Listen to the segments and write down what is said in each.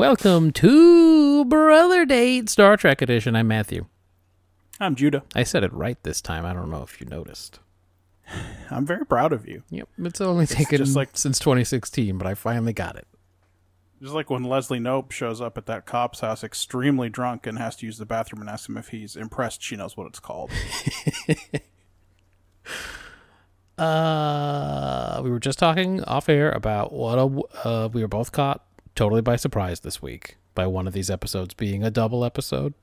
Welcome to Brother Date Star Trek Edition. I'm Matthew. I'm Judah. I said it right this time. I don't know if you noticed. I'm very proud of you. Yep, it's only taken just like- since 2016, but I finally got it. Just like when Leslie Knope shows up at that cop's house extremely drunk and has to use the bathroom and asks him if he's impressed she knows what it's called. Uh, we were just talking off air about what a uh, we were both caught totally by surprise this week by one of these episodes being a double episode.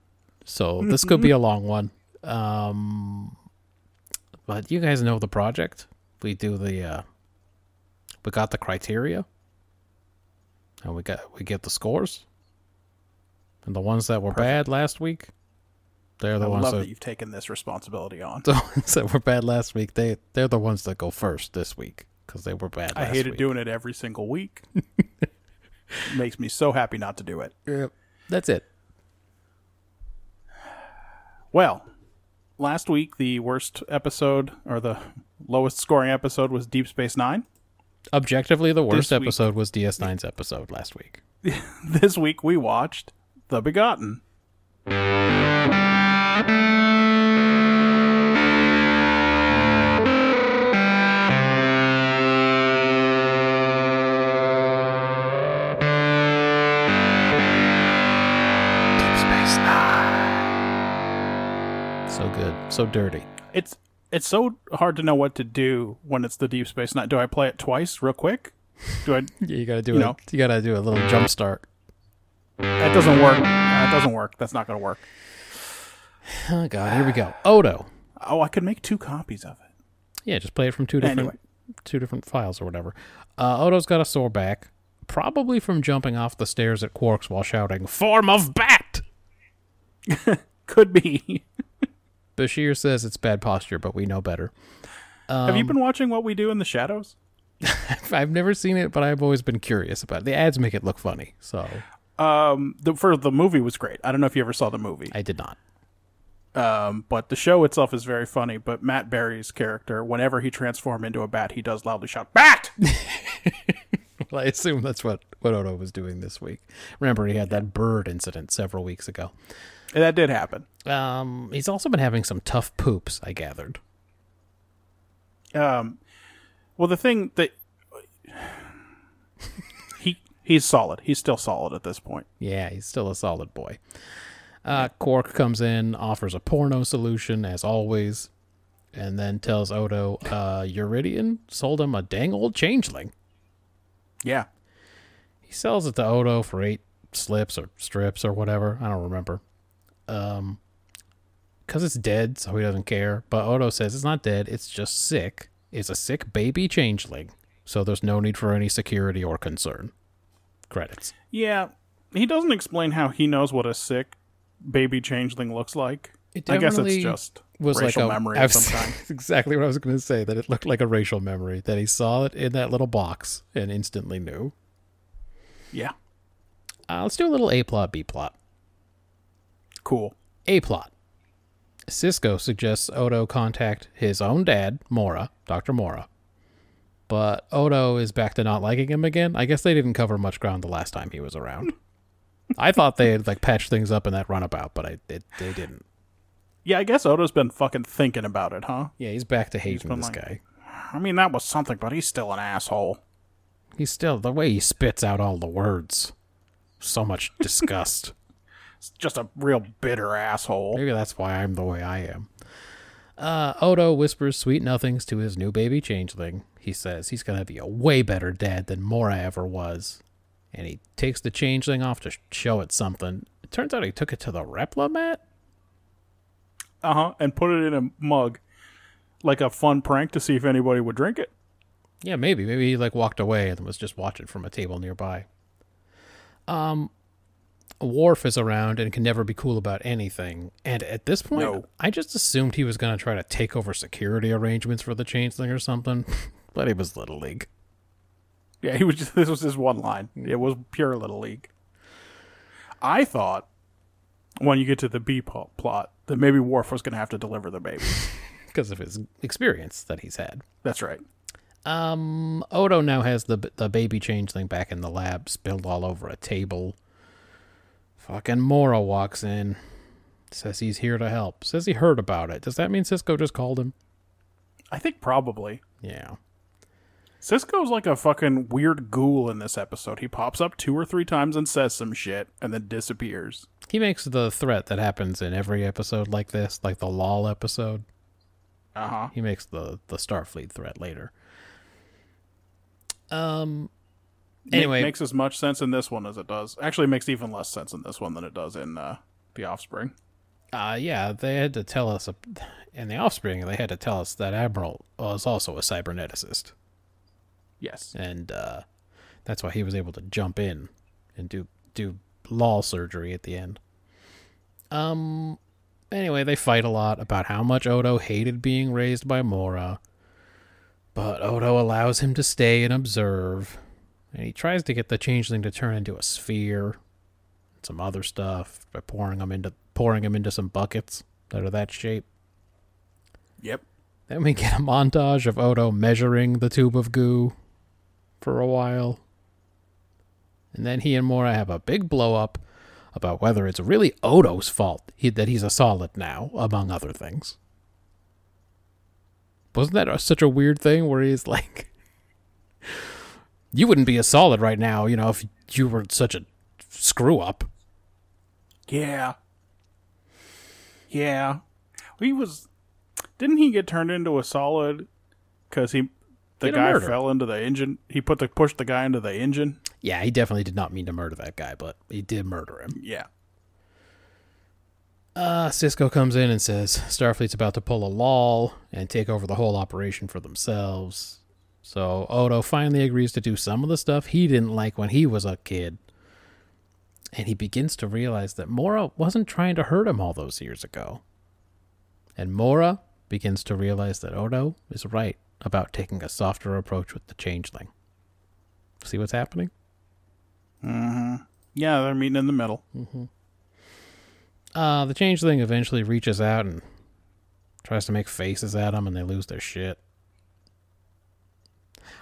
So this could be a long one. Um, but you guys know the project. We do the uh, we got the criteria, and we got we get the scores. And the ones that were bad last week, they're the I ones love that that you've taken this responsibility on. the ones that were bad last week, they they're the ones that go first this week because they were bad. I hated week. doing it every single week. Makes me so happy not to do it. Yep. That's it. Well, last week the worst episode or the lowest scoring episode was Deep Space Nine. Objectively, the worst This week- episode was DS9's episode last week. This week we watched The Begotten. So dirty. It's it's so hard to know what to do when it's the Deep Space Nine. Do I play it twice, real quick? Do I? Yeah, you gotta do You it. know. You gotta do a little jump start. That doesn't work. That doesn't work. That's not to work. Oh god, here we go. Odo. Oh, I could make two copies of it. Yeah, just play it from two different Anyway. two different files or whatever. Uh, Odo's got a sore back, probably from jumping off the stairs at Quarks while shouting "Form of Bat." Could be. Bashir says it's bad posture, but we know better. Have you been watching What We Do in the Shadows? I've never seen it, but I've always been curious about it. The ads make it look funny, so Um, the for the movie was great. I don't know if you ever saw the movie. I did not. Um, but the show itself is very funny. But Matt Berry's character, whenever he transforms into a bat, he does loudly shout "Bat!" Well, I assume that's what, what Odo was doing this week. Remember, he had that bird incident several weeks ago. And that did happen. Um, he's also been having some tough poops, I gathered. Um, well, the thing that he he's solid. He's still solid at this point. Yeah, he's still a solid boy. Uh, Quark comes in, offers a porno solution, as always, and then tells Odo, uh, Yridian sold him a dang old changeling. Yeah. He sells it to Odo for eight slips or strips or whatever. I don't remember. Um, because it's dead, so he doesn't care. But Odo says it's not dead; it's just sick. It's a sick baby changeling, so there's no need for any security or concern. Credits. Yeah, he doesn't explain how he knows what a sick baby changeling looks like. It I guess it's just was racial like a memory of some kind. exactly what I was going to say. That it looked like a racial memory. That he saw it in that little box and instantly knew. Yeah, Uh, let's do a little A plot, B plot. Cool. A plot. Sisko suggests Odo contact his own dad, Mora, Dr. Mora. But Odo is back to not liking him again. I guess they didn't cover much ground the last time he was around. I thought they had like patched things up in that runabout, but I it, they didn't. Yeah, I guess Odo's been fucking thinking about it, huh? Yeah, he's back to hating this like- guy. I mean, that was something, but he's still an asshole. He's still the way he spits out all the words. So much disgust. It's just a real bitter asshole. Maybe that's why I'm the way I am. Uh, Odo whispers sweet nothings to his new baby changeling. He says he's going to be a way better dad than Mora ever was. And he takes the changeling off to show it something. It turns out he took it to the Replimat? Uh huh. And put it in a mug, like a fun prank to see if anybody would drink it. Yeah, maybe. Maybe he like walked away and was just watching from a table nearby. Um, Worf is around and can never be cool about anything. And at this point, No. I just assumed he was going to try to take over security arrangements for the Changeling or something. but he was Little League. Yeah, he was. Just, this was his one line. It was pure little league. I thought when you get to the B plot that maybe Worf was going to have to deliver the baby. because of his experience that he's had. That's right. Um, Odo now has the the baby changeling back in the lab, spilled all over a table. Fucking Mora walks in, says he's here to help. Says he heard about it. Does that mean Sisko just called him? I think probably. Yeah. Sisko's like a fucking weird ghoul in this episode. He pops up two or three times and says some shit and then disappears. He makes the threat that happens in every episode like this, like the Lal episode. Uh huh. He makes the the Starfleet threat later. Um. Anyway, makes as much sense in this one as it does. Actually, it makes even less sense in this one than it does in uh, the Offspring. Uh, yeah, they had to tell us in the Offspring. They had to tell us that Admiral was also a cyberneticist, Yes. and uh, that's why he was able to jump in and do do Lal surgery at the end. Um. Anyway, they fight a lot about how much Odo hated being raised by Mora, but Odo allows him to stay and observe, and he tries to get the changeling to turn into a sphere, and some other stuff by pouring them into pouring him into some buckets that are that shape. Yep. Then we get a montage of Odo measuring the tube of goo for a while. And then he and Mora have a big blow up about whether it's really Odo's fault he, that he's a solid now, among other things. Wasn't that such a weird thing where he's like, You wouldn't be a solid right now, you know, if you were such a screw up. Yeah. Yeah. He was. Didn't he get turned into a solid because he. The guy murder. fell into the engine. He put the pushed the guy into the engine. Yeah, he definitely did not mean to murder that guy, but he did murder him. Yeah. Uh, Sisko comes in and says Starfleet's about to pull a Lal and take over the whole operation for themselves. So Odo finally agrees to do some of the stuff he didn't like when he was a kid. And he begins to realize that Mora wasn't trying to hurt him all those years ago. And Mora begins to realize that Odo is right about taking a softer approach with the changeling. See what's happening? Mm-hmm. Yeah, they're meeting in the middle. Mm-hmm. Uh, the changeling eventually reaches out and tries to make faces at them, and they lose their shit.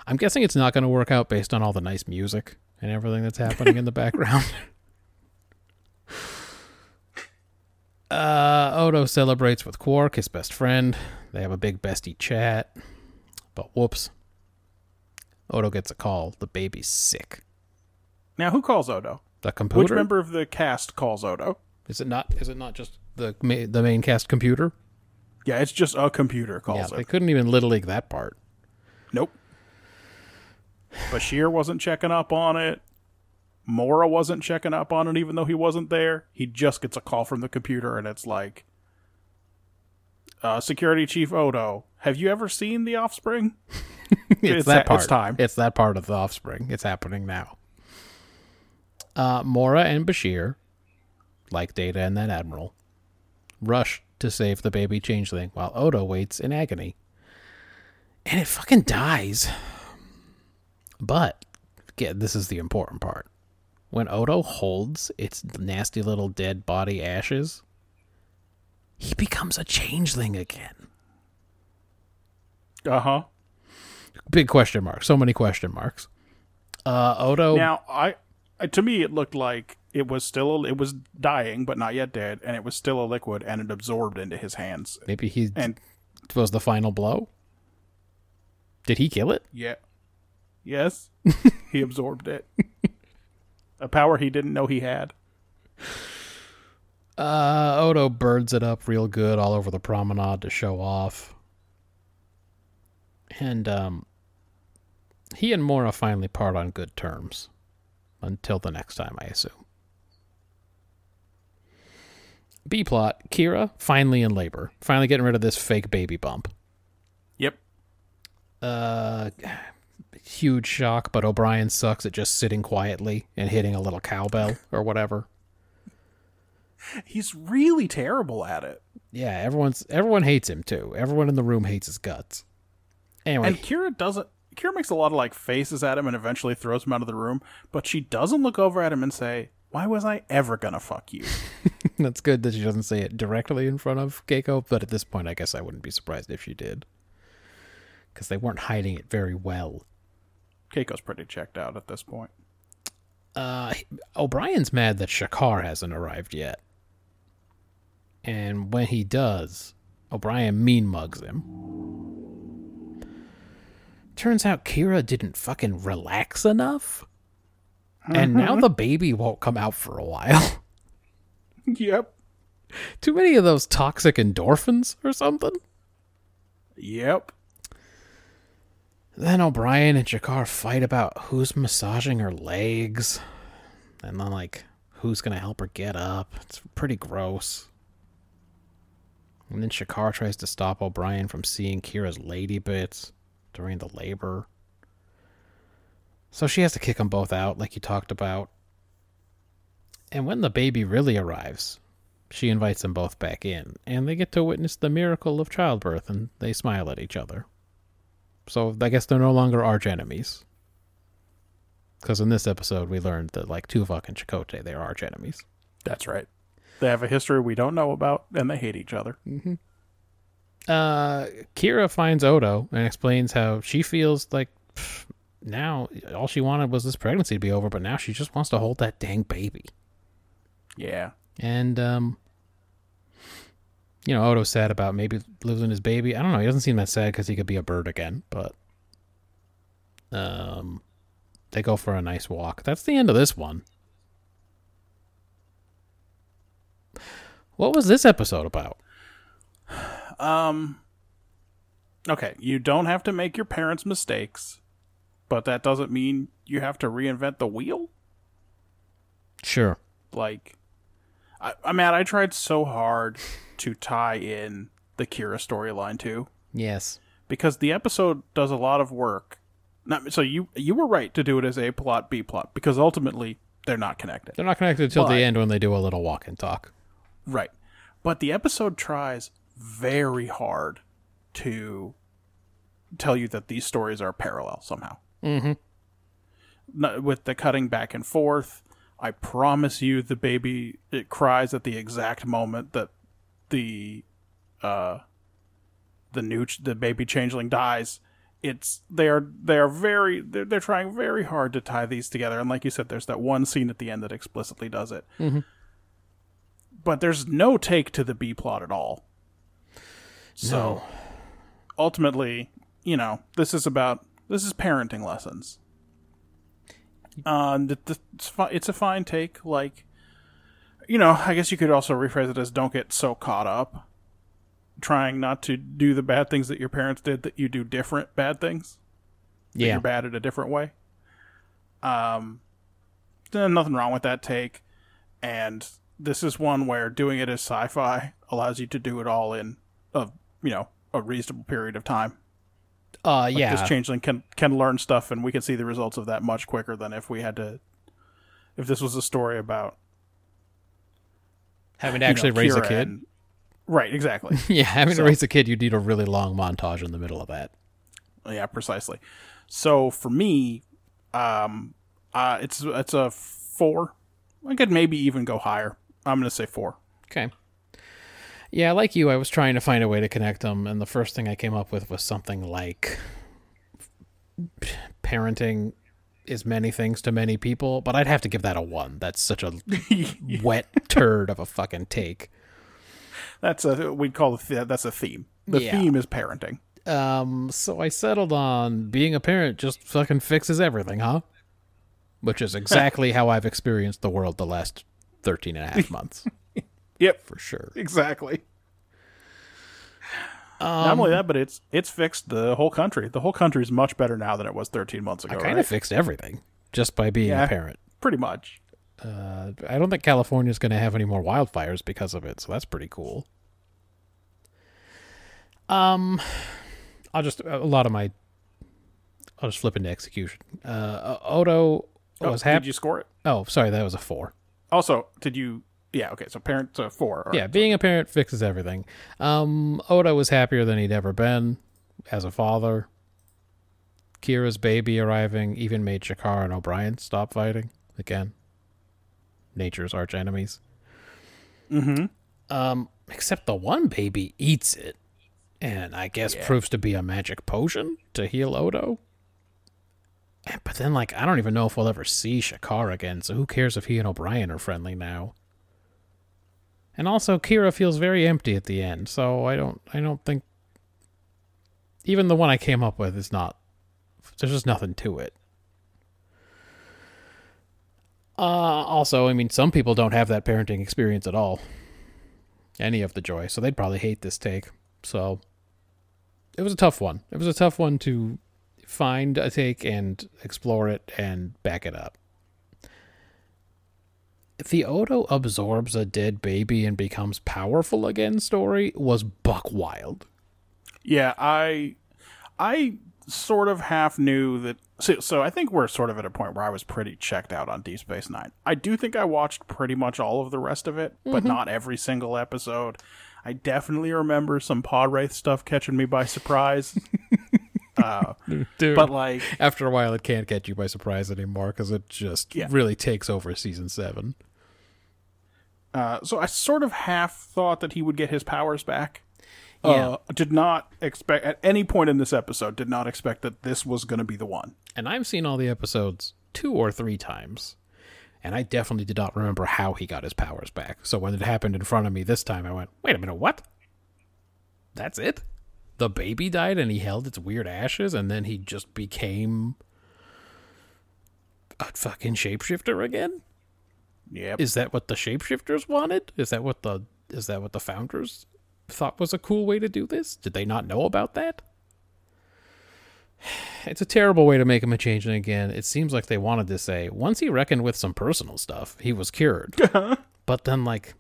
I'm guessing it's not going to work out based on all the nice music and everything that's happening in the background. uh, Odo celebrates with Quark, his best friend. They have a big bestie chat. But whoops. Odo gets a call. The baby's sick. Now, who calls Odo? The computer. Which member of the cast calls Odo? Is it not? Is it not just the ma- the main cast computer? Yeah, it's just a computer calls. Yeah, calls they it. couldn't even little league that part. Nope. Bashir wasn't checking up on it. Mora wasn't checking up on it, even though he wasn't there. He just gets a call from the computer, and it's like, uh, "Security Chief Odo, have you ever seen The Offspring?" it's, It's that ha- part. it's time. It's that part of the offspring. It's happening now. Uh, Mora and Bashir, like Data and that admiral, rush to save the baby changeling while Odo waits in agony. And it fucking dies. But get this is the important part. When Odo holds its nasty little dead body ashes, he becomes a changeling again. Uh huh. big question mark. So many question marks. Uh, Odo. Now, I, I to me, it looked like it was still it was dying, but not yet dead, and it was still a liquid, and it absorbed into his hands. maybe he And was the final blow. Did he kill it? yeah, yes, he absorbed it. A power he didn't know he had. Uh, Odo birds it up real good all over the promenade to show off. And um, he and Mora finally part on good terms. Until the next time, I assume. B plot Kira finally in labor, finally getting rid of this fake baby bump. Yep. Uh, huge shock, but O'Brien sucks at just sitting quietly and hitting a little cowbell or whatever. He's really terrible at it. Yeah, everyone's everyone hates him too. Everyone in the room hates his guts. Anyway, And Kira doesn't. Kira makes a lot of like faces at him and eventually throws him out of the room, but she doesn't look over at him and say, "Why was I ever gonna fuck you?" that's good that she doesn't say it directly in front of Keiko, but at this point, I guess I wouldn't be surprised if she did. Because they weren't hiding it very well. Keiko's pretty checked out at this point. Uh, O'Brien's mad that Shakaar hasn't arrived yet. And when he does, O'Brien mean mugs him. Turns out Kira didn't fucking relax enough. And now the baby won't come out for a while. Yep. Too many of those toxic endorphins or something? Yep. Then O'Brien and Shakaar fight about who's massaging her legs. And then, like, who's going to help her get up. It's pretty gross. And then Shakaar tries to stop O'Brien from seeing Kira's lady bits during the labor. So she has to kick them both out, like you talked about. And when the baby really arrives, she invites them both back in, and they get to witness the miracle of childbirth, and they smile at each other. So I guess they're no longer arch enemies. Because in this episode, we learned that, like Tuvok and Chakotay, they're arch enemies. That's right. They have a history we don't know about, and they hate each other. Uh, Kira finds Odo and explains how she feels like pff, now all she wanted was this pregnancy to be over, but now she just wants to hold that dang baby. Yeah. And um, you know, Odo's sad about maybe losing his baby. I don't know. He doesn't seem that sad because he could be a bird again. But um, they go for a nice walk. That's the end of this one. What was this episode about? Um. Okay, you don't have to make your parents' mistakes, but that doesn't mean you have to reinvent the wheel. Sure. Like, I, I mean, I tried so hard to tie in the Kira storyline too, Yes. because the episode does a lot of work. Not, so you you were right to do it as a plot B plot because ultimately they're not connected. They're not connected until the end when they do a little walk and talk. Right. But the episode tries very hard to tell you that these stories are parallel somehow. Mm-hmm. With the cutting back and forth, I promise you the baby it cries at the exact moment that the uh the new ch- the baby changeling dies. It's they are they are very they're, they're trying very hard to tie these together and like you said there's that one scene at the end that explicitly does it but there's no take to the B plot at all. So ultimately, you know, this is about this is parenting lessons. Um, th- th- it's, fi- it's a fine take. Like, you know, I guess you could also rephrase it as "Don't get so caught up trying not to do the bad things that your parents did that you do different bad things. Yeah. you're bad in a different way. Um, nothing wrong with that take, and this is one where doing it as sci-fi allows you to do it all in a you know a reasonable period of time. Uh, yeah. This changeling can can learn stuff, and we can see the results of that much quicker than if we had to. If this was a story about Having to you know, actually raise a kid. and- right? Exactly. yeah, having So- to raise a kid, you need a really long montage in the middle of that. Yeah, precisely. So for me, um, uh, it's it's a four. I could maybe even go higher. I'm gonna say four. Okay. Yeah, like you, I was trying to find a way to connect them, and the first thing I came up with was something like parenting is many things to many people, but I'd have to give that a one. That's such a wet turd of a fucking take. That's a we'd call the that's a theme. The Yeah. theme is parenting. Um, so I settled on being a parent just fucking fixes everything, huh? Which is exactly how I've experienced the world the last 13 and a half months, Yep, for sure. exactly. Not only that, but it's it's fixed the whole country. The whole country is much better now than it was 13 months ago. I kind right? of fixed everything just by being Yeah. a parent. pretty much. Uh, I don't think California's going to have any more wildfires because of it, so that's pretty cool. Um, I'll just a lot of my. I'll just flip into execution. Uh, Odo Oh, was did you score it? Oh, sorry, that was a four. Also, did you? Yeah. Okay. So parent uh, four. right. Yeah, being a parent fixes everything. Um, Odo was happier than he'd ever been as a father. Kira's baby arriving even made Shakaar and O'Brien stop fighting again. Nature's arch enemies. Mm-hmm. Um, except the one baby eats it, and I guess Yeah. proves to be a magic potion to heal Odo. But then, like, I don't even know if we'll ever see Shakaar again. So who cares if he and O'Brien are friendly now? And also, Kira feels very empty at the end. So I don't, I don't think. Even the one I came up with is not. There's just nothing to it. Uh, also, I mean, some people don't have that parenting experience at all. Any of the joy, so they'd probably hate this take. So it was a tough one. It was a tough one to find a take and explore it and back it up. The Odo absorbs a dead baby and becomes powerful again story was buck wild. Yeah. I, I sort of half knew that. So, so I think we're sort of at a point where I was pretty checked out on Deep Space Nine. I do think I watched pretty much all of the rest of it, but mm-hmm. not every single episode. I definitely remember some Pah-wraith stuff catching me by surprise. uh, Dude. but like, after a while, it can't catch you by surprise anymore because it just Yeah. really takes over season seven. Uh, so I sort of half thought that he would get his powers back. Yeah. Uh, did not expect at any point in this episode. Did not expect that this was going to be the one. And I've seen all the episodes two or three times. And I definitely did not remember how he got his powers back. So when it happened in front of me this time, I went, wait a minute, what? That's it? The baby died and he held its weird ashes and then he just became a fucking shapeshifter again? Yep. Is that what the shapeshifters wanted? Is that what the is that what the founders thought was a cool way to do this? Did they not know about that? It's a terrible way to make him a changeling again. It seems like they wanted to say once he reckoned with some personal stuff, he was cured. Uh-huh. but then like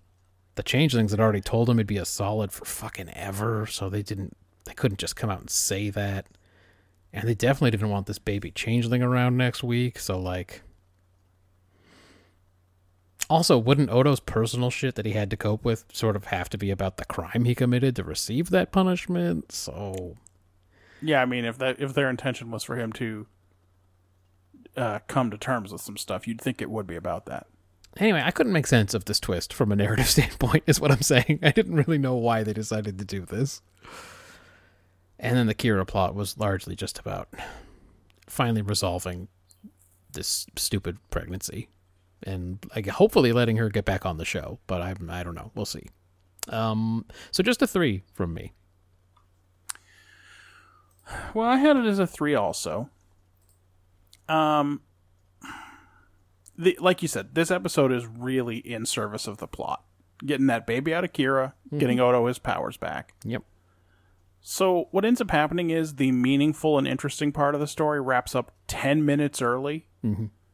the changelings had already told him he'd be a solid for fucking ever, so they didn't they couldn't just come out and say that. And they definitely didn't want this baby changeling around next week, so like also, wouldn't Odo's personal shit that he had to cope with sort of have to be about the crime he committed to receive that punishment? So, yeah, I mean, if that if their intention was for him to uh, come to terms with some stuff, you'd think it would be about that. anyway, I couldn't make sense of this twist from a narrative standpoint, is what I'm saying. I didn't really know why they decided to do this. And then the Kira plot was largely just about finally resolving this stupid pregnancy and like hopefully letting her get back on the show, but I I don't know. We'll see. Um so just a 3 from me. Well, I had it as a three also. Um, the like you said, this episode is really in service of the plot, getting that baby out of Kira, getting Odo his powers back. Yep. So what ends up happening is the meaningful and interesting part of the story wraps up ten minutes early,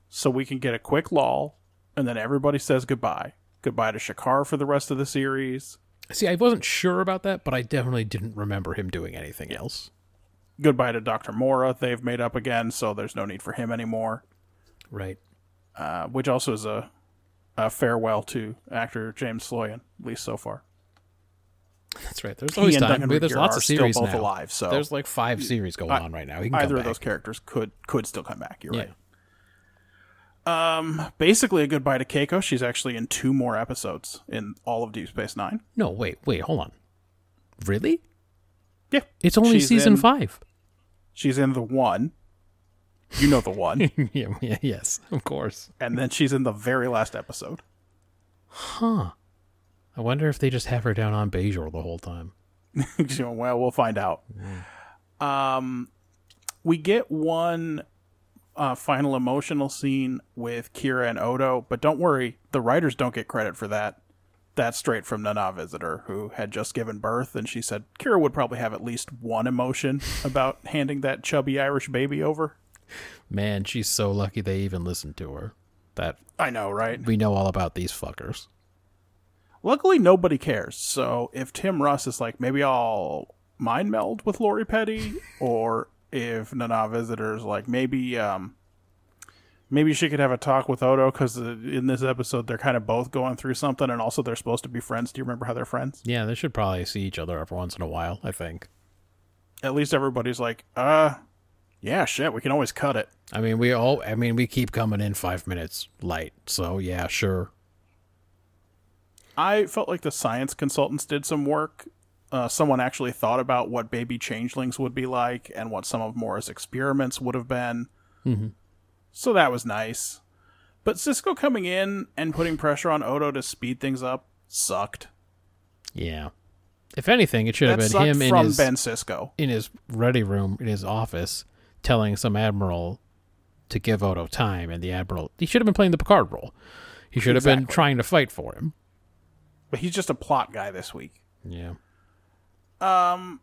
so we can get a quick Lal, and then everybody says goodbye. Goodbye to Shakaar for the rest of the series. See, I wasn't sure about that, but I definitely didn't remember him doing anything else. Goodbye to Doctor Mora. They've made up again, so there's no need for him anymore. Right. uh, which also is a, a farewell to actor James Sloyan, at least so far. That's right. There's He always time. There's lots of series both now. alive, so There's like five series going I- on right now. Either of those characters could could still come back. You're Yeah. right. Um, basically a goodbye to Keiko. She's actually in two more episodes in all of Deep Space Nine. No, wait, wait, hold on. Really? Yeah, It's only She's season in- five. she's in the one. You know the one, yeah, yeah, yes, of course. and then she's in the very last episode. Huh. I wonder if they just have her down on Bajor the whole time. Well, we'll find out. Um, we get one uh, final emotional scene with Kira and Odo, but don't worry, the writers don't get credit for that. That's straight from Nana Visitor, who had just given birth, and she said Kira would probably have at least one emotion about handing that chubby Irish baby over. Man, she's so lucky they even listened to her. that I know, right? we know all about these fuckers. Luckily, nobody cares. So if Tim Russ is like, maybe I'll mind meld with Lori Petty, or if Nana Visitor's like, maybe um, maybe she could have a talk with Odo because in this episode they're kind of both going through something, and also they're supposed to be friends. Do you remember how they're friends? Yeah, they should probably see each other every once in a while. I think. At least everybody's like, uh, yeah, shit, we can always cut it. I mean, we all. I mean, we keep coming in five minutes late, So yeah, sure. I felt like the science consultants did some work. Uh, someone actually thought about what baby changelings would be like and what some of Mora's experiments would have been. Mm-hmm. So that was nice. But Sisko coming in and putting pressure on Odo to speed things up sucked. Yeah. If anything, it should have been him in from his Ben Sisko. in his ready room in his office, telling some admiral to give Odo time, and the admiral he should have been playing the Picard role. He should have been trying to fight for him. But he's just a plot guy this week. Yeah. Um,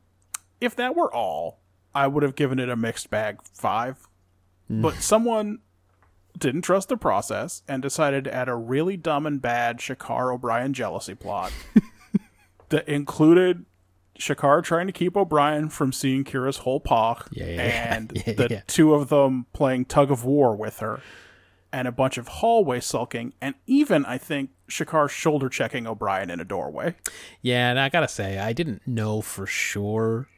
if that were all, I would have given it a mixed bag five. Mm. But someone didn't trust the process and decided to add a really dumb and bad Shakaar O'Brien jealousy plot that included Shakaar trying to keep O'Brien from seeing Kira's whole paw Yeah, yeah, and Yeah, the two of them playing tug of war with her and a bunch of hallway sulking and even I think Shakaar shoulder checking O'Brien in a doorway. Yeah, and I gotta say, I didn't know for sure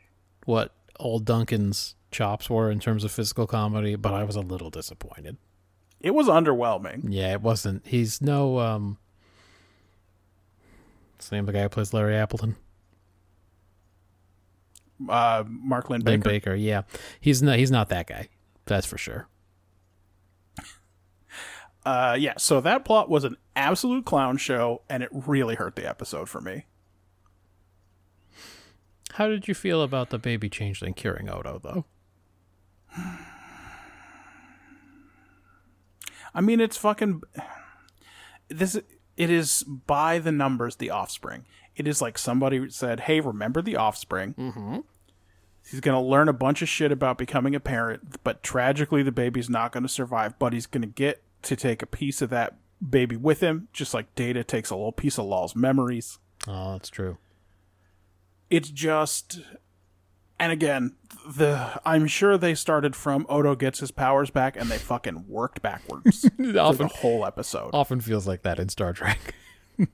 what old Duncan's chops were in terms of physical comedy, but I was a little disappointed. It was underwhelming. Yeah, it wasn't. He's no um. What's the name of the guy who plays Larry Appleton? Uh, Mark Linn-Baker. Baker. Yeah, he's not. He's not that guy. That's for sure. Uh, yeah, so that plot was an absolute clown show, and it really hurt the episode for me. How did you feel about the baby changeling curing Odo, though? I mean, it's fucking. This it is by the numbers. The Offspring. It is like somebody said, "Hey, remember the Offspring." Mm-hmm. He's gonna learn a bunch of shit about becoming a parent, but tragically, the baby's not gonna survive. But he's gonna get to take a piece of that baby with him, just like Data takes a little piece of Lal's memories. Oh, that's true. it's just and again the i'm sure they started from odo gets his powers back and they fucking worked backwards for the often, whole episode often feels like that in Star Trek.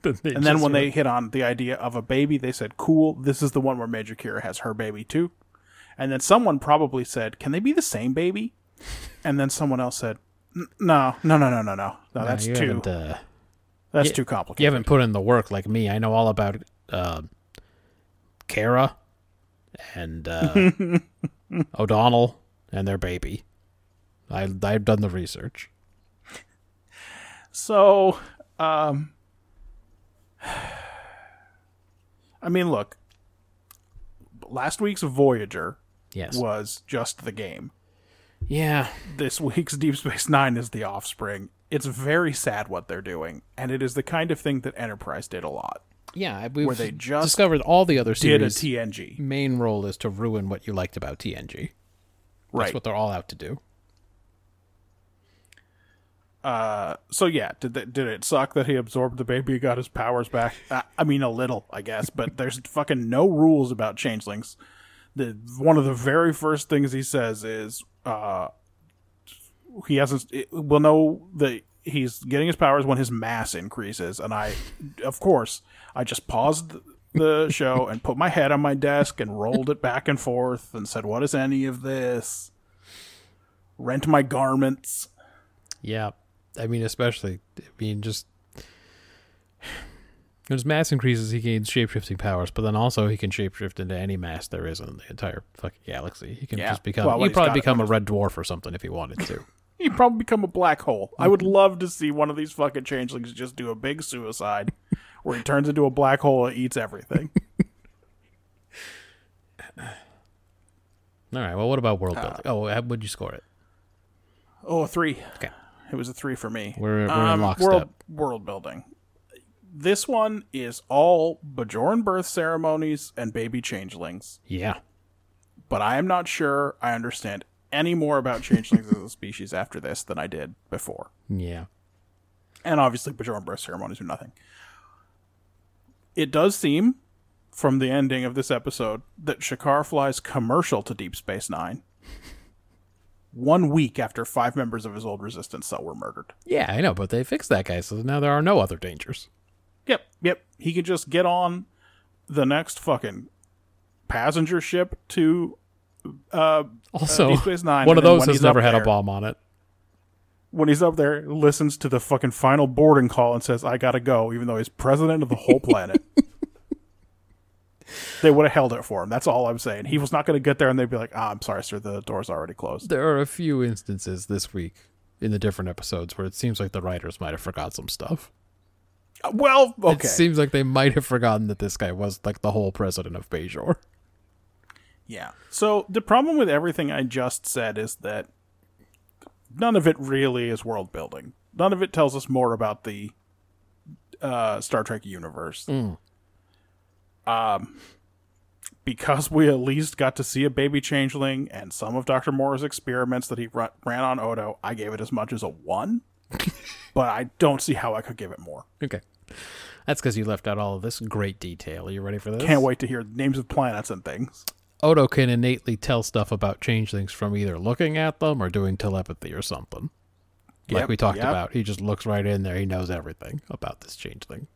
And then when they hit on the idea of a baby they said cool this is the one where major kira has her baby too and then someone probably said can they be the same baby and then someone else said "N- no no no no no no no that's you too uh, that's you- too complicated you haven't put in the work like me. I know all about uh, Kara and uh, O'Donnell and their baby. I I've done the research. So, um, I mean, look, last week's Voyager Yes. was just the game. Yeah. This week's Deep Space Nine is the offspring. It's very sad what they're doing, and it is the kind of thing that Enterprise did a lot. Yeah. We've Where they just discovered all the other series. Did a. TNG, main role is to ruin what you liked about TNG. Right. That's what they're all out to do. Uh, so yeah, did that, did it suck that he absorbed the baby, and got his powers back? Uh, I mean, a little, I guess, but there's fucking no rules about changelings. The one of the very first things he says is, uh, he hasn't. We'll know that he's getting his powers when his mass increases, and I, of course, I just paused the show and put my head on my desk and rolled it back and forth and said, "What is any of this?" Rent my garments. Yeah. I mean, especially, I mean, just. As mass increases, he gains shapeshifting powers, but then also he can shapeshift into any mass there is in the entire fucking galaxy. He can Yeah. just become. Well, he'd probably become a red dwarf or something if he wanted to. He'd probably become a black hole. I would love to see one of these fucking changelings just do a big suicide where he turns into a black hole and eats everything. All right. Well, what about world Uh, building? Oh, how would you score it? Oh, a three. Okay. It was a three for me. We're- we're in Um, lockstep. World, world building. This one is all Bajoran birth ceremonies and baby changelings, Yeah. but I am not sure I understand any more about changelings as a species after this than I did before. Yeah. And obviously, Bajoran birth ceremonies are nothing. It does seem, from the ending of this episode, that Shakaar flies commercial to Deep Space Nine one week after five members of his old resistance cell were murdered. Yeah, I know, but they fixed that guy, so now there are no other dangers. Yep, yep. He could just get on the next fucking passenger ship to uh, Also, Space Nine, one of those has he's never had a bomb on it. when he's up there, listens to the fucking final boarding call and says, I gotta go, even though he's president of the whole planet. they would have held it for him. That's all I'm saying. He was not gonna get there and they'd be like, ah, I'm sorry, sir, the door's already closed. There are a few instances this week in the different episodes where it seems like the writers might have forgot some stuff. Well, okay. It seems like they might have forgotten that this guy was like the whole president of Bajor. Yeah. So the problem with everything I just said is that none of it really is world building. None of it tells us more about the uh, Star Trek universe. Um, because we at least got to see a baby changeling and some of Doctor Mora's experiments that he ran on Odo, I gave it as much as a one. But I don't see how I could give it more. Okay. That's because you left out all of this great detail. Are you ready for this? Can't wait to hear names of planets and things. Odo can innately tell stuff about changelings from either looking at them or doing telepathy or something. Like Yep, we talked yep. about. He just looks right in there. He knows everything about this changeling.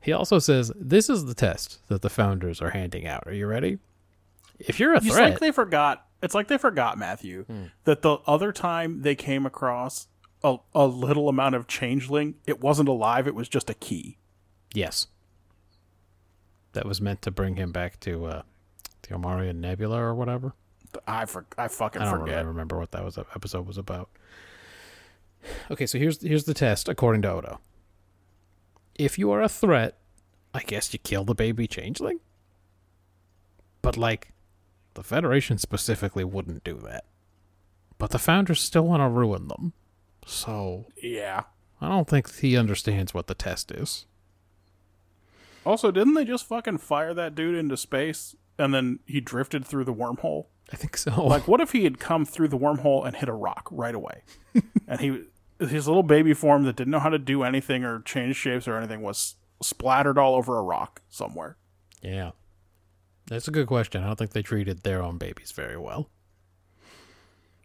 He also says, This is the test that the founders are handing out. Are you ready? If you're a threat, It's like they forgot. It's like they forgot Matthew hmm. that the other time they came across a, a little amount of changeling, it wasn't alive. It was just a key. yes. That was meant to bring him back to uh, the Omarion Nebula or whatever. I for, I fucking I don't forget. really remember what that was episode was about. Okay, so here's here's the test according to Odo. If you are a threat, I guess you kill the baby changeling. But like, the Federation specifically wouldn't do that. But the founders still want to ruin them. So Yeah. I don't think he understands what the test is. Also, didn't they just fucking fire that dude into space and then he drifted through the wormhole? I think so. Like, what if he had come through the wormhole and hit a rock right away? and he, his little baby form that didn't know how to do anything or change shapes or anything was splattered all over a rock somewhere. yeah. That's a good question. I don't think they treated their own babies very well.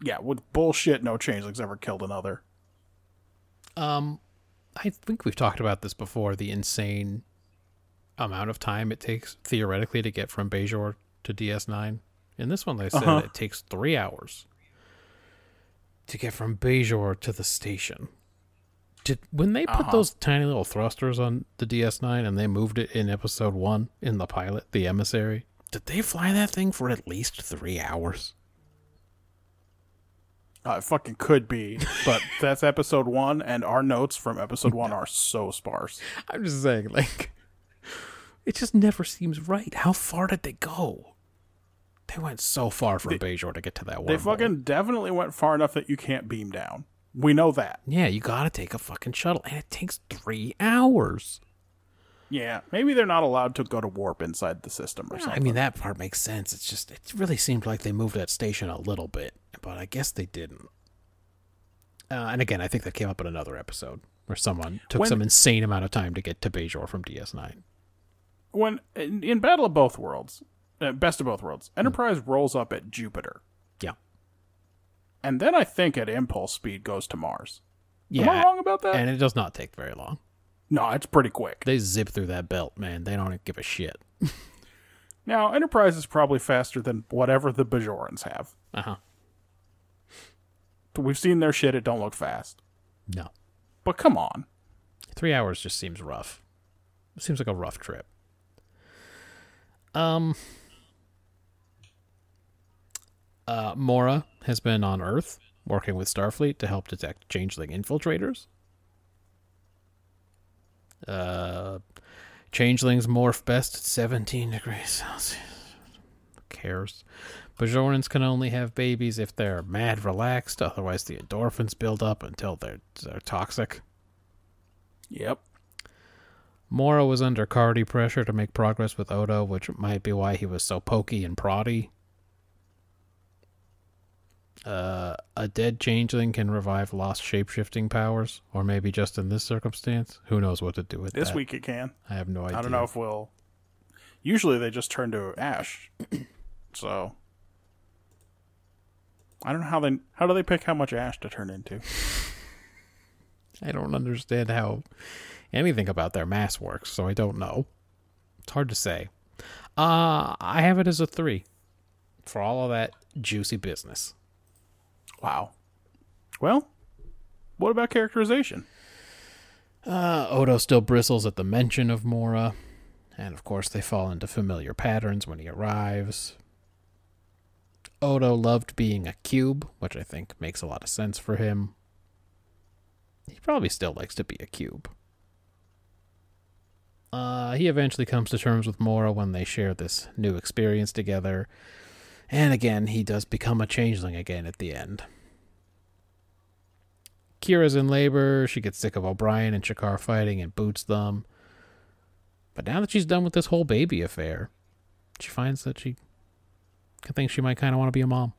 Yeah, with bullshit, no changelings ever killed another. Um, I think we've talked about this before. The insane amount of time it takes theoretically to get from Bajor to DS9. In this one, they said Uh-huh. it takes three hours to get from Bajor to the station. Did when they put Uh-huh. those tiny little thrusters on the DS9 and they moved it in episode one in the pilot, the emissary? Did they fly that thing for at least three hours? Uh, it fucking could be, but that's episode one, and our notes from episode one are so sparse. I'm just saying, like, it just never seems right. How far did they go? They went so far from Bajor to get to that one. They fucking definitely went far enough that you can't beam down. We know that. yeah. You gotta take a fucking shuttle, and it takes three hours. Yeah, maybe they're not allowed to go to warp inside the system or I something. mean, that part makes sense. It's just it really seemed like they moved that station a little bit, but I guess they didn't. Uh, and again, I think that came up in another episode where someone took When- some insane amount of time to get to Bajor from DS9. when in, in Battle of Both Worlds, uh, Best of Both Worlds, Enterprise rolls up at Jupiter, Yeah, and then I think at impulse speed goes to Mars. yeah, Am I wrong about that? and it does not take very long. No, it's pretty quick. They zip through that belt, man. They don't give a shit. Now, Enterprise is probably faster than whatever the Bajorans have. Uh huh. We've seen their shit; it don't look fast. No. But come on, Three hours just seems rough. It seems like a rough trip. Um. Uh, Mora has been on Earth working with Starfleet to help detect changeling infiltrators. Uh, changelings morph best at 17 degrees Celsius. Who cares? Bajorans can only have babies if they're mad relaxed, otherwise the endorphins build up until they're, they're toxic. yep. Mora was under Cardi pressure to make progress with Odo, which might be why he was so pokey and proddy. Uh, a dead changeling can revive lost shapeshifting powers, or maybe just in this circumstance. Who knows what to do with that? This that? week it can. I have no idea. I don't know if we'll. Usually they just turn to ash, so I don't know how they how do they pick how much ash to turn into. I don't understand how anything about their mass works, so I don't know. It's hard to say. Uh, I have it as a three for all of that juicy business. Wow. Well, what about characterization? Uh, Odo still bristles at the mention of Mora, and of course they fall into familiar patterns when he arrives. Odo loved being a cube, which I think makes a lot of sense for him. He probably still likes to be a cube. Uh, he eventually comes to terms with Mora when they share this new experience together. And again, he does become a changeling again at the end. Kira's in labor. She gets sick of O'Brien and Shakaar fighting and boots them. But now that she's done with this whole baby affair, she finds that she thinks she might kind of want to be a mom.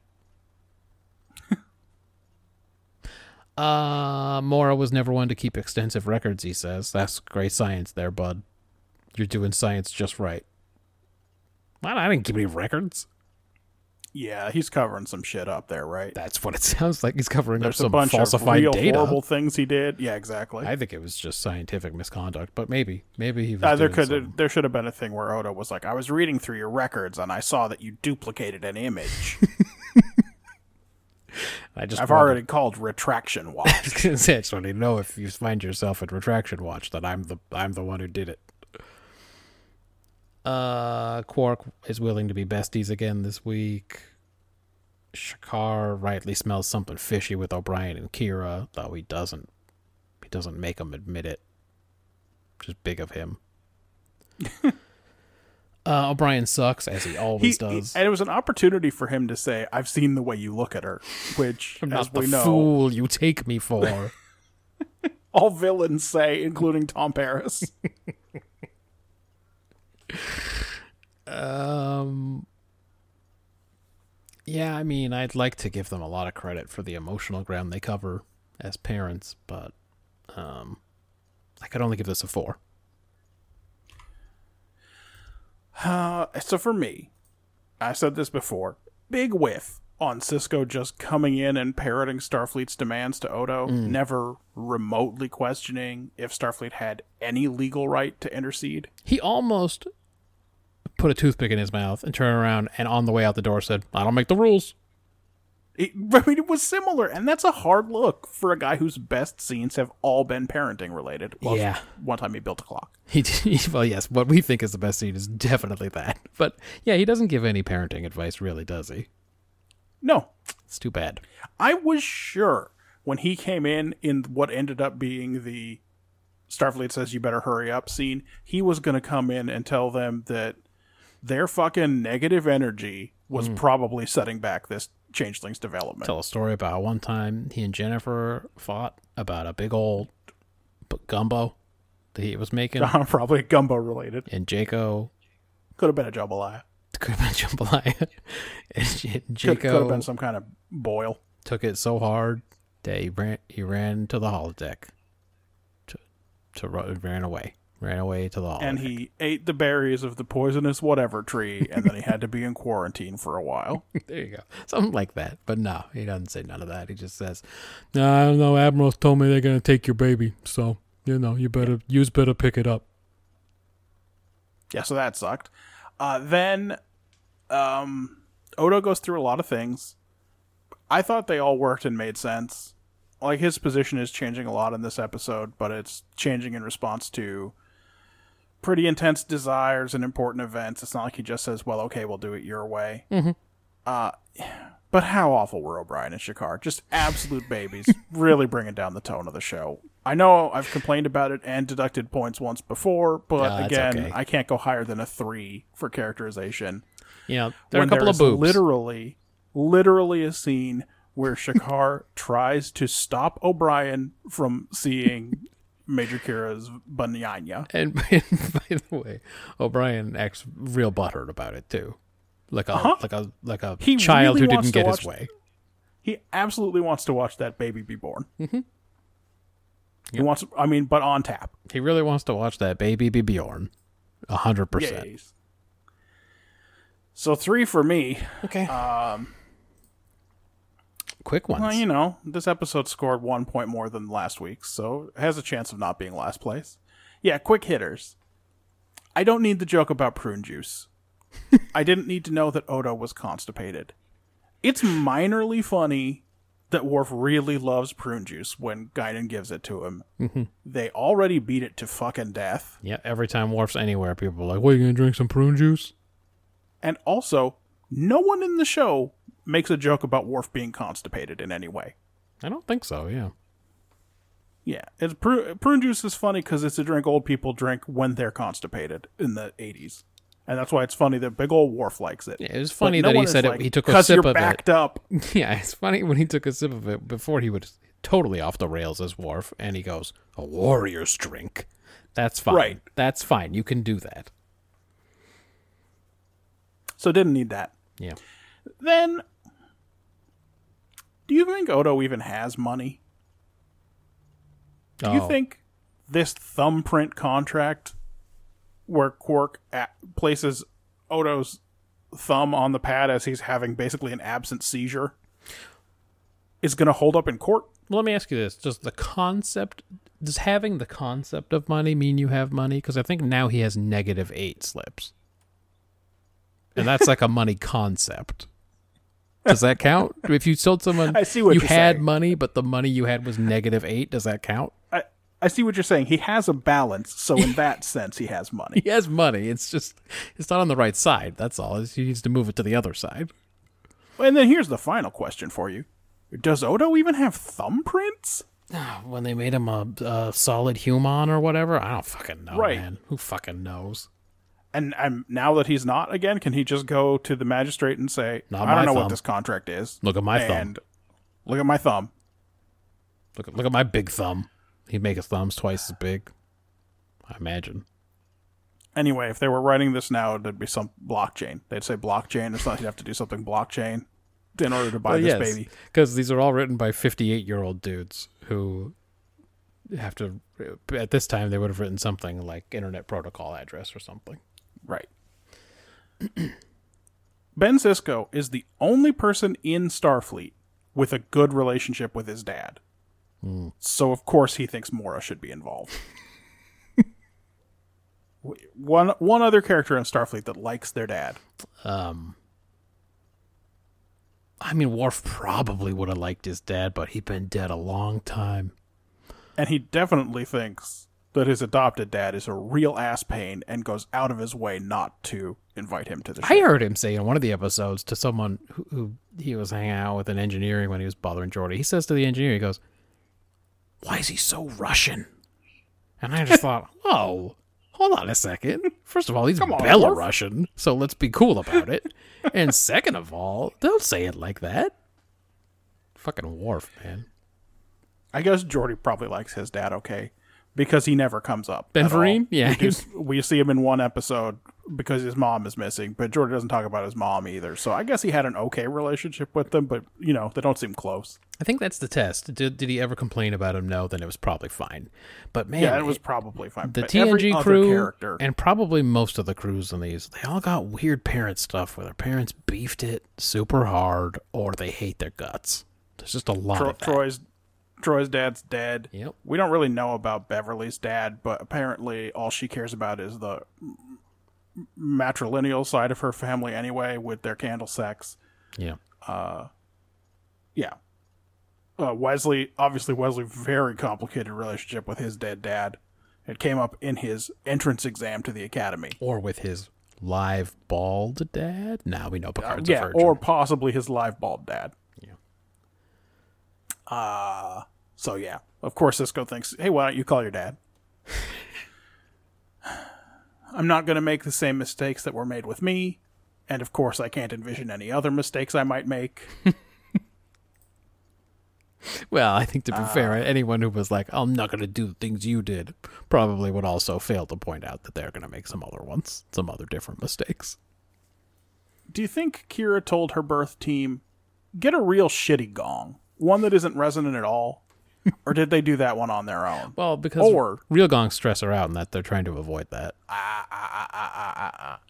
uh, Mora was never one to keep extensive records, he says. That's great science there, bud. You're doing science just right. Well, I didn't keep any records. Yeah, he's covering some shit up there, right? That's what it sounds like. He's covering There's up a some bunch of falsified real data. horrible things he did. Yeah, exactly. I think it was just scientific misconduct, but maybe, maybe he was. Uh, there could some- there should have been a thing where Odo was like, "I was reading through your records and I saw that you duplicated an image. I just I've wanted- already called retraction watch." I was gonna say, I just want to know if you find yourself at retraction watch that I'm the I'm the one who did it. Uh, Quark is willing to be besties again this week. Shakaar rightly smells something fishy with O'Brien and Kira, though he doesn't. He doesn't make them admit it. Which is big of him. uh, O'Brien sucks as he He, always he- does. and it was an opportunity for him to say, "I've seen the way you look at her," which, I'm as not the we know, fool you take me for. all villains say, including Tom Paris. Um. Yeah, I mean, I'd like to give them a lot of credit for the emotional ground they cover as parents, but um, I could only give this a four. Uh, so for me, I said this before. Big whiff on Sisko just coming in and parroting Starfleet's demands to Odo, never remotely questioning if Starfleet had any legal right to intercede. He almost put a toothpick in his mouth and turned around and on the way out the door said, "I don't make the rules." It, I mean, it was similar, and that's a hard look for a guy whose best scenes have all been parenting related. Well, Yeah. One time he built a clock. He, well, yes, what we think is the best scene is definitely that. But yeah, he doesn't give any parenting advice, really, does he? No, It's too bad. I was sure when he came in in what ended up being the Starfleet says you better hurry up scene, he was going to come in and tell them that their fucking negative energy was hmm. probably setting back this changeling's development. tell a story about how one time he and Jennifer fought about a big old gumbo that he was making, probably gumbo related. and Jaco Could have been a jambalaya. could have been jambalaya, and Could, could have been some kind of boil. took it so hard that he ran he ran to the holodeck, to to ru- ran away, ran away to the holodeck. And he ate the berries of the poisonous whatever tree, and then he had to be in quarantine for a while. there you go, something like that. But no, he doesn't say none of that. He just says, "No, I don't know. Admirals told me they're gonna take your baby, so you know you better you better pick it up." Yeah, so that sucked. Uh, then um, Odo goes through a lot of things. I thought they all worked and made sense. Like his position is changing a lot in this episode, but it's changing in response to pretty intense desires and important events. It's not like he just says, "Well, okay, we'll do it your way." Mm-hmm. Uh, but how awful were O'Brien and Shakaar? Just absolute babies, really bringing down the tone of the show. I know I've complained about it and deducted points once before, but again, okay. I can't go higher than a three for characterization. Yeah, there are a couple of boobs. Literally, literally a scene where Shakaar tries to stop O'Brien from seeing Major Kira's banana. And by, by the way, O'Brien acts real butthurt about it too, like a Uh-huh. like a like a He child really who didn't get his way. He absolutely wants to watch that baby be born. Mm-hmm. He wants, I mean, but on tap. He really wants to watch that baby be born, A hundred percent. So three for me. Okay. Quick ones. Well, you know, this episode scored one point more than last week's, so it has a chance of not being last place. Yeah, quick hitters. I don't need the joke about prune juice. I didn't need to know that Odo was constipated. It's minorly funny that Worf really loves prune juice when Guinan gives it to him. Mm-hmm. They already beat it to fucking death. yeah, every time Worf's anywhere, people are like, "What, are you gonna drink some prune juice?" And also, no one in the show makes a joke about Worf being constipated in any way. I don't think so. Yeah. Yeah, it's pru- prune juice is funny because it's a drink old people drink when they're constipated in the '80s, and that's why it's funny that big old Worf likes it. Yeah, it was funny no that he said it, he took a "'Cause sip you're of backed it. up. Yeah, it's funny when he took a sip of it before he was totally off the rails as Worf, and he goes, "A warrior's drink." That's fine. Right. That's fine. You can do that. So didn't need that. Yeah. Then, do you think Odo even has money? Do you Oh. think this thumbprint contract, where Quark at, places Odo's thumb on the pad as he's having basically an absent seizure, is going to hold up in court? Let me ask you this: Does the concept, does having the concept of money mean you have money? Because I think now he has negative eight slips, and that's like a money concept. Does that count? If you sold someone I see what you had saying. money, but the money you had was negative eight, does that count? I, I see what you're saying. He has a balance, so in that sense, he has money. He has money. It's just it's not on the right side. That's all. He needs to move it to the other side. And then here's the final question for you: Does Odo even have thumbprints? Ah, when they made him a, a solid human or whatever, I don't fucking know, Right. man. Who fucking knows? And and now that he's not again, can he just go to the magistrate and say, Not "I my don't know thumb. what this contract is"? Look at my thumb. and look at my thumb. Look at look at my big thumb. He'd make his thumbs twice as big. I imagine. Anyway, if they were writing this now, it'd be some blockchain. They'd say blockchain. or something. you'd have to do something blockchain in order to buy this baby. Because these are all written by 58 year old dudes who have to, at this time, they would have written something like Internet Protocol address or something. Right. ben Sisko is the only person in Starfleet with a good relationship with his dad. So of course he thinks Mora should be involved. One one other character in Starfleet that likes their dad. Um, I mean, Worf probably would have liked his dad, but he'd been dead a long time. And he definitely thinks that his adopted dad is a real ass pain and goes out of his way not to invite him to the show. I heard him say in one of the episodes to someone who, who he was hanging out with in engineering when he was bothering Geordi. He says to the engineer, he goes, "Why is he so Russian?" And I just thought, "Whoa, hold on a second. First of all, he's on, Belarusian, so let's be cool about it. and second of all, don't say it like that. Fucking Worf, man. I guess Geordi probably likes his dad okay because he never comes up. Ben. Vereen? Yeah. we, just, we see him in one episode because his mom is missing, but Geordi doesn't talk about his mom either. So I guess he had an okay relationship with them, but you know they don't seem close. I think that's the test. Did, did he ever complain about him? No, then it was probably fine. But man, Yeah, it was probably fine. the But TNG crew character, and probably most of the crews in these, they all got weird parent stuff where their parents beefed it super hard or they hate their guts. There's just a lot Tro-. Troi's Troi's dad's dead. Yep. We don't really know about Beverly's dad, but apparently all she cares about is the matrilineal side of her family anyway, with their candle sex. Yeah. Uh Yeah. Uh, Wesley, obviously, Wesley, very complicated relationship with his dead dad. It came up in his entrance exam to the academy. Or with his live bald dad. Now we know Picard's a yeah, virgin. or possibly his live bald dad. Yeah. Uh, so yeah, of course, Sisko thinks, hey, why don't you call your dad? I'm not going to make the same mistakes that were made with me. And of course, I can't envision any other mistakes I might make. Well, I think to be Uh, fair, anyone who was like, I'm not going to do the things you did, probably would also fail to point out that they're going to make some other ones, some other different mistakes. Do you think Kira told her birth team get a real shitty gong, one that isn't resonant at all, or did they do that one on their own? Well, because Or- real gongs stress her out, and that they're trying to avoid that. Ah, ah, ah,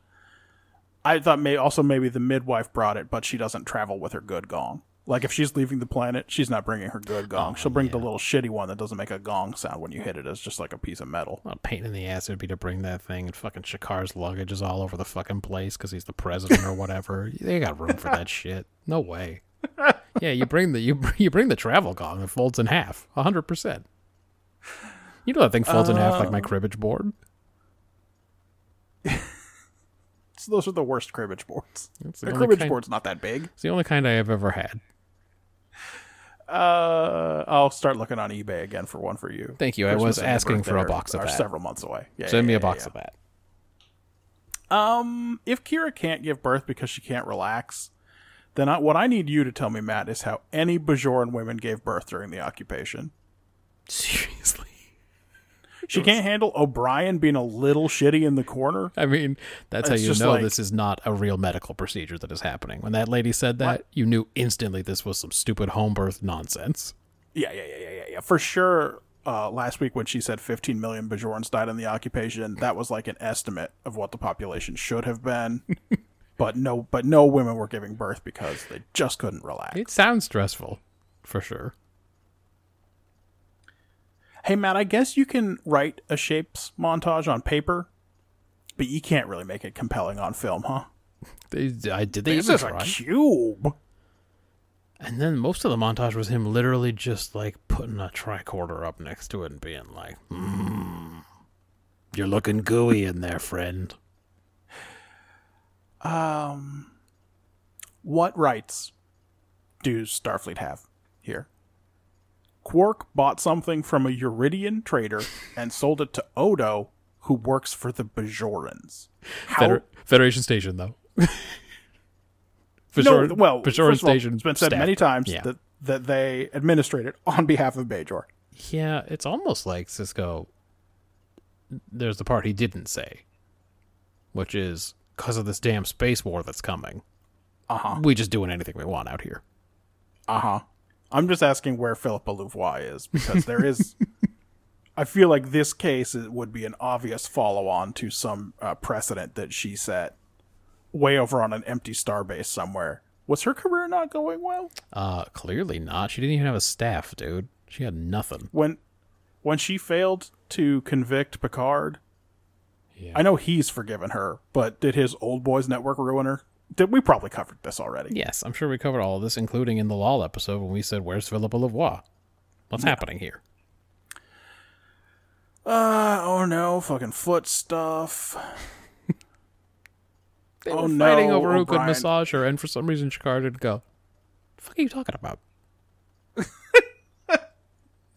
I thought may also maybe the midwife brought it, but she doesn't travel with her good gong. Like if she's leaving the planet, she's not bringing her good gong. Oh, She'll bring the little shitty one that doesn't make a gong sound when you hit it. It's just like a piece of metal. What a pain in the ass it'd be to bring that thing, and fucking Shakaar's luggage is all over the fucking place because he's the president or whatever. They got room for that shit. No way. Yeah, you bring the you you bring the travel gong. It folds in half, hundred percent. You know that thing folds in half like my cribbage board. So those are the worst cribbage boards. It's the The cribbage kind- board's not that big. It's the only kind I have ever had. Uh, I'll start looking on eBay again for one for you. Thank you. I was Christmas and your asking for a box of that. several months away. Yeah, Send yeah, me yeah, a box yeah. of that. Um, if Kira can't give birth because she can't relax, then I, what I need you to tell me, Matt, is how any Bajoran women gave birth during the occupation. Seriously. She can't handle O'Brien being a little shitty in the corner. I mean, that's how you know like- this is not a real medical procedure that is happening. When that lady said that, you knew instantly this was some stupid home birth nonsense. Yeah, yeah, yeah, yeah, yeah, yeah. For sure. Uh, last week when she said 15 million Bajorans died in the occupation, that was like an estimate of what the population should have been. but no, but no women were giving birth because they just couldn't relax. It sounds stressful, for sure. Hey, Matt, I guess you can write a shapes montage on paper, but you can't really make it compelling on film, huh? They, I did they This even is a cube. And then most of the montage was him literally just like putting a tricorder up next to it and being like, "Hmm, "You're looking gooey in there, friend." Um, what rights do Starfleet have here? Quark bought something from a Yridian trader and sold it to Odo, who works for the Bajorans. How? Feder- Federation Station, though. no, Bajoran- well, Bajoran of all, Station. It's been said staff. many times Yeah. that, that they administrate it on behalf of Bajor. Yeah, it's almost like Sisko. There's the part he didn't say, which is because of this damn space war that's coming. Uh huh. We just doing anything we want out here. Uh huh. I'm just asking where Philippa Louvois is because there is. I feel like this case it would be an obvious follow on to some uh, precedent that she set way over on an empty starbase somewhere. Was her career not going well? Uh, clearly not. She didn't even have a staff, dude. She had nothing. When when she failed to convict Picard, Yeah. I know he's forgiven her, but did his old boys network ruin her? Did we probably covered this already? Yes, I'm sure we covered all of this, including in the Lal episode when we said, "Where's Philippa Louvois? What's happening here?" Uh oh no, fucking foot stuff. They Oh, were fighting no, over who could massage her, and for some reason, Shakaar didn't go. The fuck are you talking about? this,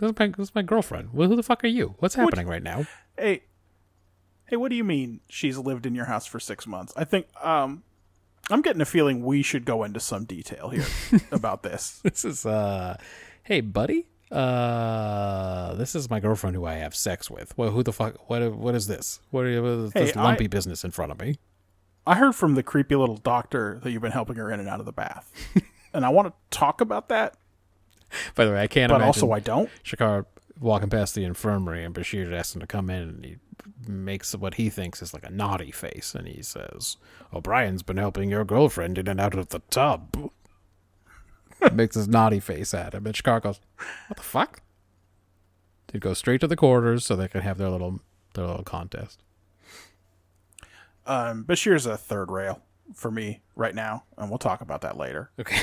is my, this is my girlfriend. Well, who the fuck are you? What's happening right now? Hey, hey, what do you mean she's lived in your house for six months? I think um, I'm getting a feeling we should go into some detail here about this. This is uh, hey buddy. Uh, this is my girlfriend who I have sex with. Well, who the fuck? What? What is this? What, what is Hey, this I- lumpy business in front of me? I heard from the creepy little doctor that you've been helping her in and out of the bath, and I want to talk about that, By the way, I can't but also I don't. Shakaar walking past the infirmary and Bashir him to come in and he makes what he thinks is like a naughty face and he says, O'Brien's been helping your girlfriend in and out of the tub. makes his naughty face at him. And Shakaar goes, What the fuck? They go straight to the quarters so they can have their little their little contest. Um, Bashir's a third rail for me right now, and we'll talk about that later. Okay.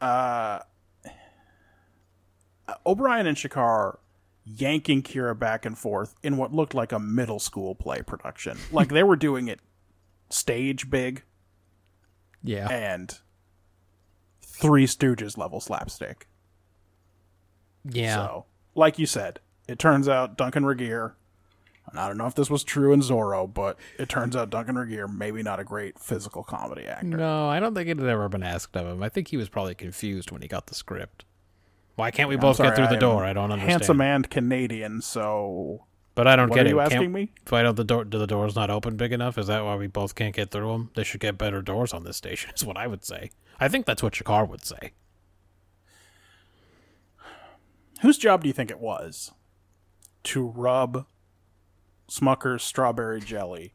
Uh, O'Brien and Shakaar yanking Kira back and forth in what looked like a middle school play production. Like they were doing it stage big Yeah. and Three Stooges level slapstick. Yeah. So, like you said, it turns out Duncan Regehr, and I don't know if this was true in Zorro, but it turns out Duncan Regehr maybe not a great physical comedy actor. No, I don't think it had ever been asked of him. I think he was probably confused when he got the script. Why can't we both I'm get through the I'm door? I don't understand. Handsome and Canadian, so But I don't What get are it. you Can't- asking me? Why don't the door? Do the doors not open big enough? Is that why we both can't get through them? They should get better doors on this station. Is what I would say. I think that's what your car would say. Whose job do you think it was to rub Smucker's strawberry jelly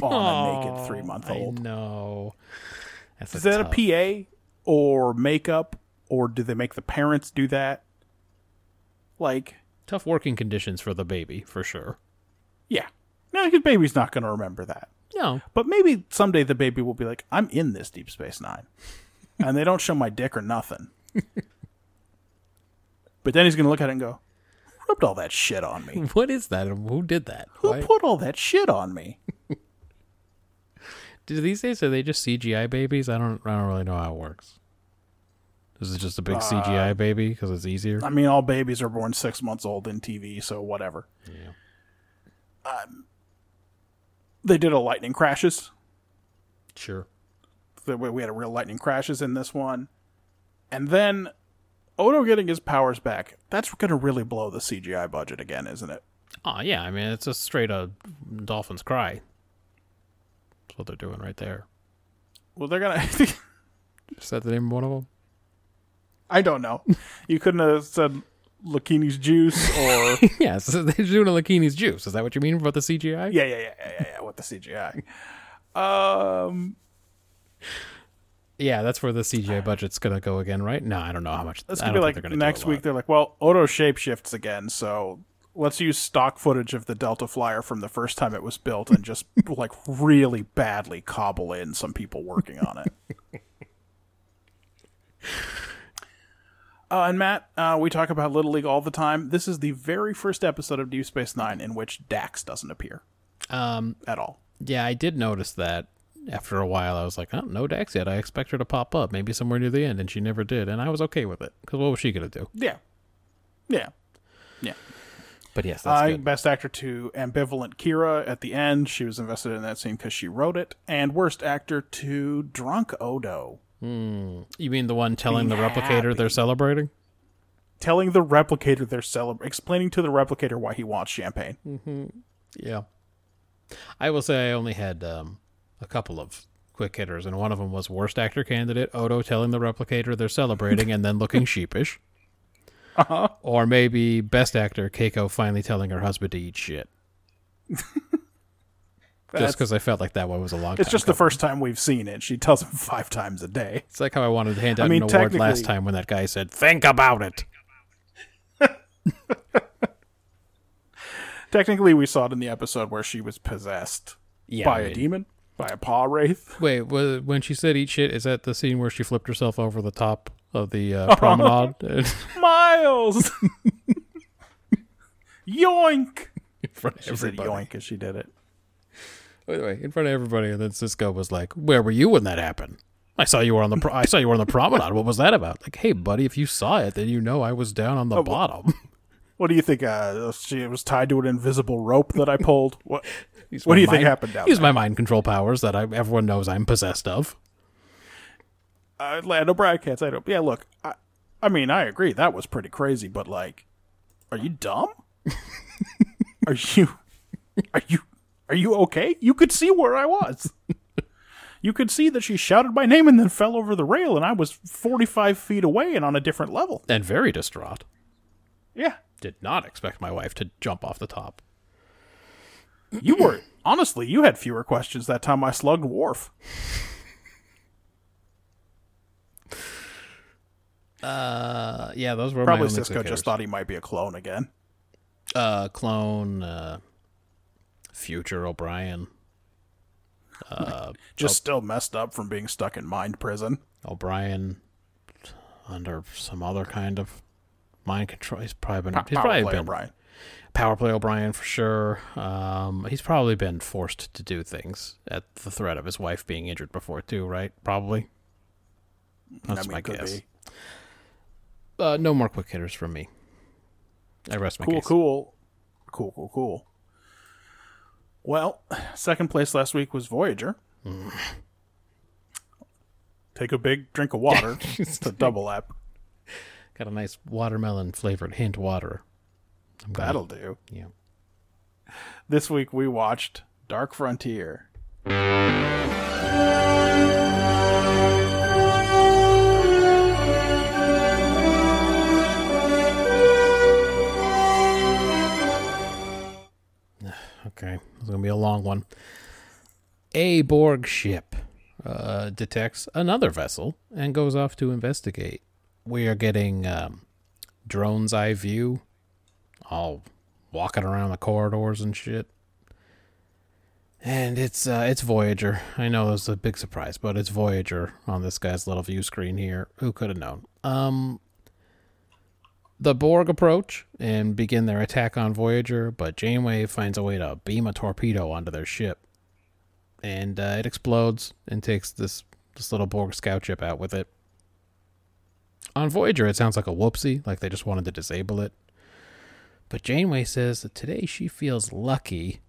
on a naked three month old? No. Is that tough- a PA or makeup, or do they make the parents do that? Like, tough working conditions for the baby for sure? yeah. No, his baby's not going to remember that. No. But maybe someday the baby will be like, I'm in this Deep Space Nine. and they don't show my dick or nothing. but then he's going to look at it and go, Who rubbed all that shit on me? What is that? Who did that? Who Why- put all that shit on me? Do these days are they just CGI babies? I don't. I don't really know how it works. Is it just a big Uh, CGI baby because it's easier? I mean, all babies are born six months old in TV, so whatever. Yeah. They did a lightning crashes. Sure. The we had a real lightning crashes in this one, and then Odo getting his powers back. That's going to really blow the CGI budget again, isn't it? Oh yeah. I mean, it's a straight up dolphins cry. That's what they're doing right there. Well, they're gonna. Is that the name of one of them? I don't know. You couldn't have said Lakini's juice or yes, they're doing a Lakini's juice. Is that what you mean about the CGI? yeah, yeah, yeah, yeah, yeah, yeah, with the CGI. Um, Yeah, that's where the CGI budget's gonna go again, right? No, I don't know how much. that's I gonna be don't like they're gonna do next a week. lot. They're like, well, Odo shapeshifts again, so let's use stock footage of the Delta Flyer from the first time it was built and just like really badly cobble in some people working on it. Uh, and Matt, uh, we talk about Little League all the time. This is the very first episode of Deep Space Nine in which Dax doesn't appear Um, at all. yeah, I did notice that. After a while, I was like, "Oh, no Dax yet. I expect her to pop up, maybe somewhere near the end," and she never did, and I was okay with it because what was she gonna do? Yeah, yeah, yeah. But yes, that's Uh, good. best actor to ambivalent Kira at the end. She was invested in that scene because she wrote it. And worst actor to drunk Odo, You mean the one telling the Being replicator they're celebrating? telling the replicator they're celebrating, explaining to the replicator why he wants champagne. hmm Yeah. I will say I only had um, a couple of quick hitters, and one of them was worst actor candidate Odo telling the replicator they're celebrating and then looking sheepish. Uh-huh. Or maybe best actor Keiko finally telling her husband to eat shit. just because I felt like that one was a long time. It's just the first time we've seen it. She tells him five times a day. It's like how I wanted to hand out mean, an award last time when that guy said, "Think about it." Technically, we saw it in the episode where she was possessed Yeah, by I a mean- demon, by a Pah-wraith. Wait, wa- when she said "eat shit," is that the scene where she flipped herself over the top of the uh, promenade in Miles! Yoink! front of She said everybody? yoink as she did it. Anyway, in front of everybody, and then Sisko was like, "Where were you when that happened? I saw you were on the pro- I saw you were on the promenade. What was that about?" Like, hey, buddy, if you saw it, then you know I was down on the bottom. What do you think? Uh, she was tied to an invisible rope that I pulled. What? What do you think mind- happened down Use there? my mind control powers that I, everyone knows I'm possessed of. uh, Lando Bradcats. I don't. Yeah, look. I, I mean, I agree. That was pretty crazy. But like, are you dumb? are you? Are you? Are you okay? You could see where I was. You could see that she shouted my name and then fell over the rail, and I was forty-five feet away and on a different level. And very distraught. Yeah, Did not expect my wife to jump off the top. you were honestly. You had fewer questions that time I slugged Worf. Uh, yeah, those were my Probably Sisko just thought he might be a clone again. uh, clone, uh, future O'Brien, Just still messed up from being stuck in mind prison. O'Brien under some other kind of mind control. He's probably been. he's Power probably play, been O'Brien. power play O'Brien for sure. Um, he's probably been forced to do things at the threat of his wife being injured before too, right? Probably. That's I mean, my guess. Uh, no more quick hitters from me. I rest my Cool, case. cool. Cool, cool, cool. Well, second place last week was Voyager. Take a big drink of water. it's a double app. Got a nice watermelon flavored hint water. I'm. That'll do. Yeah. This week we watched Dark Frontier. Okay, it's gonna be a long one. A Borg ship uh, detects another vessel and goes off to investigate. We are getting um, drone's eye view, all walking around the corridors and shit. And it's uh, it's Voyager. I know this is a big surprise, but it's Voyager on this guy's little view screen here. Who could have known? Um, the Borg approach and begin their attack on Voyager, but Janeway finds a way to beam a torpedo onto their ship, and uh, it explodes and takes this this little Borg scout ship out with it. On Voyager, it sounds like a whoopsie, like they just wanted to disable it. But Janeway says that today she feels lucky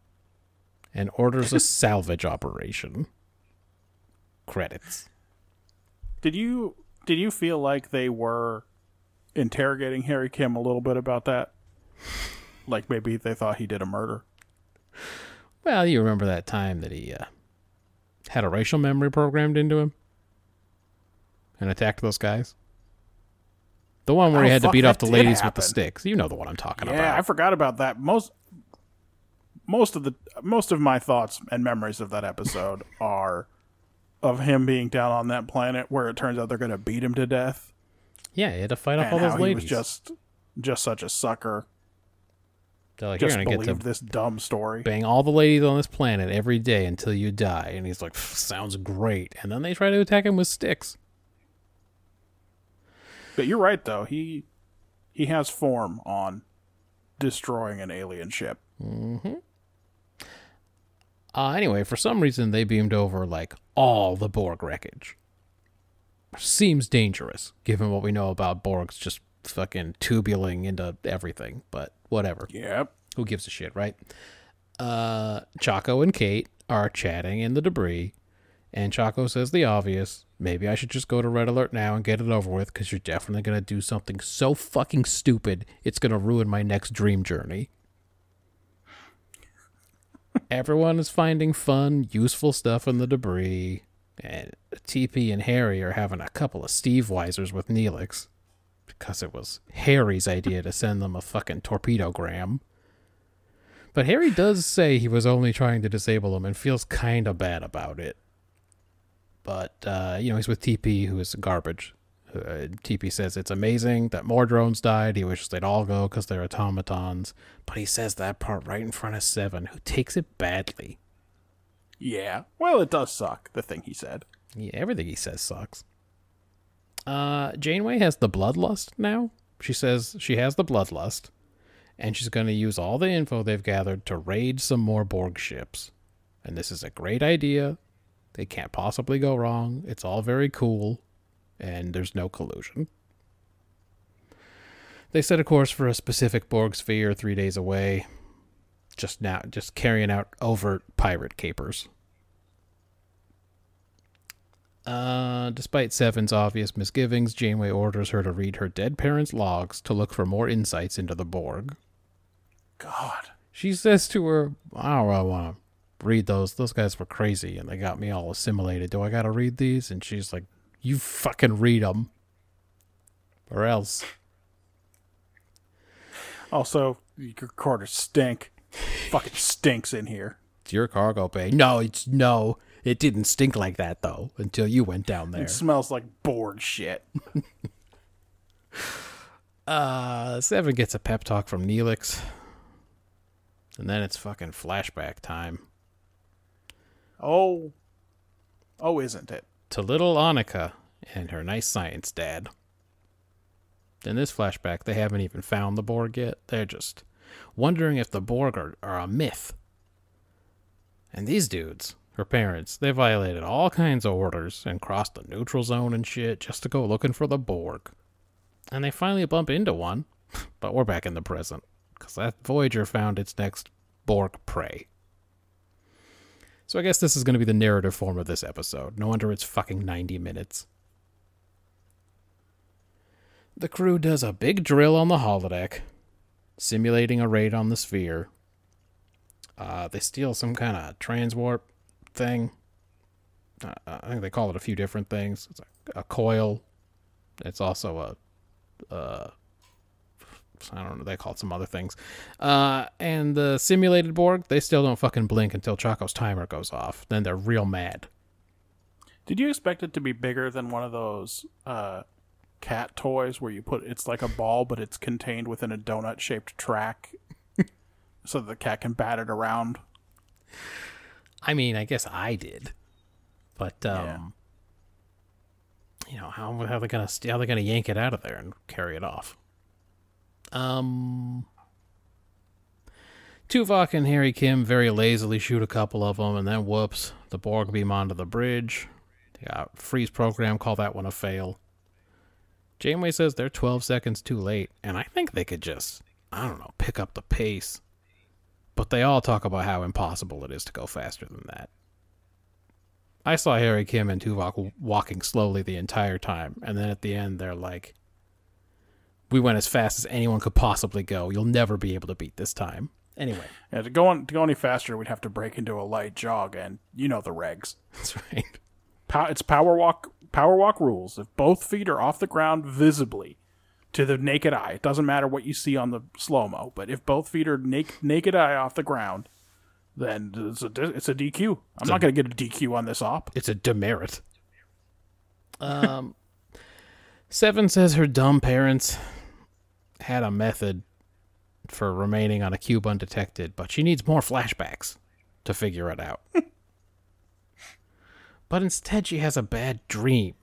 and orders a salvage operation. Credits. Did you did you feel like they were interrogating Harry Kim a little bit about that? Like maybe they thought he did a murder. Well, you remember that time that he uh, had a racial memory programmed into him and attacked those guys? The one where he Oh, had to beat off the ladies with the sticks. You know the one I'm talking Yeah, about. Yeah, I forgot about that. Most most of the most of my thoughts and memories of that episode are of him being down on that planet where it turns out they're going to beat him to death yeah, he had to fight off all those how he ladies. was just just such a sucker. They're like, just you're gonna get to this dumb story. bang all the ladies on this planet every day until you die. And he's like, sounds great. And then they try to attack him with sticks. But you're right though. He he has form on destroying an alien ship. Uh, anyway, for some reason, they beamed over like all the Borg wreckage. Seems dangerous, given what we know about Borgs just fucking tubuling into everything, but whatever. Yep. Who gives a shit, right? Uh, Chaco and Kate are chatting in the debris, and Chaco says the obvious. Maybe I should just go to Red Alert now and get it over with, because you're definitely going to do something so fucking stupid, it's going to ruin my next dream journey. Everyone is finding fun, useful stuff in the debris, and TP and Harry are having a couple of Steve Weisers with Neelix, because it was Harry's idea to send them a fucking torpedo gram. But Harry does say he was only trying to disable them and feels kind of bad about it. But, uh, you know, he's with TP, who is garbage. Uh, TP says it's amazing that more drones died. He wishes they'd all go because they're automatons. But he says that part right in front of Seven, who takes it badly. Yeah. Well, it does suck. The thing he said. Yeah, everything he says sucks. Uh, Janeway has the bloodlust now. She says she has the bloodlust, and she's going to use all the info they've gathered to raid some more Borg ships. And this is a great idea. They can't possibly go wrong. It's all very cool, and there's no collusion. They set a course for a specific Borg sphere three days away. Just now, just carrying out overt pirate capers. Uh, despite Seven's obvious misgivings, Janeway orders her to read her dead parents' logs to look for more insights into the Borg. God. She says to her, I don't really want to read those. Those guys were crazy and they got me all assimilated. Do I got to read these? And she's like, You fucking read them. Or else. Also, your quarters stink. Fucking stinks in here. It's your cargo bay. No, it's no. It didn't stink like that, though, until you went down there. It smells like Borg shit. Uh, Seven gets a pep talk from Neelix. And then it's fucking flashback time. Oh. Oh, isn't it? to little Annika and her nice science dad. In this flashback, they haven't even found the Borg yet. They're just wondering if the Borg are, are a myth. And these dudes, her parents, they violated all kinds of orders and crossed the neutral zone and shit just to go looking for the Borg. And they finally bump into one, but we're back in the present, because that Voyager found its next Borg prey. So I guess this is going to be the narrative form of this episode. No wonder it's fucking 90 minutes. The crew does a big drill on the holodeck, simulating a raid on the sphere. Uh, they steal some kind of transwarp thing. Uh, I think they call it a few different things. It's a, a coil. It's also a, uh, I don't know. They call it some other things. Uh, and the simulated Borg, they still don't fucking blink until Chaco's timer goes off. Then they're real mad. Did you expect it to be bigger than one of those uh, cat toys where you put it's like a ball, but it's contained within a donut shaped track, so the cat can bat it around? I mean, I guess I did, but um, you know how how they gonna how they gonna yank it out of there and carry it off? Um, Tuvok and Harry Kim very lazily shoot a couple of them, and then whoops, the Borg beam onto the bridge. They got freeze program, call that one a fail. Janeway says they're 12 seconds too late, and I think they could just, I don't know, pick up the pace. But they all talk about how impossible it is to go faster than that. I saw Harry Kim and Tuvok walking slowly the entire time, and then at the end they're like, "We went as fast as anyone could possibly go. You'll never be able to beat this time." Anyway, Yeah, to go on to go any faster, we'd have to break into a light jog, and you know the regs. that's right. It's power walk. Power walk rules. If both feet are off the ground visibly to the naked eye, it doesn't matter what you see on the slow mo. But if both feet are na- naked eye off the ground, then it's a it's a DQ. I'm not going to get a DQ on this op. It's a demerit. Um, Seven says her dumb parents had a method for remaining on a cube undetected, but she needs more flashbacks to figure it out. but instead, she has a bad dream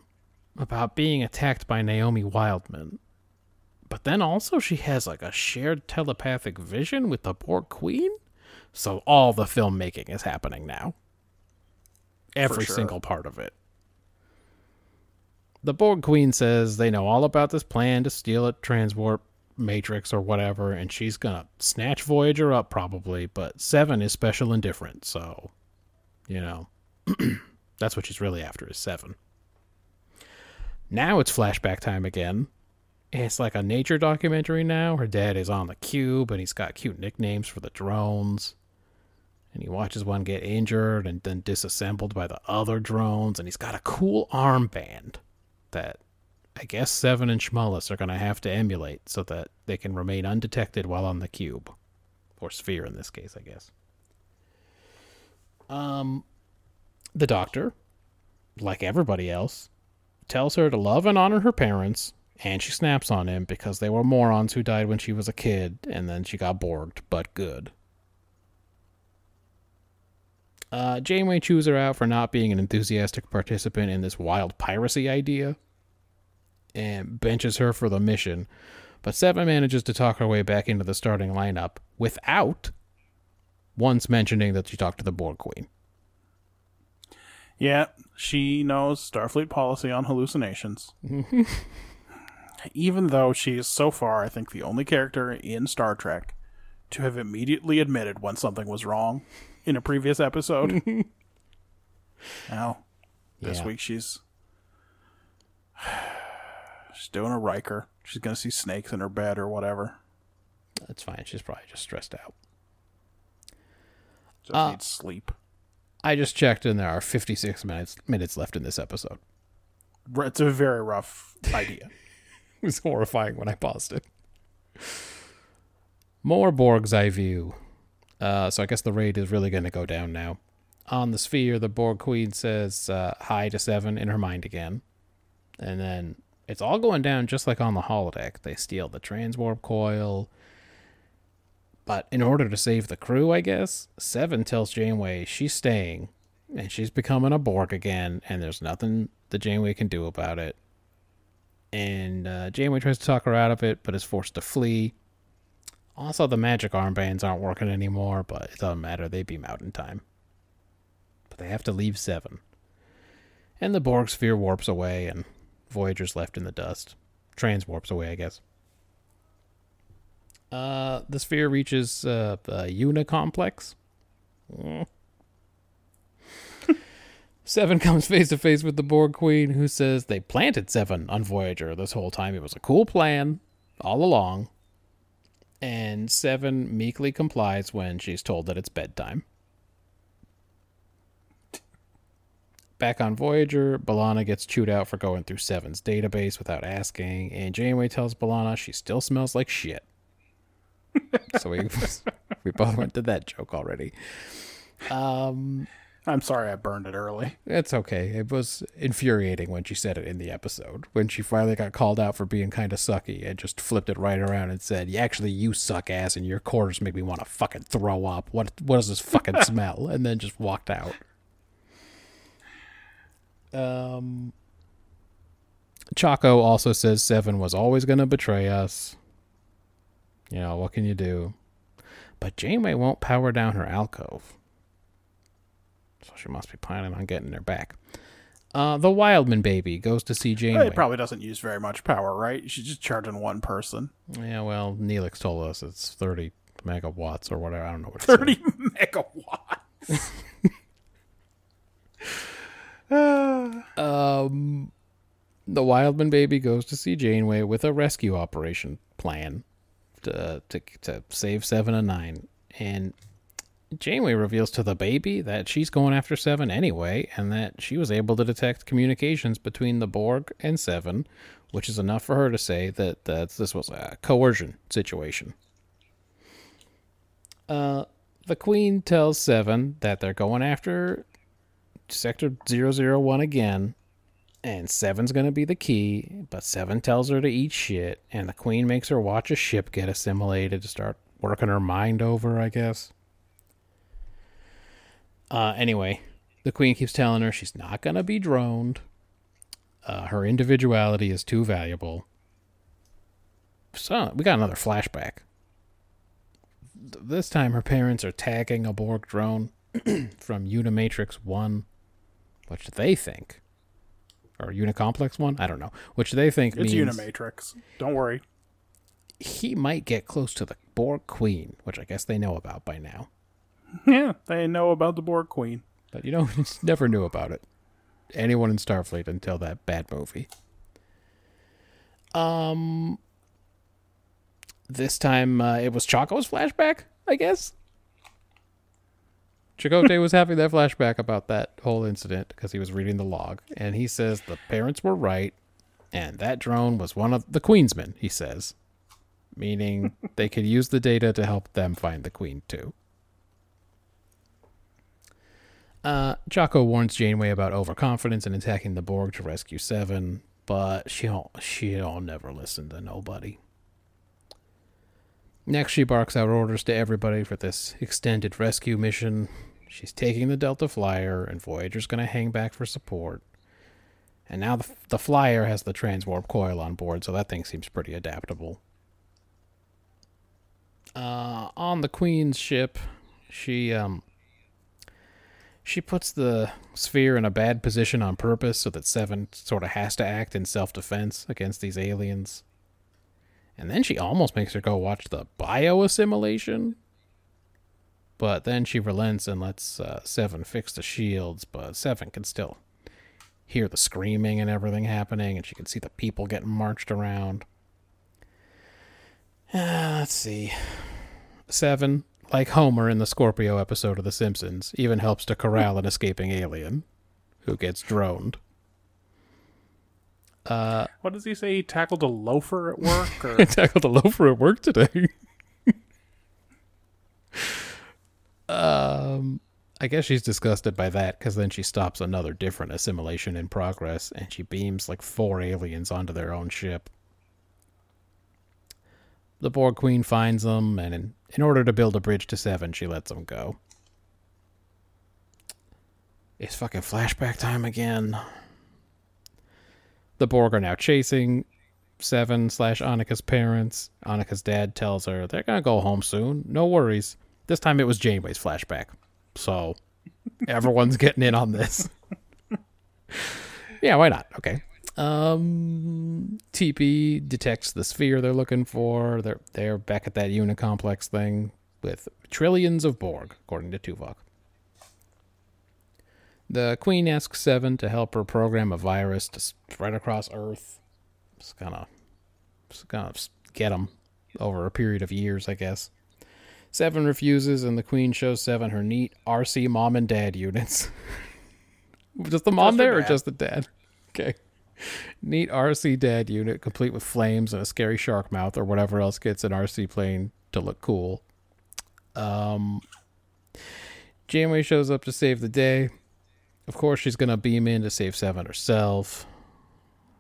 about being attacked by Naomi Wildman. But then also, she has like a shared telepathic vision with the Borg Queen. So all the filmmaking is happening now every sure. single part of it. The Borg Queen says they know all about this plan to steal a transwarp matrix or whatever, and she's gonna snatch Voyager up probably, but Seven is special and different, so you know that's what she's really after is Seven. Now it's flashback time again. It's like a nature documentary now. Her dad is on the cube and he's got cute nicknames for the drones and he watches one get injured and then disassembled by the other drones, and he's got a cool armband that I guess Seven and Schmullis are going to have to emulate so that they can remain undetected while on the cube. Or sphere in this case, I guess. Um, the doctor, like everybody else, tells her to love and honor her parents, and she snaps on him because they were morons who died when she was a kid, and then she got borged, but good. Uh, Janeway chews her out for not being an enthusiastic participant in this wild piracy idea and benches her for the mission. But Seven manages to talk her way back into the starting lineup without once mentioning that she talked to the Borg Queen. Yeah, she knows Starfleet policy on hallucinations. Even though she is so far, I think, the only character in Star Trek to have immediately admitted when something was wrong in a previous episode. now, this Yeah. week she's she's doing a Riker. She's gonna see snakes in her bed or whatever. That's fine. She's probably just stressed out. Just Uh, needs sleep. I just checked, and there are 56 minutes minutes left in this episode. It's a very rough idea. It was horrifying when I paused it. More Borg's eye view. Uh, so I guess the raid is really going to go down now. On the sphere, the Borg Queen says uh, hi to Seven in her mind again. And then it's all going down just like on the holodeck. They steal the transwarp coil. But in order to save the crew, I guess, Seven tells Janeway she's staying and she's becoming a Borg again, and there's nothing that Janeway can do about it and uh, Janeway tries to talk her out of it, but is forced to flee. Also, the magic armbands aren't working anymore, but it doesn't matter. They beam out in time. But they have to leave Seven. And the Borg sphere warps away, and Voyager's left in the dust. Trans warps away, I guess. Uh, the sphere reaches uh, a Unicomplex. Mm. Seven comes face to face with the Borg Queen, who says they planted Seven on Voyager this whole time. It was a cool plan all along. And Seven meekly complies when she's told that it's bedtime. Back on Voyager, B'Elanna gets chewed out for going through Seven's database without asking, and Janeway tells B'Elanna she still smells like shit. so we we both went to that joke already. Um, I'm sorry I burned it early. it's okay. It was infuriating when she said it in the episode. When she finally got called out for being kind of sucky and just flipped it right around and said, "Yeah, actually, you suck ass, and your quarters make me want to fucking throw up. What what does this fucking smell?" And then just walked out. Um, Chaco also says Seven was always going to betray us. You know, what can you do? But Janeway won't power down her alcove. So she must be planning on getting her back. Uh, the Wildman baby goes to see Janeway. It probably doesn't use very much power, right? She's just charging one person. Yeah, well, Neelix told us it's 30 megawatts or whatever. I don't know what it 30 megawatts. Um, the Wildman baby goes to see Janeway with a rescue operation plan to to, to save Seven and Nine, and Janeway reveals to the baby that she's going after Seven anyway, and that she was able to detect communications between the Borg and Seven, which is enough for her to say that that this was a coercion situation. Uh, the Queen tells Seven that they're going after Sector 001 again, and Seven's to be the key, but Seven tells her to eat shit, and the Queen makes her watch a ship get assimilated to start working her mind over, I guess. Uh, anyway, the Queen keeps telling her she's not to be droned. Uh, her individuality is too valuable. So, we got another flashback. This time, her parents are tagging a Borg drone from Unimatrix 1 which they think, or Unicomplex one, I don't know, which they think It's means Unimatrix. Don't worry. he might get close to the Borg Queen, which I guess they know about by now. Yeah, they know about the Borg Queen. But you know, never knew about it. Anyone in Starfleet until that bad movie. Um, this time uh, it was Chaco's flashback, I guess. Chakotay was having that flashback about that whole incident because he was reading the log, and he says the parents were right, and that drone was one of the Queensmen. He says, meaning they could use the data to help them find the Queen too. Uh, warns Janeway about overconfidence and attacking the Borg to rescue Seven, but she'll she'll never listen to nobody. Next, she barks out orders to everybody for this extended rescue mission. She's taking the Delta Flyer, and Voyager's going to hang back for support. And now the, the Flyer has the transwarp coil on board, so that thing seems pretty adaptable. Uh, on the Queen's ship, she um she puts the sphere in a bad position on purpose so that Seven sort of has to act in self defense against these aliens. And then she almost makes her go watch the bioassimilation. But then she relents and lets uh, Seven fix the shields, but Seven can still hear the screaming and everything happening, and she can see the people getting marched around. Uh, let's see. Seven, like Homer in the Scorpio episode of The Simpsons, even helps to corral an escaping alien who gets droned. Uh, What does he say? He tackled a loafer at work? Or tackled a loafer at work today. um, I guess she's disgusted by that because then she stops another different assimilation in progress and she beams like four aliens onto their own ship. The Borg Queen finds them, and in, in order to build a bridge to Seven, she lets them go. It's fucking flashback time again. The Borg are now chasing Seven slash Annika's parents. Annika's dad tells her they're gonna go home soon. No worries. This time it was Janeway's flashback. So everyone's getting in on this. yeah, why not? Okay. Um TP detects the sphere they're looking for. They're they're back at that unicomplex thing with trillions of Borg, according to Tuvok. The Queen asks Seven to help her program a virus to spread across Earth. It's gonna, it's gonna get them. over a period of years, I guess. Seven refuses, and the Queen shows Seven her neat RC mom and dad units. just the mom Just her there, or just the dad? Okay. Neat RC dad unit, complete with flames and a scary shark mouth, or whatever else gets an RC plane to look cool. Um, Janeway shows up to save the day. Of course, she's gonna beam in to save Seven herself.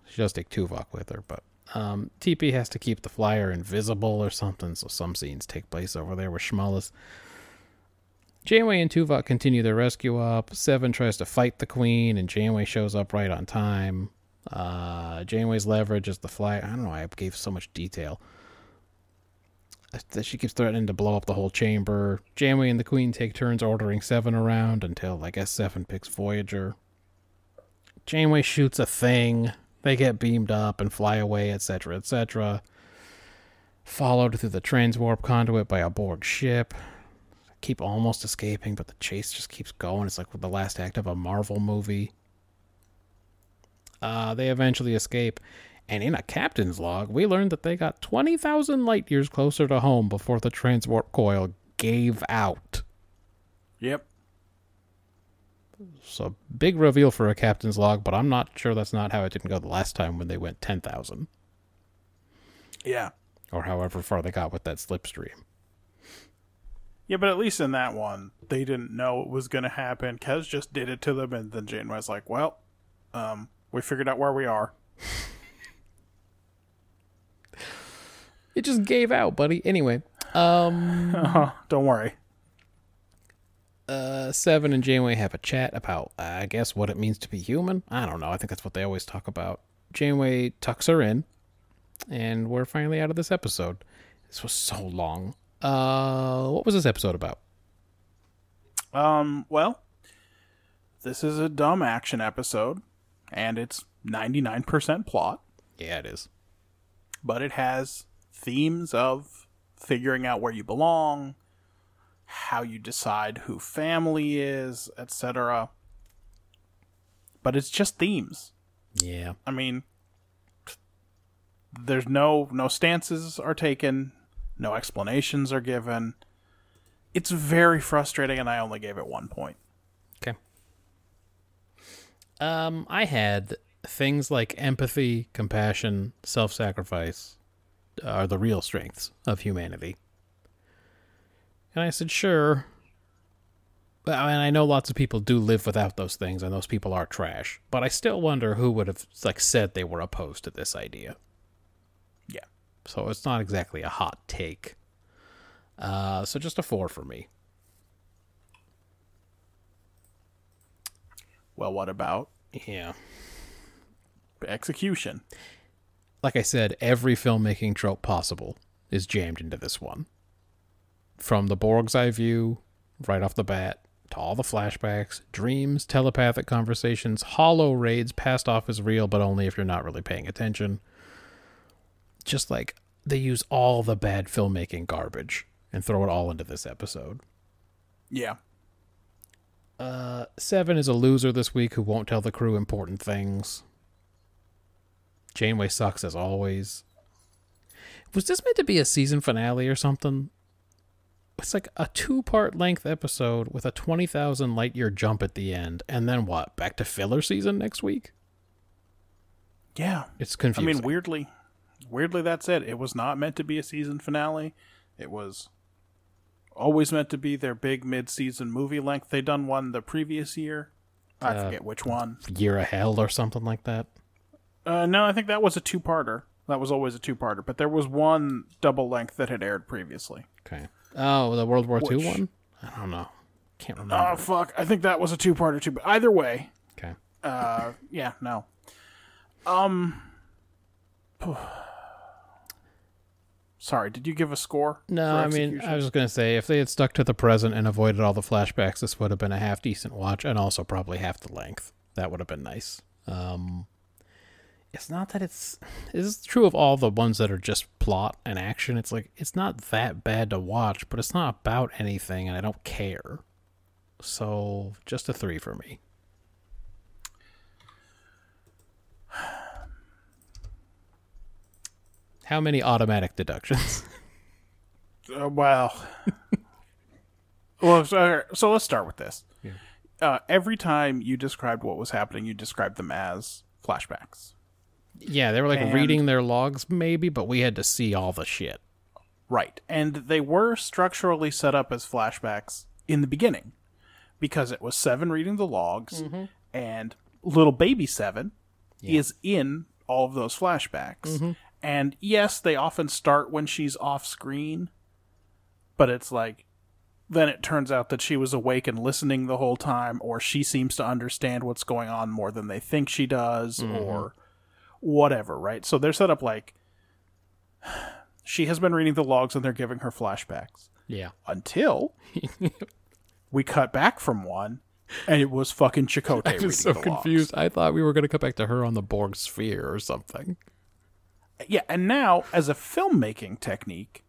She does take Tuvok with her, but um, TP has to keep the flyer invisible or something, so some scenes take place over there with Schmullis. Janeway and Tuvok continue their rescue up. Seven tries to fight the Queen, and Janeway shows up right on time. Uh, Janeway's leverage is the flyer. I don't know. Why I gave so much detail. That she keeps threatening to blow up the whole chamber. Janeway and the Queen take turns ordering Seven around until I guess Seven picks Voyager. Janeway shoots a thing. They get beamed up and fly away, etc., etc. Followed through the transwarp conduit by a Borg ship. Keep almost escaping, but the chase just keeps going. It's like the last act of a Marvel movie. Uh, they eventually escape, and in a captain's log, we learned that they got 20,000 light years closer to home before the transwarp coil gave out. Yep. So, big reveal for a captain's log, but I'm not sure that's not how it didn't go the last time when they went 10,000, Yeah. or however far they got with that slipstream. Yeah, but at least in that one, they didn't know it was going to happen. Kes just did it to them, and then Janeway's like, well, um, we figured out where we are. It just gave out, buddy. Anyway, um. Don't worry. uh, Seven and Janeway have a chat about, I guess, what it means to be human. I don't know. I think that's what they always talk about. Janeway tucks her in, and we're finally out of this episode. This was so long. Uh, what was this episode about? Um, well, this is a dumb action episode, and it's 99% plot, Yeah, it is. but it has themes of figuring out where you belong, how you decide who family is, etc. But it's just themes. Yeah. I mean, there's no no stances are taken, no explanations are given. It's very frustrating, and I only gave it one point. Okay. Um, I had things like empathy, compassion, self-sacrifice are the real strengths of humanity. And I said, sure. And I know lots of people do live without those things, and those people are trash. But I still wonder who would have like said they were opposed to this idea. Yeah. So it's not exactly a hot take. Uh, so just a four for me. Well, what about Yeah. execution? Like I said, every filmmaking trope possible is jammed into this one. From the Borg's eye view, right off the bat, to all the flashbacks, dreams, telepathic conversations, hollow raids passed off as real, but only if you're not really paying attention. Just like they use all the bad filmmaking garbage and throw it all into this episode. Yeah. Uh, Seven is a loser this week who won't tell the crew important things. Janeway sucks as always. Was this meant to be a season finale or something? It's like a two part length episode with a 20,000 light year jump at the end. And then what? Back to filler season next week? Yeah. It's confusing. I mean, weirdly, weirdly, that's it. It was not meant to be a season finale. It was always meant to be their big mid-season movie length. They done one the previous year. I Uh, forget which one. Year of Hell or something like that. Uh, no, I think that was a two-parter. That was always a two-parter, but there was one double length that had aired previously. Okay. Oh, the World War II one? I don't know. Can't remember. Oh fuck! I think that was a two-parter too. But either way, okay. uh, yeah, no. Um. Sorry, did you give a score? No, I mean. I was just going to say, if they had stuck to the present and avoided all the flashbacks, this would have been a half decent watch and also probably half the length. That would have been nice. Um, it's not that it's. Is true of all the ones that are just plot and action. It's like, it's not that bad to watch, but it's not about anything and I don't care. So, just a three for me. How many automatic deductions? Uh, well, well, so, so let's start with this. Uh, every time you described what was happening, you described them as flashbacks. Yeah, they were like And- reading their logs, maybe, but we had to see all the shit. Right. And they were structurally set up as flashbacks in the beginning because it was Seven reading the logs mm-hmm. and little baby Seven is in all of those flashbacks. Mm-hmm. And yes, they often start when she's off screen, but it's like then it turns out that she was awake and listening the whole time or she seems to understand what's going on more than they think she does mm-hmm. or whatever, right? So they're set up like she has been reading the logs and they're giving her flashbacks Yeah. until we cut back from one and it was fucking Chakotay I reading was so the logs. confused. I thought we were going to come back to her on the Borg sphere or something. Yeah, and now as a filmmaking technique,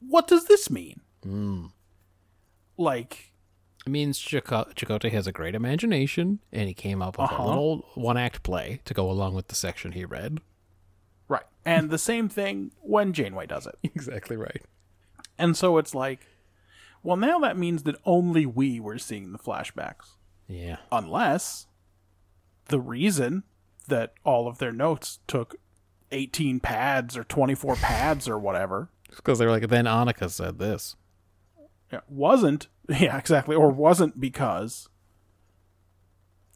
what does this mean? Hmm. Like, It means Chako- Chakotay has a great imagination, and he came up with Uh-huh. a little one act play to go along with the section he read. right. And the same thing when Janeway does it. Exactly right. And so it's like, well, now that means that only we were seeing the flashbacks. Yeah. Unless the reason that all of their notes took 18 pads or 24 pads or whatever Because they were like, then Annika said this. Yeah, wasn't yeah exactly or wasn't because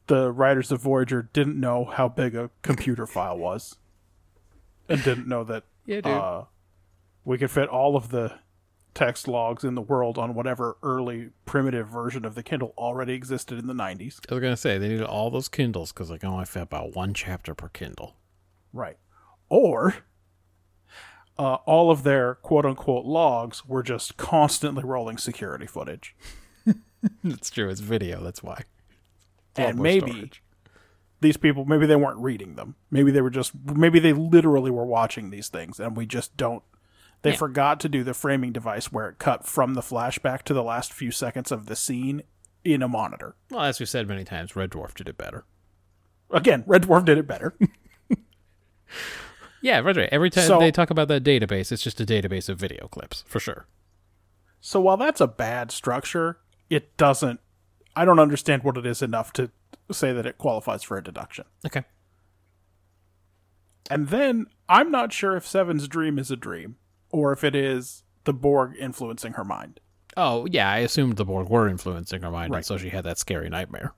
the writers of voyager didn't know how big a computer file was and didn't know that Yeah, uh, we could fit all of the text logs in the world on whatever early primitive version of the kindle already existed in the 90s I was going to say, they needed all those Kindles because they can only fit about one chapter per Kindle. right. Or uh, all of their quote-unquote logs were just constantly rolling security footage That's true. It's video. That's why. It's a lot and maybe storage. these people maybe they weren't reading them maybe they were just maybe they literally were watching these things and we just don't they Yeah. forgot to do the framing device where it cut from the flashback to the last few seconds of the scene in a monitor Well, as we've said many times, Red Dwarf did it better. again red dwarf did it better Yeah, right, right. Every time So- they talk about that database, it's just a database of video clips, for sure. so while that's a bad structure it doesn't i don't understand what it is enough to say that it qualifies for a deduction Okay. and then i'm not sure if seven's dream is a dream or if it is the borg influencing her mind Oh, yeah, I assumed the Borg were influencing her mind, Right. and so she had that scary nightmare.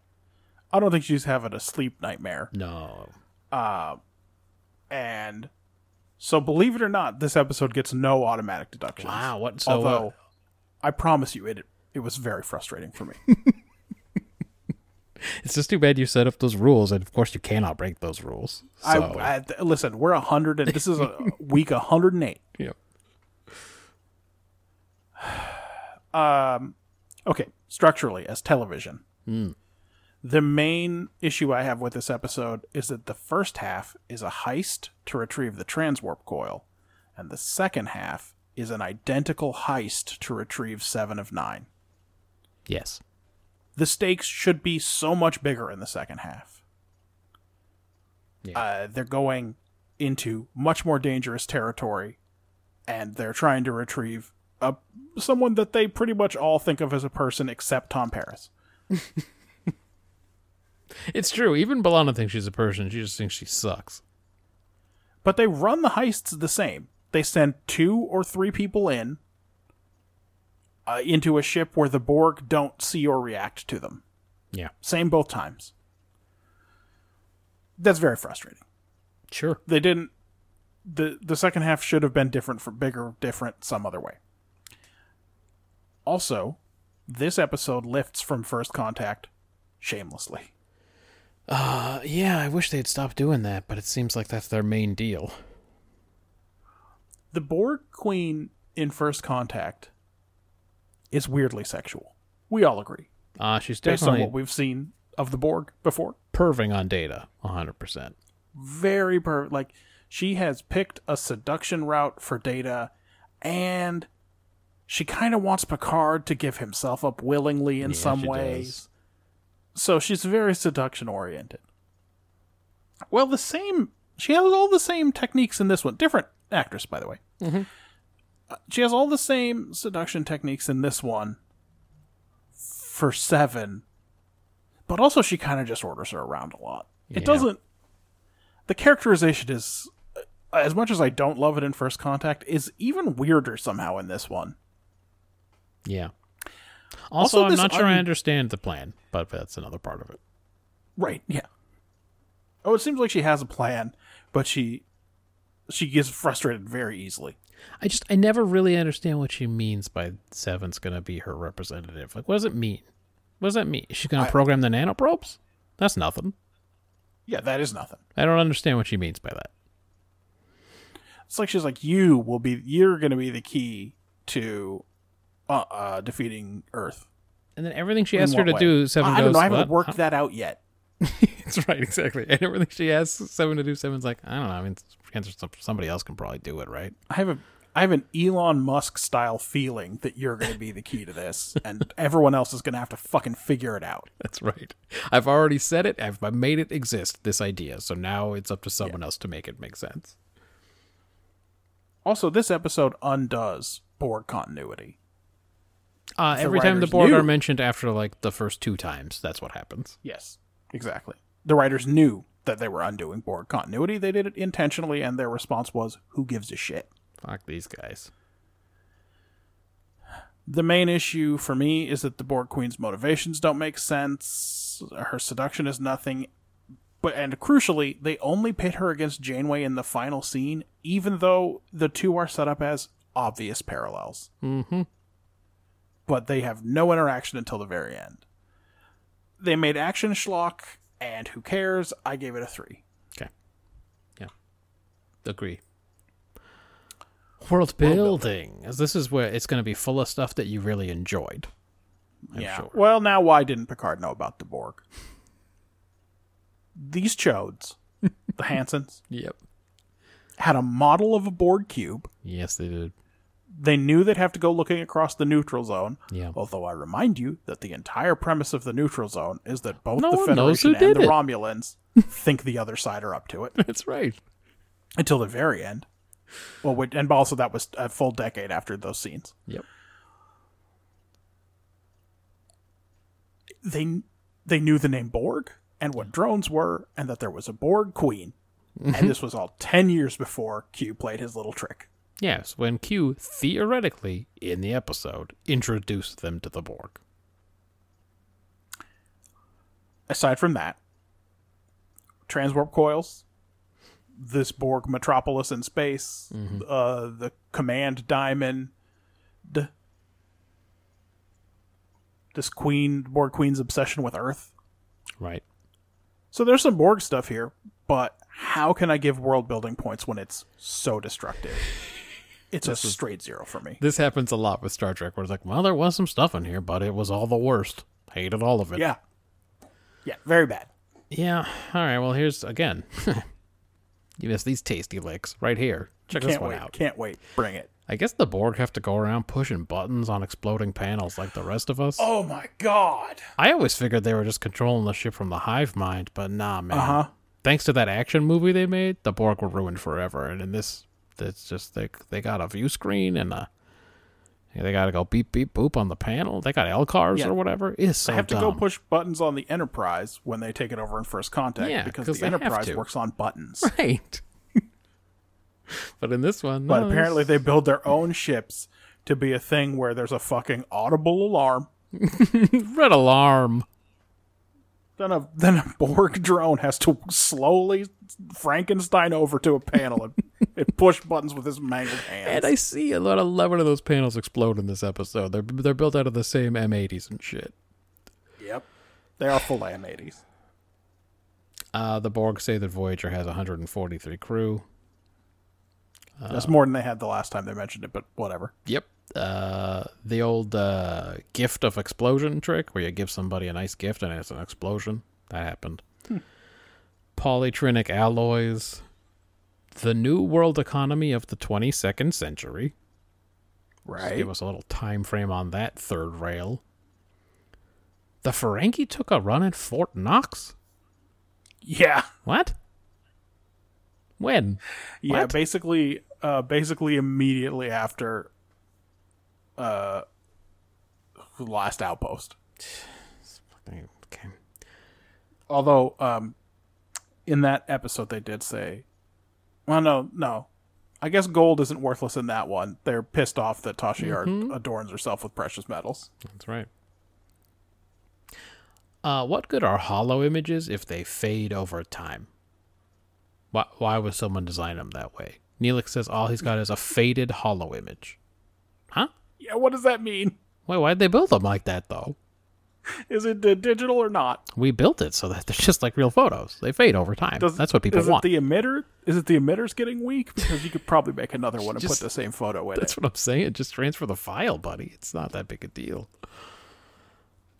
i don't think she's having a sleep nightmare No. Uh, and so believe it or not this episode gets no automatic deductions Wow, what? So, although uh, i promise you it it was very frustrating for me it's just too bad you set up those rules, and of course you cannot break those rules. I, So, I th- listen we're a hundred and this is a week 108 Yep. um okay structurally as television Hmm. The main issue i have with this episode is that the first half is a heist to retrieve the transwarp coil and the second half is an identical heist to retrieve seven of nine Yes. the stakes should be so much bigger in the second half. Yeah. Uh, they're going into much more dangerous territory, and they're trying to retrieve a, someone that they pretty much all think of as a person except Tom Paris. It's true. Even B'Elanna thinks she's a person. She just thinks she sucks. But they run the heists the same. They send two or three people in uh, into a ship where the Borg don't see or react to them. Yeah. Same both times. That's very frustrating. Sure. they didn't the the second half should have been different for bigger different some other way also this episode lifts from first contact shamelessly Uh, yeah, I wish they'd stop doing that, but it seems like that's their main deal. the borg queen in first contact is weirdly sexual we all agree Uh, she's based on what we've seen of the borg before perving on data, 100%. very per like she has picked a seduction route for data and she kind of wants Picard to give himself up willingly in Yeah, some ways. does. So she's very seduction oriented. Well, the same she has all the same techniques in this one. Different actress, by the way. she has all the same seduction techniques in this one for seven, but also she kind of just orders her around a lot. Yeah. It doesn't. The characterization is, uh, as much as I don't love it in First Contact, is even weirder somehow in this one. Yeah. Also, Also, I'm not sure I understand the plan, but that's another part of it. Right. Yeah. Oh, it seems like she has a plan, but she she gets frustrated very easily. I just I never really understand what she means by Seven's going to be her representative. Like, what does it mean? What does that mean? Is she going to program the nanoprobes? That's nothing. Yeah, that is nothing. I don't understand what she means by that. It's like she's like, you will be, you're going to be the key to uh, uh, defeating Earth. And then everything she In asks her what to way? do, Seven I, I don't know. I haven't "What? worked that out yet. That's right, exactly. And everything she asks Seven to do, Seven's like, I don't know. I mean, answer some- somebody else can probably do it, right? I have a, I have an Elon Musk style feeling that you're going to be the key to this, and everyone else is going to have to fucking figure it out. That's right. I've already said it. I've I've made it exist. This idea. So now it's up to someone else to make it make sense. Also, this episode undoes Borg continuity. Uh, The every time the Borg knew. are mentioned after like the first two times, that's what happens. Yes, exactly. The writers knew that they were undoing Borg continuity. They did it intentionally, and their response was, "Who gives a shit?" Fuck these guys. The main issue for me is that the Borg Queen's motivations don't make sense. Her seduction is nothing. But and crucially, they only pit her against Janeway in the final scene, even though the two are set up as obvious parallels. Mm-hmm. But they have no interaction until the very end. They made action schlock, and who cares? I gave it a three. Okay. Yeah. Agree. World building. As this is where it's going to be full of stuff that you really enjoyed. I'm yeah. sure. Well, now why didn't Picard know about the Borg? These chodes, the Hansens, Yep. had a model of a Borg cube. Yes, they did. They knew they'd have to go looking across the neutral zone. Yeah. Although I remind you that the entire premise of the neutral zone is that both No the one knows who Federation and the it. Romulans think the other side are up to it That's right. until the very end. Well, and also that was a full decade after those scenes. Yep. They they knew the name Borg and what drones were, and that there was a Borg queen. Mm-hmm. And this was all ten years before Q played his little trick. Yes, when Q theoretically in the episode introduced them to the Borg. aside from that, transwarp coils, this Borg metropolis in space, uh, the command diamond, this queen Borg queen's obsession with Earth. Right. So there's some Borg stuff here, but how can I give world building points when it's so destructive? It's a straight zero for me. This happens a lot with Star Trek where it's like, well, there was some stuff in here, but it was all the worst. Hated all of it. Yeah. Yeah, very bad. Yeah. All right. Well, here's again. you missed these tasty licks right here. Check this Can't one wait. out. Can't wait. Bring it. I guess the Borg have to go around pushing buttons on exploding panels like the rest of us. Oh my god. I always figured they were just controlling the ship from the hive mind, but nah, man. Uh huh. Thanks to that action movie they made, the Borg were ruined forever. And in this, it's just they they got a view screen and a, they got to go beep beep boop on the panel. They got LCARS Yeah. or whatever. It's so They have to go push buttons on the Enterprise when they take it over in First Contact Yeah, because 'cause the Enterprise works on buttons. right. but in this one, But no, apparently it's- they build their own ships to be a thing where there's a fucking audible alarm. red alarm. Then a then a Borg drone has to slowly Frankenstein over to a panel and, and push buttons with his mangled hands. And I see a lot of eleven of those panels explode in this episode. They're they're built out of the same M80s and shit. yep. They are full M80s. Uh, the Borg say that Voyager has 143 crew. That's more than they had the last time they mentioned it, but whatever. Yep. Uh, the old uh, gift of explosion trick, where you give somebody a nice gift and it's an explosion. That happened. Polytrinic alloys. The new world economy of the 22nd century. Just Right. Give us a little time frame on that third rail. The Ferengi took a run at Fort Knox. Yeah. What? When? Yeah, What? basically uh basically immediately after uh, last outpost. Okay. Although, um, in that episode, they did say, well, no, no. I guess gold isn't worthless in that one. They're pissed off that Tasha Yar adorns herself with precious metals. That's right. Uh, what good are hollow images if they fade over time? Why, why would someone design them that way? Neelix says all he's got is a faded hollow image. Huh? Yeah, what does that mean? Wait, why'd they build them like that, though? Is it digital or not? We built it so that they're just like real photos. They fade over time. Does, That's what people is want. it the emitter? Is it the emitter's getting weak? Because you could probably make another one and Just- put the same photo in That's it. what I'm saying. Just transfer the file, buddy. It's not that big a deal.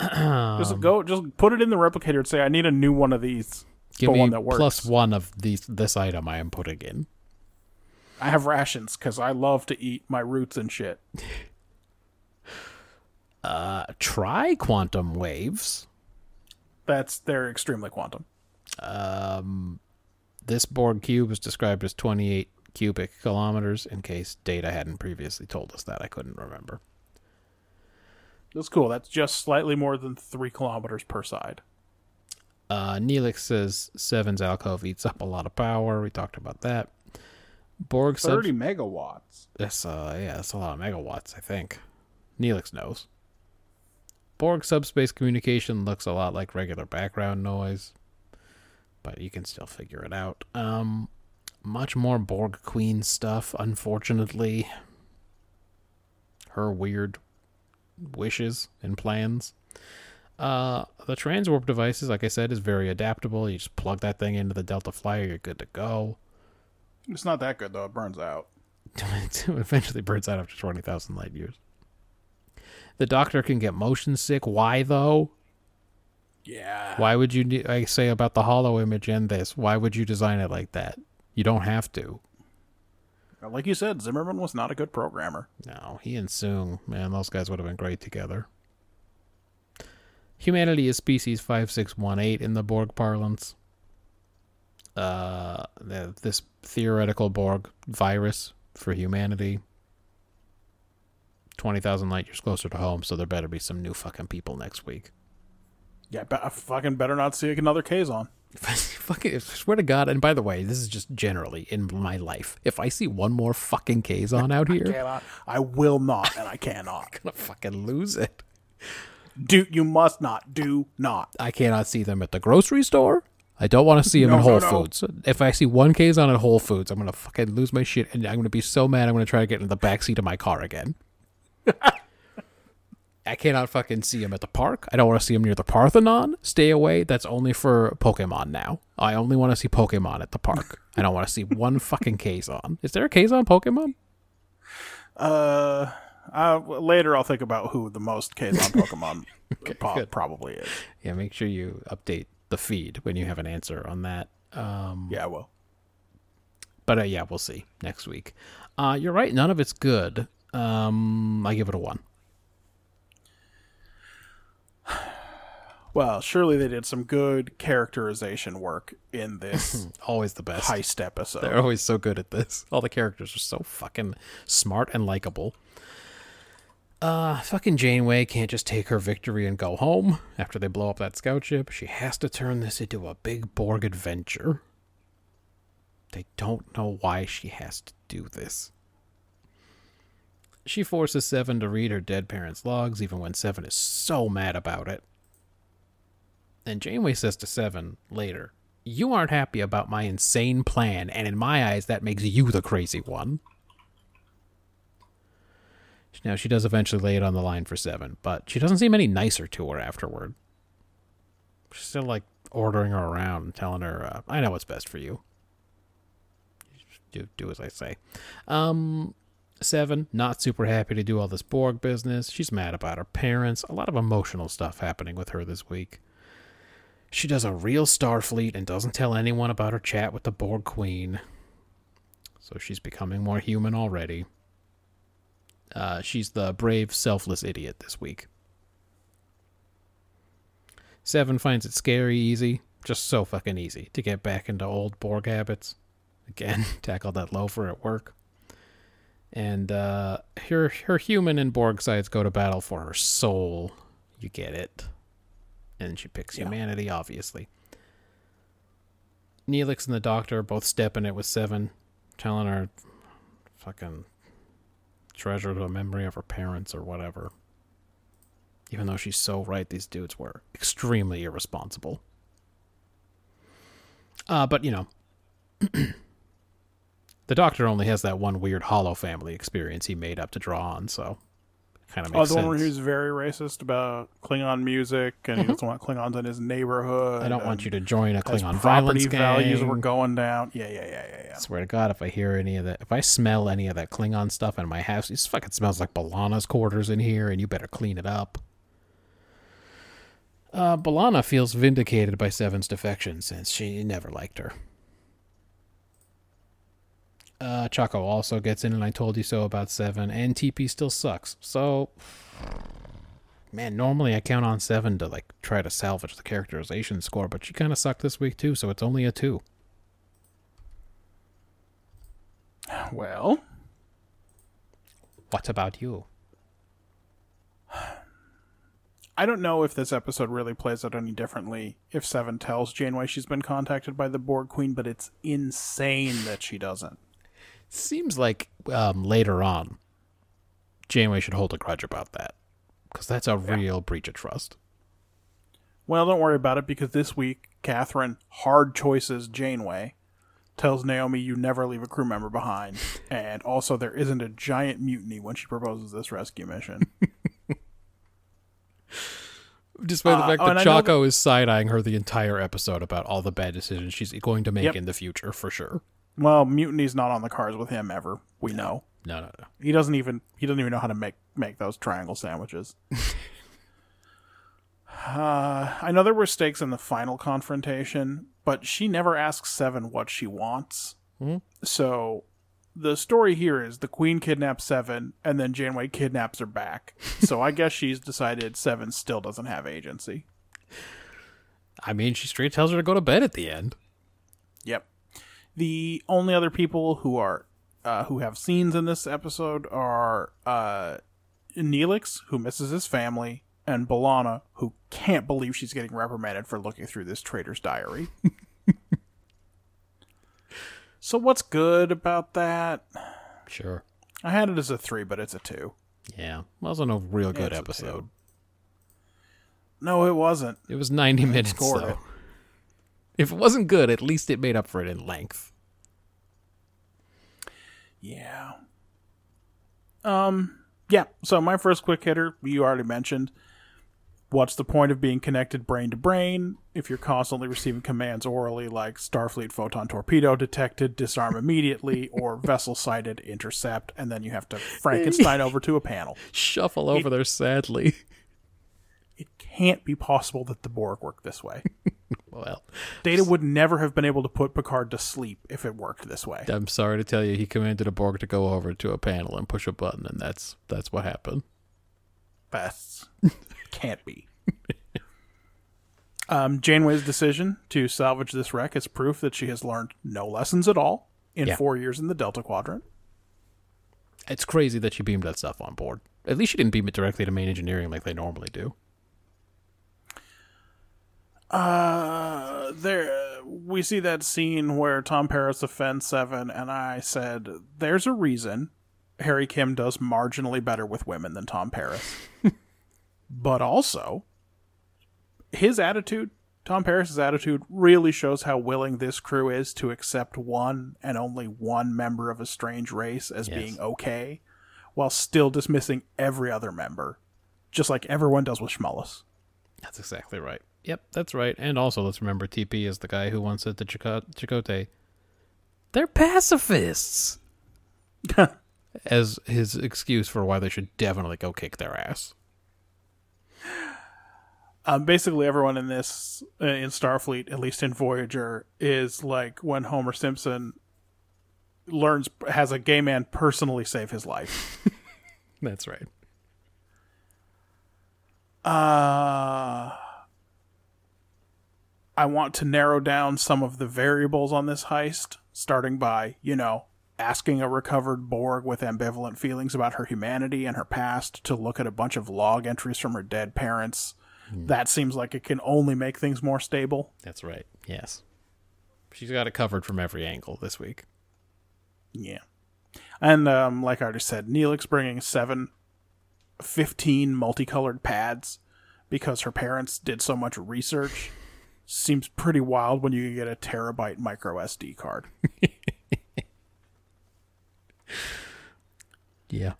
Just um, go, just put it in the replicator and say, "I need a new one of these." Give but me one that works. plus one of these this item I am putting in. I have rations because I love to eat my roots and shit. Uh, try quantum waves. That's they're extremely quantum. Um, This Borg cube is described as 28 cubic kilometers. In case Data hadn't previously told us that, I couldn't remember. That's cool. That's just slightly more than three kilometers per side. Uh, Neelix says Seven's alcove eats up a lot of power. We talked about that. Borg sub- Thirty megawatts. That's uh yeah, that's a lot of megawatts, I think. Neelix knows. Borg subspace communication looks a lot like regular background noise, but you can still figure it out. Um much more Borg Queen stuff, unfortunately. Her weird wishes and plans. Uh the transwarp devices, like I said, is very adaptable. You just plug that thing into the Delta Flyer, you're good to go. It's not that good though. It burns out. it eventually burns out after 20,000 light years. The doctor can get motion sick. Why, though? Yeah. Why would you, I say about the hollow image and this, why would you design it like that? You don't have to. Like you said, Zimmerman was not a good programmer. No, he and Soong, man, those guys would have been great together. Humanity is species 5618 in the Borg parlance. Uh, this theoretical Borg virus for humanity. 20,000 light years closer to home, so there better be some new fucking people next week. Yeah, but I fucking better not see another Kazon. fucking, I swear to God, and by the way, this is just generally in my life. If I see one more fucking Kazon out here, I'm Cannot. I will not, and I cannot. gonna fucking lose it. Do you must not. Do not. I cannot see them at the grocery store. I don't want to see them No, at no, Whole no. Foods. If I see one Kazon at Whole Foods, I'm gonna fucking lose my shit, and I'm gonna be so mad. I'm gonna try to get in the back seat of my car again. I cannot fucking see him at the park. I don't want to see him near the Parthenon. Stay away. That's only for Pokemon now. I only want to see Pokemon at the park. I don't want to see one fucking Kazon. Is there a Kazon Pokemon? Uh, uh, later I'll think about who the most Kazon Pokemon po- probably is. Yeah, make sure you update the feed when you have an answer on that. Um, Yeah, well, But uh, yeah, we'll see next week. Uh, you're right. None of it's good. Um, I give it a one. well, surely they did some good characterization work in this Always the best. heist episode. They're always so good at this. All the characters are so fucking smart and likable. Uh, fucking Janeway can't just take her victory and go home after they blow up that scout ship. She has to turn this into a big Borg adventure. They don't know why she has to do this. She forces Seven to read her dead parents' logs, even when Seven is so mad about it. And Janeway says to Seven later, You aren't happy about my insane plan, and in my eyes, that makes you the crazy one. Now, she does eventually lay it on the line for Seven, but she doesn't seem any nicer to her afterward. She's still like ordering her around and telling her, uh, I know what's best for you. Do, do as I say. Um, Seven, not super happy to do all this Borg business. She's mad about her parents. A lot of emotional stuff happening with her this week. She does a real Starfleet and doesn't tell anyone about her chat with the Borg Queen. So she's becoming more human already. Uh, she's the brave, selfless idiot this week. Seven finds it scary easy, just so fucking easy, to get back into old Borg habits. Again, tackle that loafer at work. And uh, her her human and Borg sides go to battle for her soul. You get it. And she picks Yeah. humanity, obviously. Neelix and the Doctor are both stepping it with Seven, telling her fucking treasure the memory of her parents or whatever. Even though she's so right, these dudes were extremely irresponsible. Uh, but you know, the Doctor only has that one weird Hollow family experience he made up to draw on, so kind of Oh, the sense. one where he was very racist about Klingon music, and he doesn't want Klingons in his neighborhood. Mm-hmm. I don't want you to join a Klingon property violence values gang. were going down. Yeah, yeah, yeah, yeah, yeah. Swear to God, if I hear any of that, if I smell any of that Klingon stuff in my house, it fucking smells like B'Elanna's quarters in here, and you better clean it up. Uh, B'Elanna feels vindicated by Seven's defection since she never liked her. Uh, Chaco also gets in, and I told you so about Seven, and TP still sucks. So, man, normally I count on Seven to like try to salvage the characterization score, but she kind of sucked this week too, so it's only a two. Well, What about you? I don't know if this episode really plays out any differently if Seven tells Janeway she's been contacted by the Borg Queen, but it's insane that she doesn't. Seems like um, later on, Janeway should hold a grudge about that because that's a real breach of trust. Well, don't worry about it because this week, Kathryn, hard choices Janeway, tells Naomi you never leave a crew member behind. and also, there isn't a giant mutiny when she proposes this rescue mission. Despite the Uh, fact oh, that Chaco is side eyeing her the entire episode about all the bad decisions she's going to make Yep. in the future, for sure. Well, mutiny's not on the cards with him ever. We know. No, no, no. He doesn't even he doesn't even know how to make make those triangle sandwiches. uh, I know there were stakes in the final confrontation, but she never asks Seven what she wants. So the story here is the Queen kidnaps Seven, and then Janeway kidnaps her back. so I guess she's decided Seven still doesn't have agency. I mean, she straight tells her to go to bed at the end. The only other people who are uh, who have scenes in this episode are uh, Neelix, who misses his family, and B'Elanna, who can't believe she's getting reprimanded for looking through this traitor's diary. so what's good about that? Sure. I had it as a three, but it's a two. Yeah. Wasn't a real good it's episode. No, it wasn't. It was 90 minutes, scored though. it. If it wasn't good, at least it made up for it in length. Yeah. Um. Yeah. So my first quick hitter, you already mentioned. What's the point of being connected brain to brain if you're constantly receiving commands orally like Starfleet photon torpedo detected, disarm immediately, or vessel sighted, intercept, and then you have to Frankenstein over to a panel? Shuffle over there sadly. It can't be possible that the Borg work this way. Well, Data would never have been able to put Picard to sleep if it worked this way. I'm sorry to tell you, he commanded a Borg to go over to a panel and push a button, and that's that's what happened. That's can't be. um, Janeway's decision to salvage this wreck is proof that she has learned no lessons at all in Yeah. four years in the Delta Quadrant. It's crazy that she beamed that stuff on board. At least she didn't beam it directly to main engineering like they normally do. Uh, there we see that scene where Tom Paris offends Seven, and I said, "There's a reason Harry Kim does marginally better with women than Tom Paris." but also, his attitude, Tom Paris's attitude, really shows how willing this crew is to accept one and only one member of a strange race as Yes. being okay, while still dismissing every other member, just like everyone does with Schmullis. That's exactly right. Yep, that's right. And also, let's remember TP is the guy who once said to Chico- Chakotay, they're pacifists, as his excuse for why they should definitely go kick their ass. um, basically everyone in this uh, in Starfleet, at least in Voyager, is like when Homer Simpson learns has a gay man personally save his life. That's right. Uh I want to narrow down some of the variables on this heist, starting by, you know, asking a recovered Borg with ambivalent feelings about her humanity and her past to look at a bunch of log entries from her dead parents. That seems like it can only make things more stable. That's right. Yes. She's got it covered from every angle this week. Yeah. And um, like I already said, Neelix bringing seven, 15 multicolored pads because her parents did so much research seems pretty wild when you can get a terabyte micro SD card. Yeah.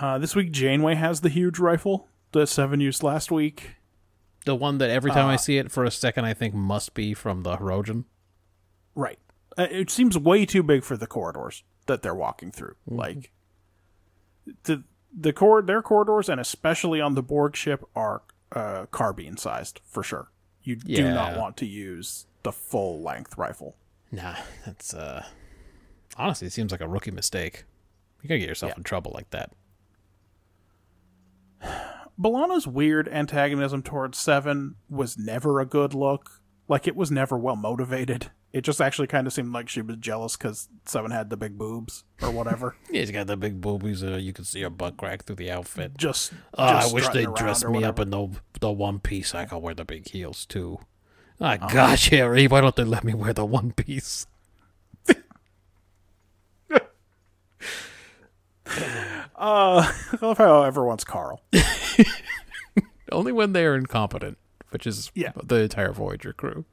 Uh, this week, Janeway has the huge rifle the Seven used last week. The one that every time I see it for a second I think must be from the Hirogen. Right. Uh, it seems way too big for the corridors that they're walking through. Like the the cor- their corridors and especially on the Borg ship are uh, carbine sized for sure. You do not want to use the full length rifle. Nah, that's uh honestly it seems like a rookie mistake. You gotta get yourself Yeah. in trouble like that. B'Elanna's weird antagonism towards Seven was never a good look. Like it was never well motivated. It just actually kind of seemed like she was jealous because Seven had the big boobs or whatever. Yeah, he's got the big boobies. Uh, you can see her butt crack through the outfit. just, Oh, I wish they'd around dress me up in the the one piece. I could wear the big heels too. Ah, gosh, Harry, why don't they let me wear the one piece? Uh, I love how everyone's Carl. Only when they are incompetent, which is Yeah. the entire Voyager crew.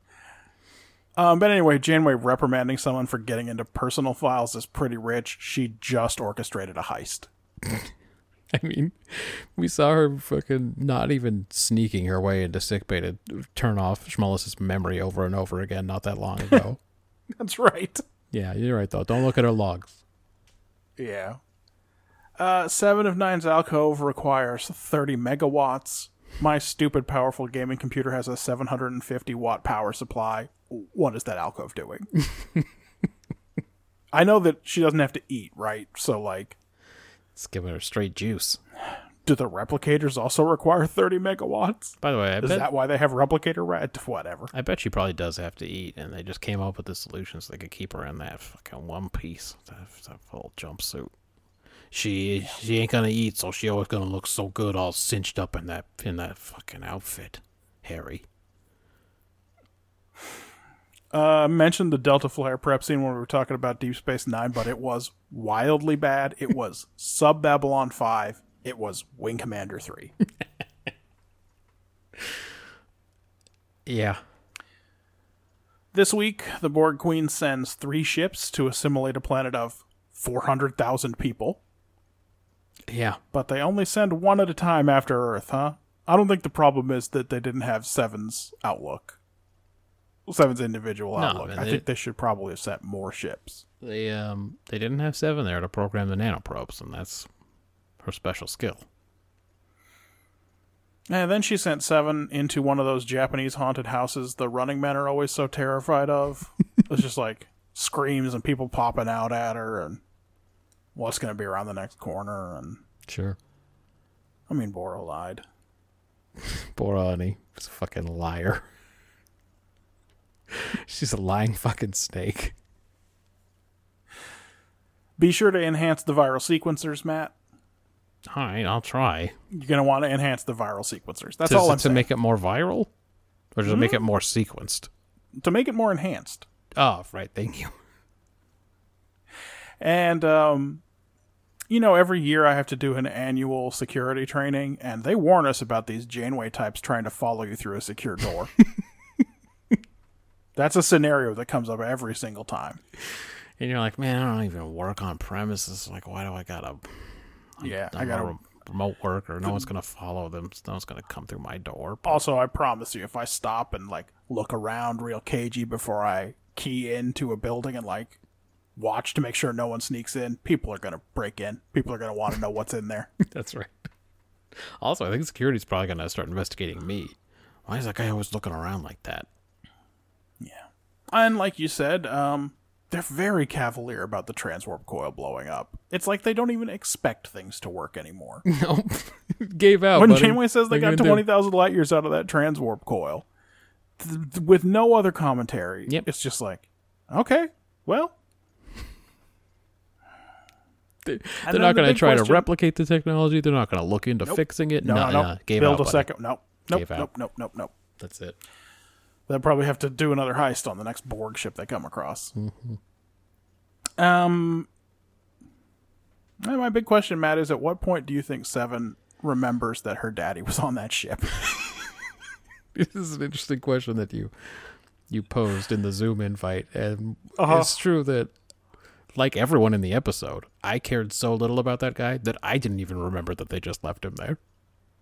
Um, but anyway, Janeway reprimanding someone for getting into personal files is pretty rich. She just orchestrated a heist. I mean, we saw her fucking not even sneaking her way into sickbay to turn off Schmullus's memory over and over again not that long ago. That's right. yeah, you're right though. Don't look at her logs. Yeah. Uh, Seven of Nine's alcove requires 30 megawatts. My stupid powerful gaming computer has a 750 watt power supply. What is that alcove doing? I know that she doesn't have to eat, right? So, like, It's giving her straight juice. do the replicators also require 30 megawatts? By the way, I Is bet that why they have replicator red? Whatever. I bet she probably does have to eat, and they just came up with the solution so they could keep her in that fucking one piece, that, that full jumpsuit. She she ain't gonna eat, so she always gonna look so good, all cinched up in that in that fucking outfit, Harry. Uh, I mentioned the Delta Flyer prep scene when we were talking about Deep Space Nine, but it was wildly bad. It was Sub Babylon 5. It was Wing Commander 3. Yeah, This week, the Borg Queen sends three ships to assimilate a planet of 400,000 people, yeah. but they only send one at a time after Earth, huh? I don't think the problem is that they didn't have Seven's outlook. Seven's individual No, outlook. man, I think they should probably have sent more ships. They um they didn't have seven there to program the nanoprobes, and that's her special skill. And then she sent Seven into one of those Japanese haunted houses the running men are always so terrified of. it's just like screams and people popping out at her and what's going to be around the next corner. And Sure. I mean, Boro lied. Borani was a fucking liar. She's a lying fucking snake. Be sure to enhance the viral sequencers, Matt. All right, I'll try. You're going to want to enhance the viral sequencers. That's Does all I'm to saying. make it more viral, or does it make it more sequenced? to make it more enhanced. Oh, right. Thank you. And um you know, every year I have to do an annual security training, and they warn us about these Janeway types trying to follow you through a secure door. That's a scenario that comes up every single time. And you're like, man, I don't even work on premises. Like, why do I gotta? Yeah, I I gotta. gotta remote work, or no one's gonna follow them. No one's gonna come through my door. Also, I promise you, if I stop and like look around real cagey before I key into a building and like watch to make sure no one sneaks in, people are gonna break in. People are gonna want to know what's in there. That's right. Also, I think security's probably gonna start investigating me. Why is that guy always looking around like that? And like you said, um, they're very cavalier about the transwarp coil blowing up. It's like they don't even expect things to work anymore. No, gave out. when buddy. Janeway says they got 20,000 light years out of that transwarp coil, th- th- with no other commentary, Yep. it's just like, okay, well, They're then not the going to try to replicate the technology. They're not going to look into fixing it. No, no, no, no. no. Gave Build out, a buddy. second. Nope. Nope. Nope. Nope. Nope. Nope. That's it. They'll probably have to do another heist on the next Borg ship they come across. Mm-hmm. Um, my big question, Matt, is at what point do you think Seven remembers that her daddy was on that ship? This is an interesting question that you you posed in the Zoom invite, and Uh-huh. it's true that, like everyone in the episode, I cared so little about that guy that I didn't even remember that they just left him there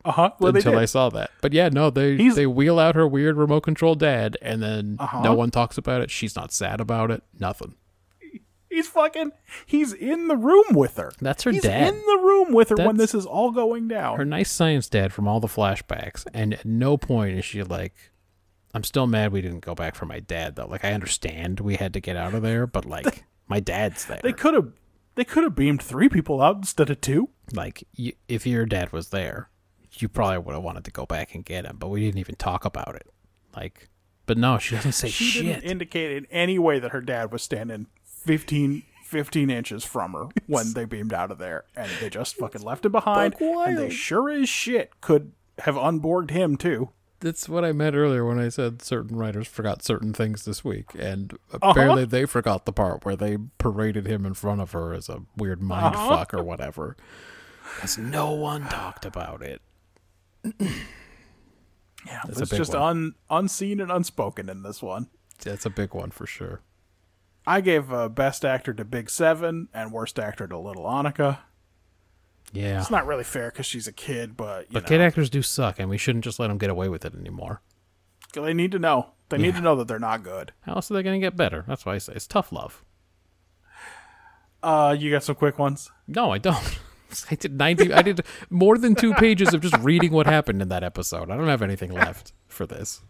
Uh huh. Well, until. I saw that. But yeah, no, they He's- they wheel out her weird remote control dad, and then Uh-huh. no one talks about it. She's not sad about it. Nothing. He's fucking. He's in the room with her. That's her he's dad. in the room with her when this is all going down. her nice science dad from all the flashbacks, and at no point is she like, "I'm still mad we didn't go back for my dad." Though, like, I understand we had to get out of there, but like, my dad's there. they could have. They could have beamed three people out instead of two. like, if your dad was there, you probably would have wanted to go back and get him, but we didn't even talk about it. Like, but no, she doesn't say She shit. didn't indicate in any way that her dad was standing 15, 15 inches from her when they beamed out of there, and they just fucking left him behind. And they sure as shit could have unborged him too. That's what I meant earlier when I said certain writers forgot certain things this week, and Uh-huh. apparently they forgot the part where they paraded him in front of her as a weird mind Uh-huh. fuck or whatever, because no one talked about it. Yeah, That's it's just one. un, unseen and unspoken in this one. That's a big one for sure. I gave uh, best actor to Big Seven and worst actor to Little Annika. Yeah, It's not really fair because she's a kid, but you but know, kid actors do suck, and we shouldn't just let them get away with it anymore. they need to know. They need to know that they're not good. How else are they going to get better? That's why I say it's tough love. Uh, you got some quick ones. No, I don't. I did ninety. I did more than two pages of just reading what happened in that episode. I don't have anything left for this.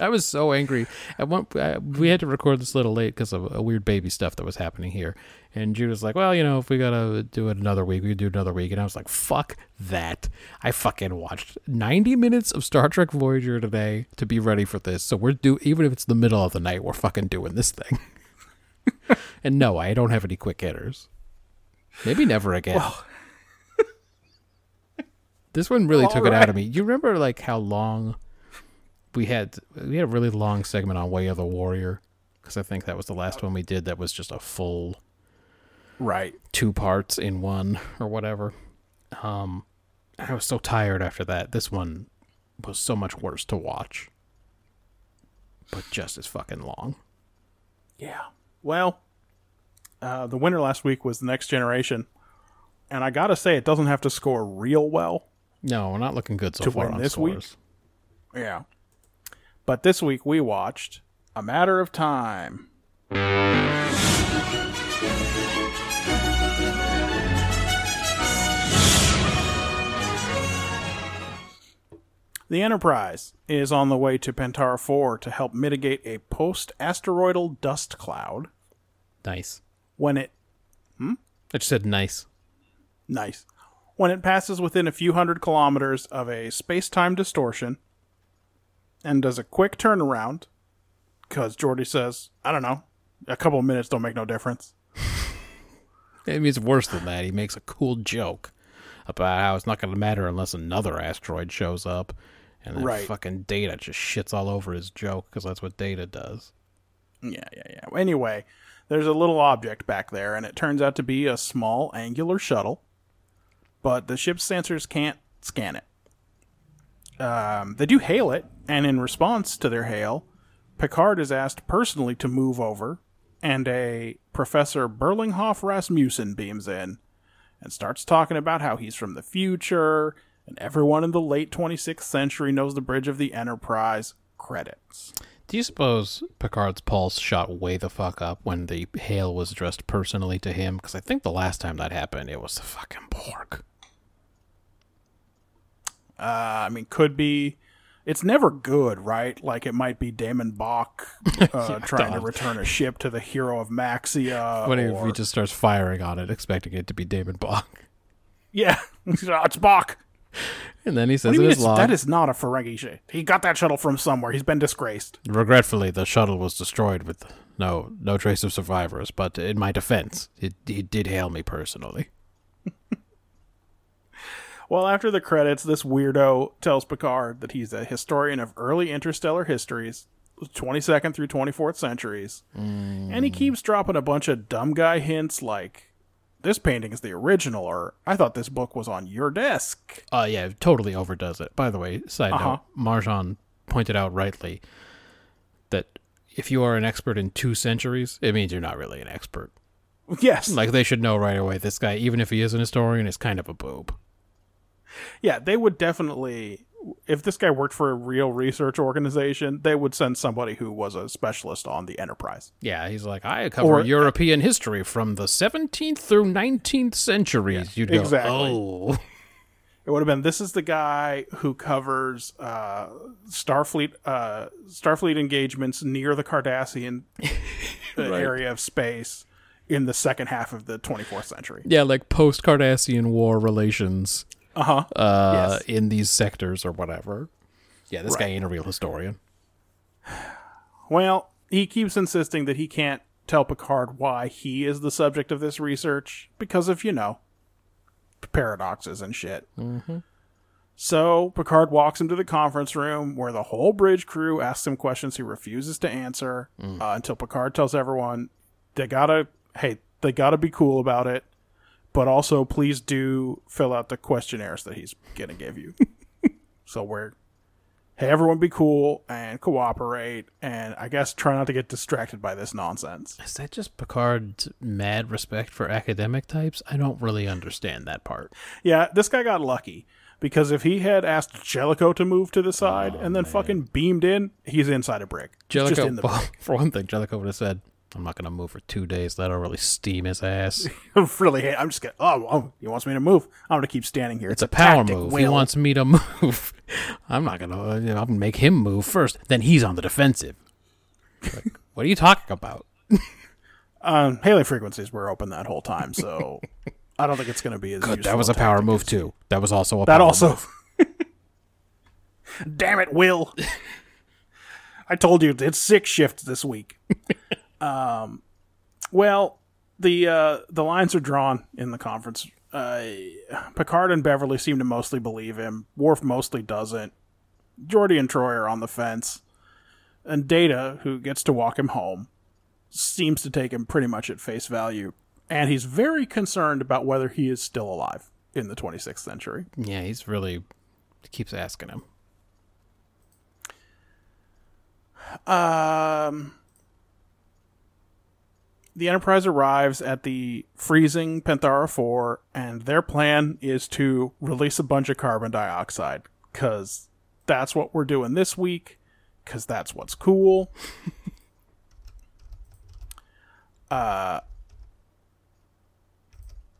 I was so angry. At one, uh, we had to record this a little late because of a weird baby stuff that was happening here. And Judah's like, "Well, you know, if we gotta do it another week, we could do another week." And I was like, "Fuck that!" I fucking watched ninety minutes of Star Trek Voyager today to be ready for this. So we're do even if it's the middle of the night, we're fucking doing this thing. and no, I don't have any quick hitters. Maybe never again. this one really took it out of me. You remember like how long we had we had a really long segment on Way of the Warrior because I think that was the last one we did that was just a full Right. two parts in one or whatever. Um I was so tired after that. This one was so much worse to watch. But just as fucking long. Yeah. Well, uh, the winner last week was the Next Generation, and I gotta say, it doesn't have to score real well. No, we're not looking good so To far win on this week? Yeah. But this week we watched A Matter of Time. The Enterprise is on the way to Penthara 4 to help mitigate a post asteroidal dust cloud Nice. When it hmm? I just said nice. Nice. When it passes within a few hundred kilometers of a space time distortion and does a quick turnaround, because Geordi says, I don't know, a couple of minutes don't make no difference. I mean, it's worse than that. He makes a cool joke about how it's not going to matter unless another asteroid shows up, and then Right. fucking Data just shits all over his joke because that's what Data does. Yeah, yeah, yeah. Anyway, there's a little object back there, and it turns out to be a small angular shuttle, but the ship's sensors can't scan it. Um, they do hail it, and in response to their hail, Picard is asked personally to move over, and a Professor Berlinghoff Rasmussen beams in and starts talking about how he's from the future, and everyone in the late 26th century knows the bridge of the Enterprise. Credits. Do you suppose Picard's pulse shot way the fuck up when the hail was addressed personally to him? Because I think the last time that happened, it was the fucking Borg. Uh, I mean, could be. It's never good, right? Like it might be DaiMon Bok uh, trying to return a ship to the hero of Maxia. What if or- he just starts firing on it, expecting it to be DaiMon Bok? yeah, it's Bok. And then he says in his it's, log, that is not a Ferengi ship. He got that shuttle from somewhere. He's been disgraced. regretfully, the shuttle was destroyed with no no trace of survivors. But in my defense, it, he did hail me personally. Well, after the credits, this weirdo tells Picard that he's a historian of early interstellar histories, 22nd through 24th centuries. And he mm. keeps dropping a bunch of dumb guy hints like, this painting is the original, or I thought this book was on your desk. Uh, yeah, it totally overdoes it. By the way, side Uh-huh. note, Marjan pointed out rightly that if you are an expert in two centuries, it means you're not really an expert. Yes. Like they should know right away. This guy, even if he is an historian, is kind of a boob. Yeah, they would definitely. If this guy worked for a real research organization, they would send somebody who was a specialist on the Enterprise. Yeah, he's like, I cover Or- European history from the 17th through 19th centuries. You'd go, exactly. oh, It would have been this is the guy who covers uh, Starfleet uh, Starfleet engagements near the Cardassian uh, area of space in the second half of the 24th century. yeah, like post Cardassian War relations Uh-huh. uh, Yes. in these sectors or whatever. Yeah, this guy ain't a real historian. Well, he keeps insisting that he can't tell Picard why he is the subject of this research because of, you know, paradoxes and shit. Mm-hmm. So Picard walks him to the conference room where the whole bridge crew asks him questions he refuses to answer uh, until Picard tells everyone they gotta, hey, they gotta be cool about it, but also please do fill out the questionnaires that he's gonna give you. so we're hey, everyone be cool and cooperate, and I guess try not to get distracted by this nonsense. Is that just Picard's mad respect for academic types? I don't really understand that part. Yeah, this guy got lucky because if he had asked Jellicoe to move to the side oh, and then fucking beamed in, he's inside a brick. Jellicoe, in well, for one thing, Jellicoe would have said, I'm not going to move for two days. That'll really steam his ass. I really hate. I'm just gonna. Oh, oh, he wants me to move. I'm gonna keep standing here. It's a power tactic, move. He wants me to move. I'm not going to, you know, I'm to make him move first. Then he's on the defensive. Like, what are you talking about? Um, Hailing frequencies were open that whole time, so I don't think it's gonna be as. Good. That was a power move, too. That was also a That also. Damn it, Will. I told you it's six shifts this week. Um, well, the uh, the lines are drawn in the conference. Uh, Picard and Beverly seem to mostly believe him. Worf mostly doesn't. Geordi and Troi are on the fence, and Data, who gets to walk him home, seems to take him pretty much at face value, and he's very concerned about whether he is still alive in the 26th century. Yeah, he's really, keeps asking him. Um, the Enterprise arrives at the freezing Penthara 4, and their plan is to release a bunch of carbon dioxide, because that's what we're doing this week, because that's what's cool. uh,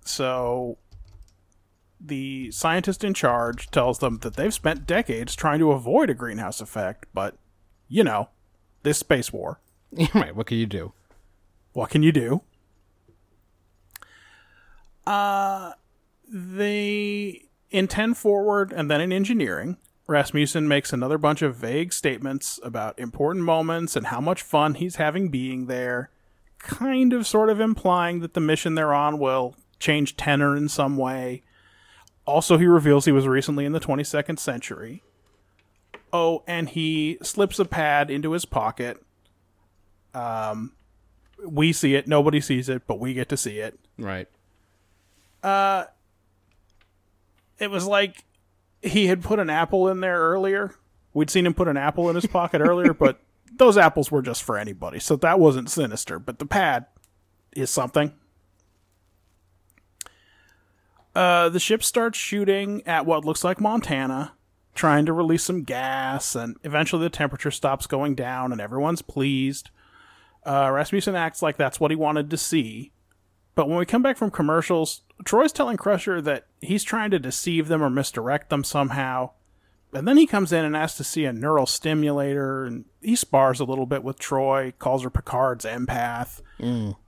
so the scientist in charge tells them that they've spent decades trying to avoid a greenhouse effect, but, you know, this space war. right, what can you do? What can you do? Uh, they in 10 forward and then in engineering, Rasmussen makes another bunch of vague statements about important moments and how much fun he's having being there, kind of sort of implying that the mission they're on will change tenor in some way. Also, he reveals he was recently in the 22nd century. Oh, and he slips a pad into his pocket we see it nobody sees it but we get to see it. Right. Uh it was like he had put an apple in there earlier. We'd seen him put an apple in his pocket earlier but those apples were just for anybody so that wasn't sinister but the pad is something. Uh, the ship starts shooting at what looks like montana trying to release some gas and eventually the temperature stops going down and everyone's pleased uh, rasmussen acts like that's what he wanted to see But when we come back from commercials, Troi's telling Crusher that he's trying to deceive them or misdirect them somehow. And then he comes in and asks to see a neural stimulator, and he spars a little bit with Troi, calls her Picard's empath.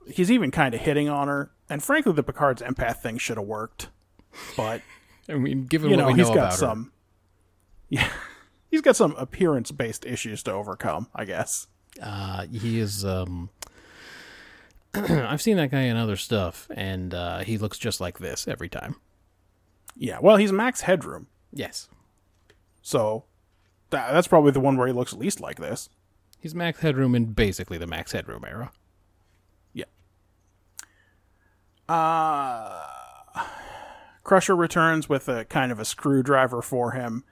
He's even kind of hitting on her. And frankly, the Picard's empath thing should have worked. But, I mean, given you what know, we know he's got about her, some. Yeah. He's got some appearance based issues to overcome, I guess. Uh, he is um, I've seen that guy in other stuff, and uh, he looks just like this every time. Yeah, well, he's Max Headroom, Yes, so that, that's probably the one where he looks least like this. he's Max Headroom in basically the Max Headroom era. Yeah. Uh, Crusher returns with a kind of a screwdriver for him,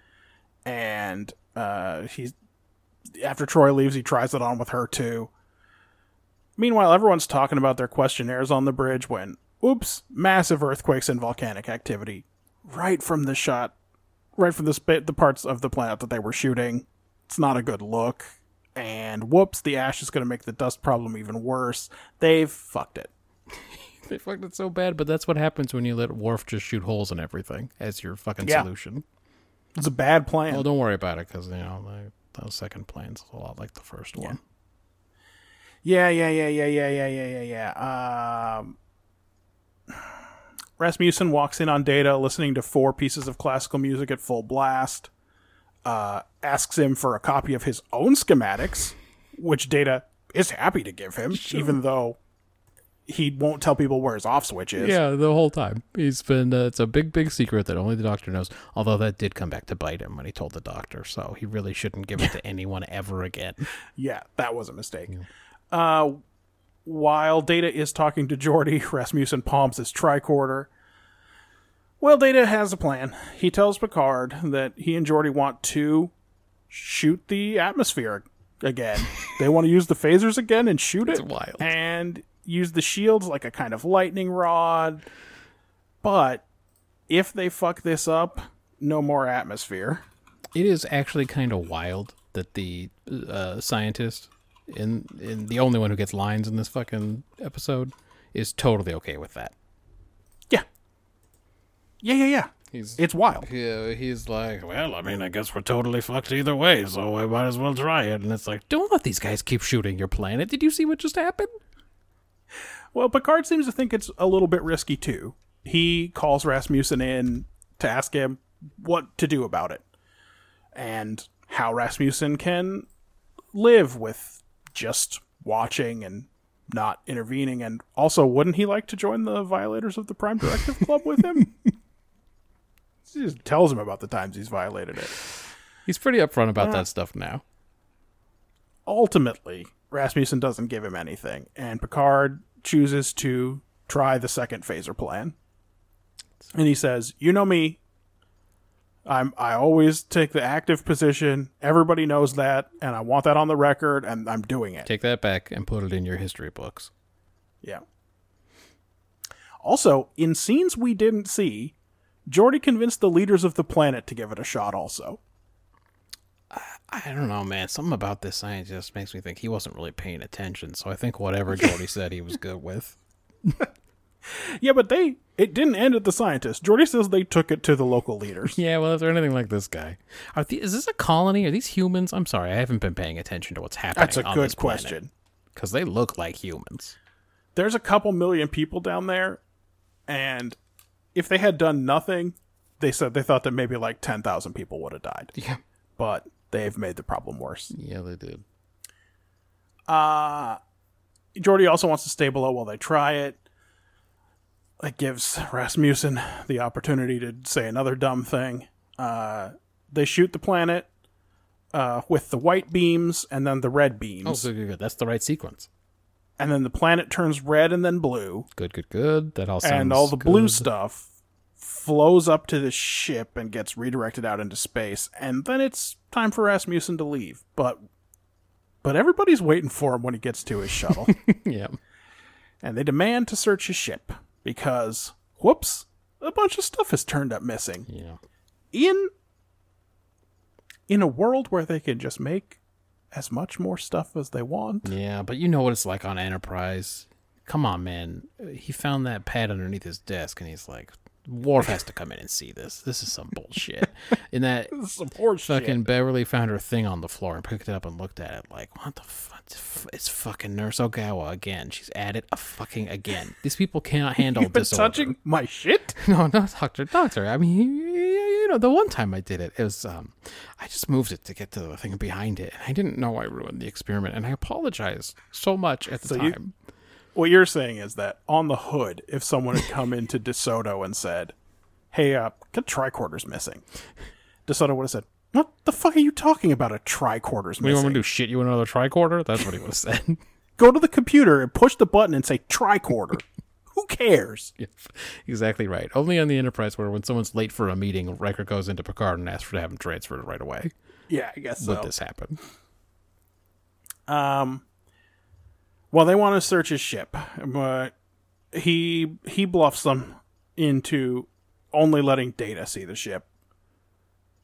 and uh, he's after Troi leaves, he tries it on with her too. Meanwhile, everyone's talking about their questionnaires on the bridge when, oops, massive earthquakes and volcanic activity right from the shot, right from the sp- the parts of the planet that they were shooting. It's not a good look. And whoops, the ash is going to make the dust problem even worse. They've fucked it. They fucked it so bad, but that's what happens when you let Worf just shoot holes in everything as your fucking Yeah. solution. It's a bad plan. Well, don't worry about it because you know the, the second plane's a lot like the first one. Yeah, yeah, yeah, yeah, yeah, yeah, yeah, yeah, yeah. Um, Rasmussen walks in on Data, listening to four pieces of classical music at full blast. Uh, asks him for a copy of his own schematics, which Data is happy to give him, even though he won't tell people where his off switch is. Yeah, the whole time he's been. Uh, it's a big, big secret that only the doctor knows. Although that did come back to bite him when he told the doctor, so he really shouldn't give it to anyone ever again. Yeah, that was a mistake. Uh, while Data is talking to Geordi, Rasmussen palms his tricorder. Well, Data has a plan. He tells Picard that he and Geordi want to shoot the atmosphere again. they want to use the phasers again and shoot it. wild. And use the shields like a kind of lightning rod. But if they fuck this up, no more atmosphere. It is actually kind of wild that the uh, scientist, in in the only one who gets lines in this fucking episode, is totally okay with that. Yeah. Yeah, yeah, yeah. He's It's wild. Yeah, he's like, well, I mean, I guess we're totally fucked either way, so I might as well try it. And it's like, don't let these guys keep shooting your planet. Did you see what just happened? Well, Picard seems to think it's a little bit risky too. He calls Rasmussen in to ask him what to do about it and how Rasmussen can live with just watching and not intervening. And also, wouldn't he like to join the Violators of the Prime Directive Club with him? he just tells him about the times he's violated it. He's pretty upfront about that stuff now. ultimately, Rasmussen doesn't give him anything, and Picard chooses to try the second phaser plan. And he says, "You know me. I'm I always take the active position. Everybody knows that, and I want that on the record, and I'm doing it." Take that back and put it in your history books. Yeah. Also, in scenes we didn't see, Geordi convinced the leaders of the planet to give it a shot. Also, I don't know, man. Something about this scientist makes me think he wasn't really paying attention. So I think whatever Geordi said, he was good with. yeah, but they it didn't end at the scientist. Geordi says they took it to the local leaders. Yeah, well, if they're anything like this guy, the, is this a colony? Are these humans? I'm sorry, I haven't been paying attention to what's happening. That's a good question. because they look like humans. there's a couple million people down there, and if they had done nothing, they said they thought that maybe like 10,000 people would have died. Yeah, But they've made the problem worse. yeah, they did. Uh, Geordi also wants to stay below while they try it. It gives Rasmussen the opportunity to say another dumb thing. Uh, they shoot the planet uh, with the white beams and then the red beams. Oh, good, good, good. That's the right sequence. And then the planet turns red and then blue. Good, good, good. That all sounds and all the blue stuff flows up to the ship and gets redirected out into space and then it's time for Rasmussen to leave but but everybody's waiting for him when he gets to his shuttle yeah, and they demand to search his ship because whoops a bunch of stuff has turned up missing yeah. in in a world where they can just make as much more stuff as they want Yeah, but you know what it's like on Enterprise. Come on, man. He found that pad underneath his desk, and he's like, "Worf has to come in and see this. This is some bullshit." In that horse fucking shit. Beverly found her thing on the floor and picked it up and looked at it like, "What the fuck?" It's fucking Nurse Ogawa again. She's at it a fucking again. These people cannot handle this. You've been disorder. touching my shit No, no, doctor, doctor. I mean, you, you know, the one time I did it, it was um, I just moved it to get to the thing behind it, and I didn't know I ruined the experiment, and I apologized so much at the So you- time. What you're saying is that on the hood, if someone had come into DeSoto and said, "Hey, uh, got tricorders missing," DeSoto would have said, "What the fuck are you talking about? A tricorders do you want me to do? Shit you another tricorder? That's what he would have said. Go to the computer and push the button and say tricorder. Who cares?" Yeah, exactly right. Only on the Enterprise, where when someone's late for a meeting, Riker goes into Picard and asks for to have him transferred right away. Yeah, I guess Would so. this happen? Um, well, they want to search his ship, but he he bluffs them into only letting Data see the ship,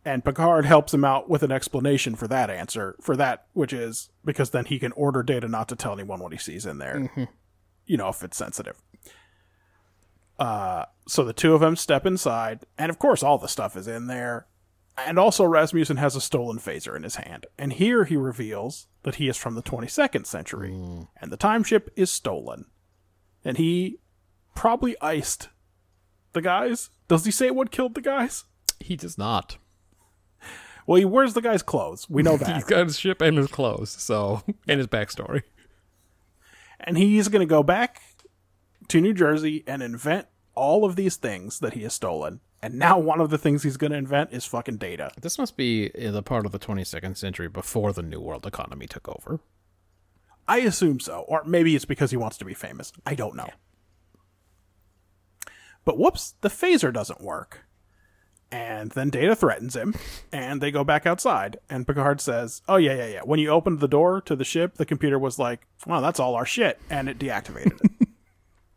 and Picard helps him out with an explanation for that answer for that, which is because then he can order Data not to tell anyone what he sees in there, you know, if it's sensitive. Uh, so the two of them step inside, and of course, all the stuff is in there. And also, Rasmussen has a stolen phaser in his hand. And here he reveals that he is from the 22nd century, hmm. and the time ship is stolen. And he probably iced the guys. Does he say what killed the guys? He does not. Well, he wears the guy's clothes. We know He's that. got his ship and his clothes, so and his backstory. and he's going to go back to New Jersey and invent all of these things that he has stolen. And now one of the things he's going to invent is fucking data. This must be uh, the part of the 22nd century before the New World economy took over. I assume so. Or maybe it's because he wants to be famous. I don't know. But whoops, the phaser doesn't work. And then Data threatens him, and they go back outside. And Picard says, Oh, yeah, yeah, yeah. When you opened the door to the ship, the computer was like, Well, that's all our shit. And it deactivated it.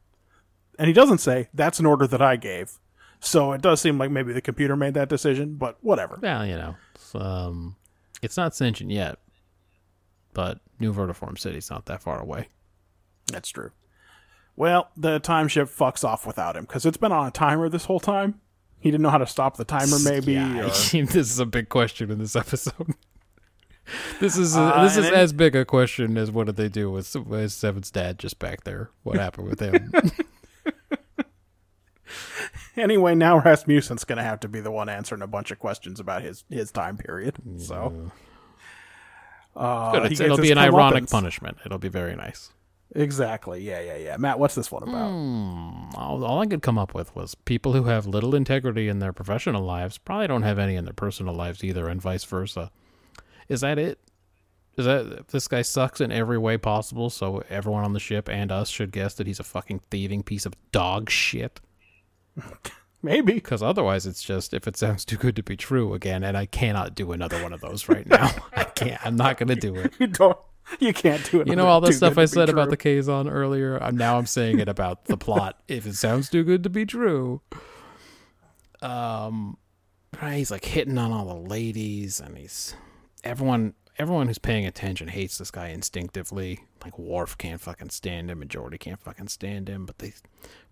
and he doesn't say, That's an order that I gave. So it does seem like maybe the computer made that decision, but whatever. Well, you know, it's, um, it's not sentient yet, but New Vertiform City's not that far away. That's true. Well, the time ship fucks off without him because it's been on a timer this whole time. He didn't know how to stop the timer, maybe. Yeah, or- this is a big question in this episode. this is Uh, this is then- as big a question as what did they do with, with Seven's dad just back there? What happened with him? Anyway, now Rasmussen's going to have to be the one answering a bunch of questions about his his time period. So, uh, it's- it'll be an ironic punishment. It'll be very nice. Exactly. Yeah, yeah, yeah. Matt, what's this one about? Hmm, all, all I could come up with was people who have little integrity in their professional lives probably don't have any in their personal lives either, and vice versa. Is that it? Is that this guy sucks in every way possible? So everyone on the ship and us should guess that he's a fucking thieving piece of dog shit. Maybe. Because otherwise, it's just if it sounds too good to be true again, and I cannot do another one of those right now. I can't. I'm not going to do it. You don't. You can't do it. You know all the stuff I said about the Kazon earlier. I'm now I'm saying it about the plot. If it sounds too good to be true, um, right, he's like hitting on all the ladies, and he's everyone. Everyone who's paying attention hates this guy instinctively. Like Worf can't fucking stand him, majority can't fucking stand him. But they,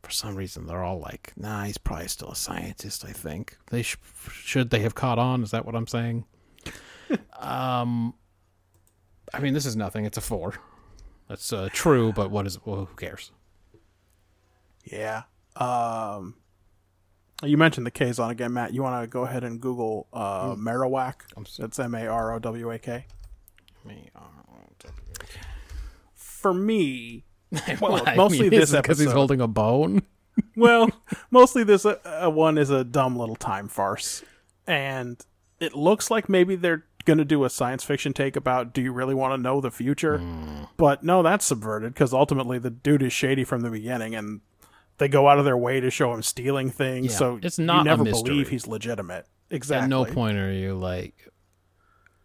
for some reason, they're all like, "Nah, he's probably still a scientist." I think they sh- should they have caught on. Is that what I'm saying? um. I mean, this is nothing. It's a four. That's uh, true, but what is? Well, who cares? Yeah. Um. You mentioned the Kazon again, Matt. You want to go ahead and Google uh, Marowak? I'm That's M A R O W A K. For me, well, mostly this episode because he's holding a bone. well, mostly this uh, uh, one is a dumb little time farce, and it looks like maybe they're going to do a science fiction take about do you really want to know the future? Hmm. But no, that's subverted because ultimately the dude is shady from the beginning, and they go out of their way to show him stealing things. Yeah, so it's not you a never mystery. believe he's legitimate. Exactly. At no point are you like,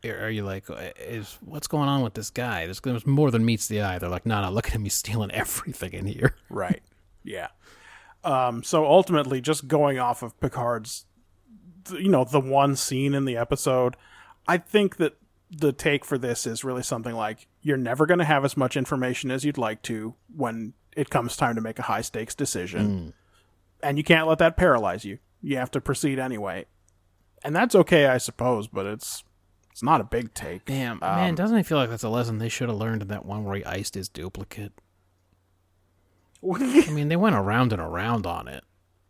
are you like, is what's going on with this guy? There's, there's more than meets the eye. They're like, no, no, look at him. He's stealing everything in here. Right. Yeah. Um, so ultimately, just going off of Picard's, you know, the one scene in the episode, I think that the take for this is really something like you're never going to have as much information as you'd like to when it comes time to make a high stakes decision. And you can't let that paralyze you. You have to proceed anyway. And that's okay, I suppose, but it's it's not a big take. Damn, man, doesn't it feel like that's a lesson they should have learned in that one where he iced his duplicate? I mean, they went around and around on it.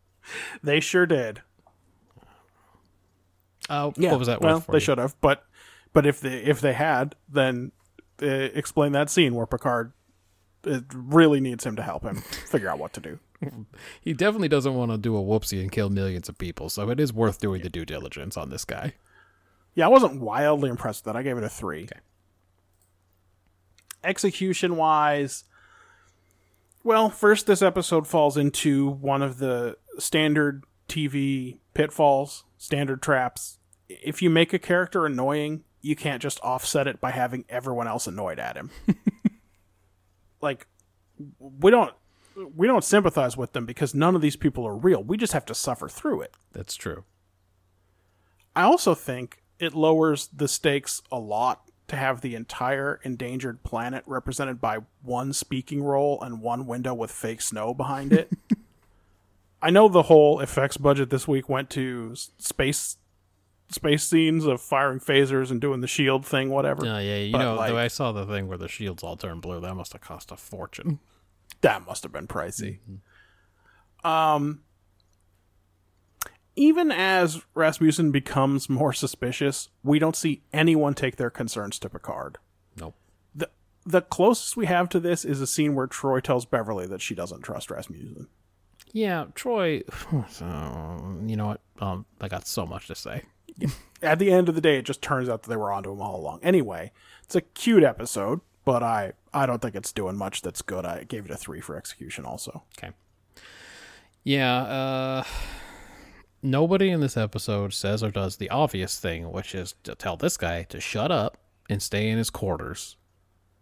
they sure did. Oh, Yeah. what was that Well, for they you? should have, but but if they if they had, then uh, explain that scene where Picard it really needs him to help him figure out what to do. He definitely doesn't want to do a whoopsie and kill millions of people, so it is worth doing the due diligence on this guy. Yeah, I wasn't wildly impressed with that. I gave it a three. Execution wise, well, first, this episode falls into one of the standard TV pitfalls, standard traps. If you make a character annoying, you can't just offset it by having everyone else annoyed at him. like, we don't we don't sympathize with them because none of these people are real. We just have to suffer through it. That's true. I also think it lowers the stakes a lot to have the entire endangered planet represented by one speaking role and one window with fake snow behind it. I know the whole effects budget this week went to space space scenes of firing phasers and doing the shield thing, whatever. Oh yeah, you But, know, like- I saw the thing where the shields all turned blue. That must have cost a fortune. That must have been pricey. Um, even as Rasmussen becomes more suspicious, we don't see anyone take their concerns to Picard. Nope. the The closest we have to this is a scene where Troi tells Beverly that she doesn't trust Rasmussen. Yeah, Troi. So, you know what? Um, I got so much to say. At the end of the day, it just turns out that they were onto him all along. Anyway, it's a cute episode, but I I don't think it's doing much that's good. I gave it a three for execution. Also, Okay. Yeah, uh nobody in this episode says or does the obvious thing, which is to tell this guy to shut up and stay in his quarters.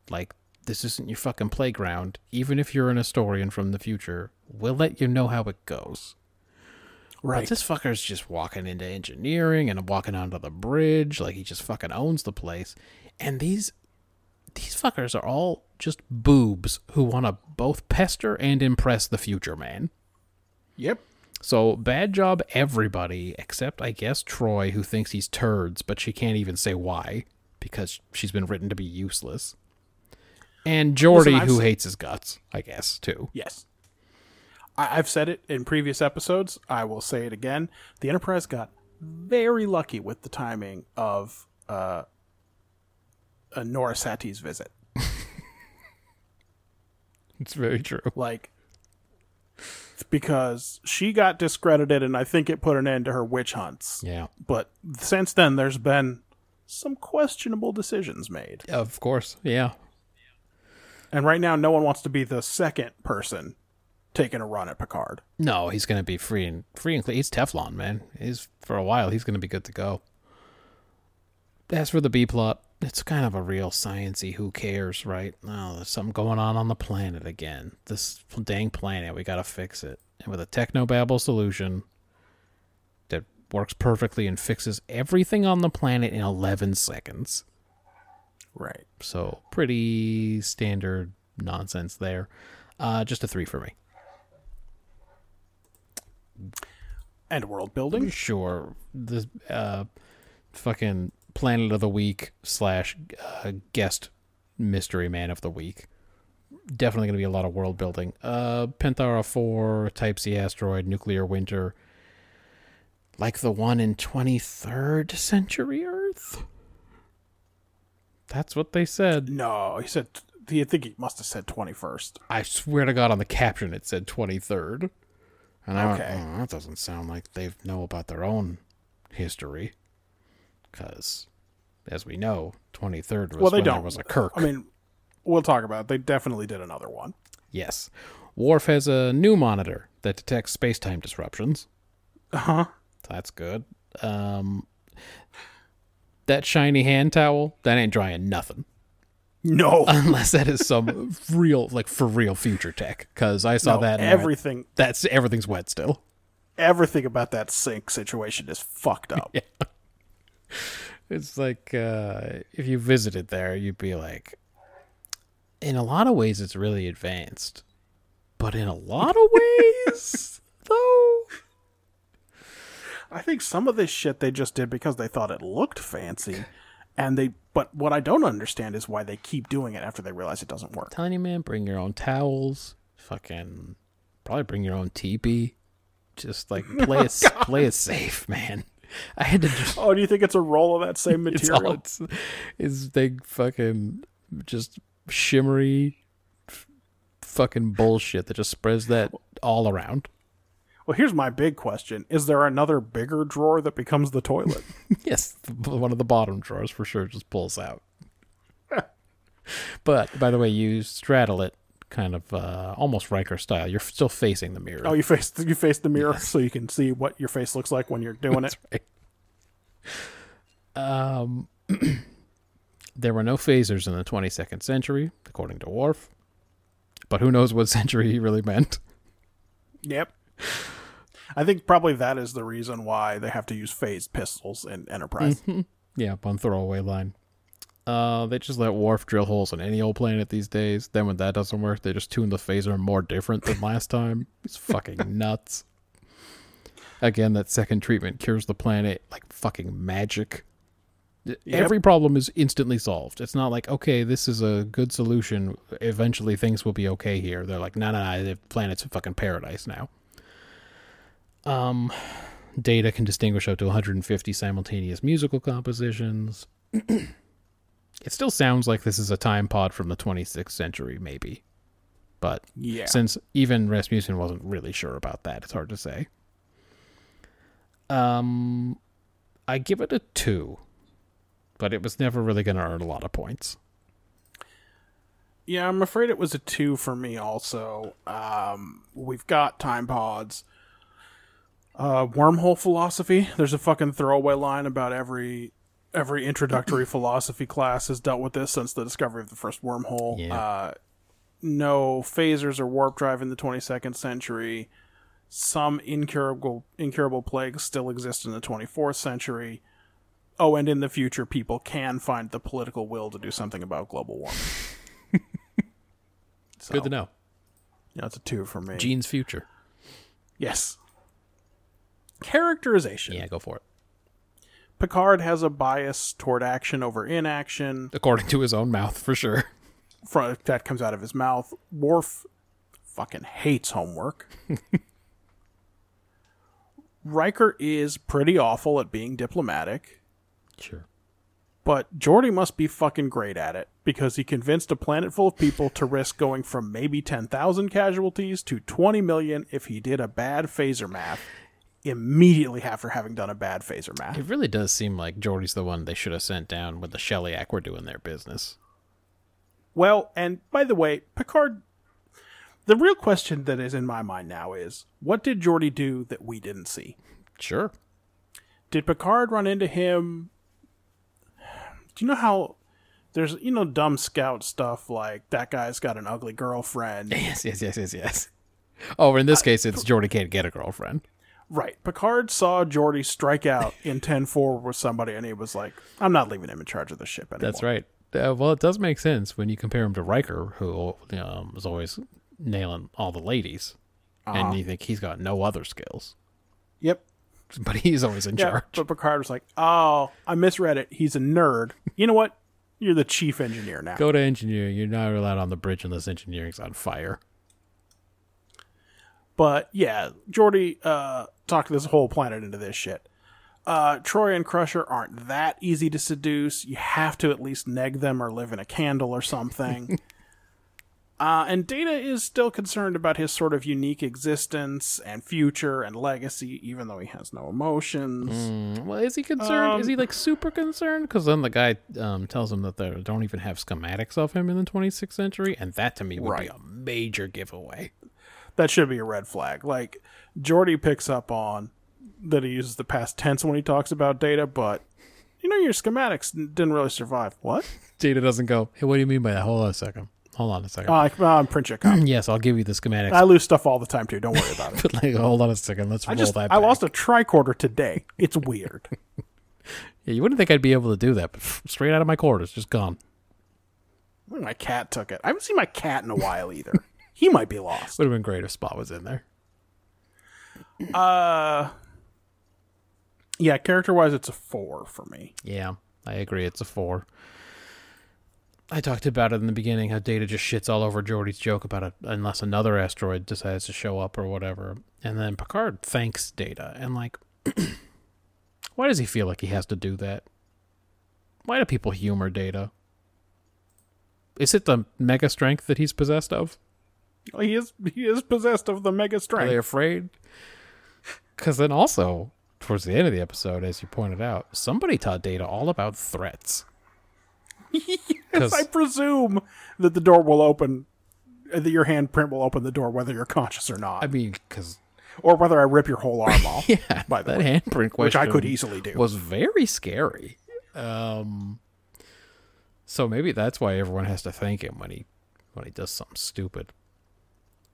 Like this isn't your fucking playground. Even if you're an historian from the future, we'll let you know how it goes. But this fucker's just walking into engineering and walking onto the bridge like he just fucking owns the place. And these these fuckers are all just boobs who want to both pester and impress the future man. Yep. So bad job everybody except I guess Troi who thinks he's turds, but she can't even say why because she's been written to be useless. And Geordi Listen, who s- hates his guts, I guess, too. Yes. I- I've said it in previous episodes. I will say it again. The Enterprise got very lucky with the timing of uh, uh, Norah Satie's visit. It's very true. Like, because she got discredited, and I think it put an end to her witch hunts. Yeah. But since then, there's been some questionable decisions made. Of course. Yeah. And right now, no one wants to be the second person taking a run at Picard. No, he's going to be free and free and clean. He's Teflon, man. He's for a while. He's going to be good to go. As for the B plot, it's kind of a real sciency. Who cares, right? Oh, there's something going on on the planet again. This dang planet. We got to fix it. And with a technobabble solution that works perfectly and fixes everything on the planet in 11 seconds. Right. So pretty standard nonsense there. Uh, just a three for me. And world building. Sure. The uh, fucking Planet of the Week slash uh, guest mystery man of the week. Definitely going to be a lot of world building. Uh, Penthara 4, Type C asteroid, nuclear winter. Like the one in 23rd century Earth? That's what they said. No, he said. I think he must have said twenty first. I swear to God, on the caption it said 23rd. And I went, Okay. "Oh, that doesn't sound like they know about their own history. Because, as we know, 23rd was Well, they when there don't. was a Kirk. I mean, we'll talk about it. They definitely did another one. yes. Worf has a new monitor that detects space-time disruptions. Uh huh. That's good. Um, that shiny hand towel, that ain't drying nothing. No, Unless that is some real, like, for real future tech. Because I saw no, that and I went, everything, that's, everything's wet still. everything about that sink situation is fucked up. It's like uh, if you visited there, you'd be like, in a lot of ways, it's really advanced, but in a lot of ways, though, I think some of this shit they just did because they thought it looked fancy, and they. But what I don't understand is why they keep doing it after they realize it doesn't work. Tiny man, bring your own towels, fucking, probably bring your own teepee, just like play oh, it, play it safe, man. I had to just Oh, do you think it's a roll of that same material? it's all it's is they fucking just shimmery fucking bullshit that just spreads that all around. Well, here's my big question: Is there another bigger drawer that becomes the toilet? Yes, one of the bottom drawers for sure just pulls out. but by the way, you straddle it kind of uh, almost Riker style. You're still facing the mirror. oh, you face you face the mirror so you can see what your face looks like when you're doing it. Right. Um, there were no phasers in the 22nd century, according to Worf. But who knows what century he really meant? Yep. I think probably that is the reason why they have to use phased pistols in Enterprise. Yeah, one throwaway line. Uh, they just let Worf drill holes on any old planet these days. Then when that doesn't work, they just tune the phaser more different than last time. It's fucking nuts. Again, that second treatment cures the planet like fucking magic. Every problem is instantly solved. It's not like, okay, this is a good solution. Eventually things will be okay here. They're like, no, no, no, the planet's a fucking paradise now. Um, Data can distinguish up to 150 simultaneous musical compositions. it still sounds like this is a time pod from the 26th century, maybe. But Yeah. since even Rasmussen wasn't really sure about that, it's hard to say. Um, I give it a two, but it was never really going to earn a lot of points. Yeah, I'm afraid it was a two for me also. Um, we've got time pods. Uh, wormhole philosophy. There's a fucking throwaway line about every every introductory philosophy class has dealt with this since the discovery of the first wormhole. Yeah. Uh, no phasers or warp drive in the 22nd century. Some incurable incurable plagues still exist in the 24th century. Oh, and in the future, people can find the political will to do something about global warming. so, Good to know. Yeah, it's a two for me. Gene's future. yes. Characterization. Yeah, go for it. Picard has a bias toward action over inaction. According to his own mouth, for sure. Fro- that comes out of his mouth. Worf fucking hates homework. Riker is pretty awful at being diplomatic, Sure. but Geordi must be fucking great at it because he convinced a planet full of people to risk going from maybe 10,000 casualties to 20 million if he did a bad phaser math immediately after having done a bad phaser math. It really does seem like Geordi's the one they should have sent down when the Sheliak were doing their business. Well, and by the way, Picard. The real question that is in my mind now is what did Geordi do that we didn't see? Sure. Did Picard run into him? Do you know how there's, you know, dumb scout stuff like that guy's got an ugly girlfriend? Yes, yes, yes, yes, yes. Oh, in this uh, case, it's Jordy can't get a girlfriend. Right. Picard saw Geordi strike out in 10 4 with somebody and he was like, I'm not leaving him in charge of the ship anymore. That's right. Uh, well, it does make sense when you compare him to Riker, who um, is always nailing all the ladies, and you think he's got no other skills, Yep. but he's always in Yeah, charge. but Picard was like, "Oh, I misread it. He's a nerd. You know what? You're the chief engineer now." Go to engineering. You're not allowed on the bridge unless engineering's on fire. But yeah, Geordi uh, talked this whole planet into this shit. Uh, Troi and Crusher aren't that easy to seduce. You have to at least neg them or live in a candle or something. uh, and Data is still concerned about his sort of unique existence and future and legacy, even though he has no emotions. Mm, well, is he concerned? is he like super concerned? Because then the guy um, tells him that they don't even have schematics of him in the 26th century, and that to me would be a major giveaway. That should be a red flag. Like Geordi picks up on that he uses the past tense when he talks about data, but you know your schematics didn't really survive. What? Data doesn't go. Hey, what do you mean by that? Hold on a second. Hold on a second. Uh, on, print you a copy. yes, I'll give you the schematics. I lose stuff all the time too. Don't worry about it. but like, hold on a second. Let's I roll just that. I back. lost a tricorder today. It's weird. Yeah, you wouldn't think I'd be able to do that, but straight out of my quarters, just gone. my cat took it. I haven't seen my cat in a while either. he might be lost. Would have been great if Spot was in there. Uh, yeah, character wise, it's a four for me. Yeah, I agree. It's a four. I talked about it in the beginning how Data just shits all over Geordi's joke about it unless another asteroid decides to show up or whatever. And then Picard thanks Data. And, like, why does he feel like he has to do that? Why do people humor Data? Is it the mega strength that he's possessed of? He is he is possessed of the mega strength. Are they afraid? Because then also, towards the end of the episode, as you pointed out, somebody taught Data all about threats. Yes, I presume that the door will open, uh, that your handprint will open the door whether you're conscious or not, I mean, because or whether I rip your whole arm off. yeah, by the that way, handprint question, which I could easily do. was very scary. Um, so maybe that's why everyone has to thank him when he when he does something stupid.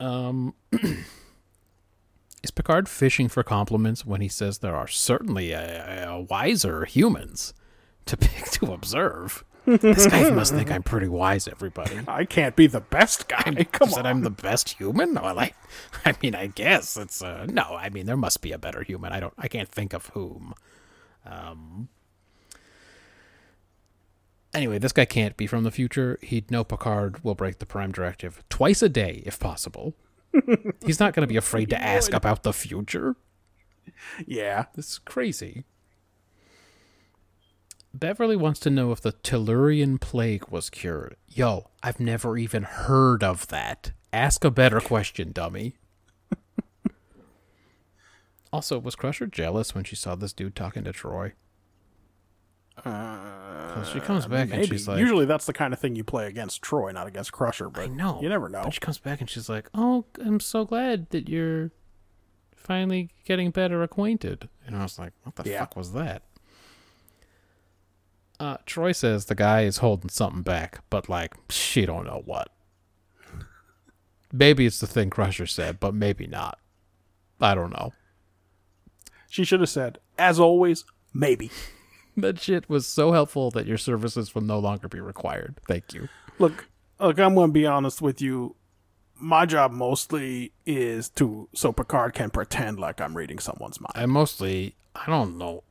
Um, is Picard fishing for compliments when he says there are certainly uh, uh, wiser humans to pick to observe? this guy must think I'm pretty wise, everybody. I can't be the best guy. Come Is on. that I'm the best human? Well, I, I mean, I guess it's uh, no. I mean, there must be a better human. I don't. I can't think of whom. Um. Anyway, this guy can't be from the future. He'd know Picard will break the Prime Directive twice a day, if possible. He's not going to be afraid to ask about the future. yeah. This is crazy. Beverly wants to know if the Tellurian plague was cured. Yo, I've never even heard of that. Ask a better question, dummy. also, was Crusher jealous when she saw this dude talking to Troi? Uh, she comes back and she's like, Usually that's the kind of thing you play against Troi, not against Crusher. But I know. you never know. But she comes back and she's like, "Oh, I'm so glad that you're finally getting better acquainted." And I was like, "What the Yeah. fuck was that?" Uh, Troi says the guy is holding something back, but like she don't know what. Maybe it's the thing Crusher said, but maybe not. I don't know. She should have said, as always, maybe. That shit was so helpful that your services will no longer be required. Thank you. Look, look, I'm going to be honest with you. My job mostly is to so Picard can pretend like I'm reading someone's mind. I mostly, I don't know.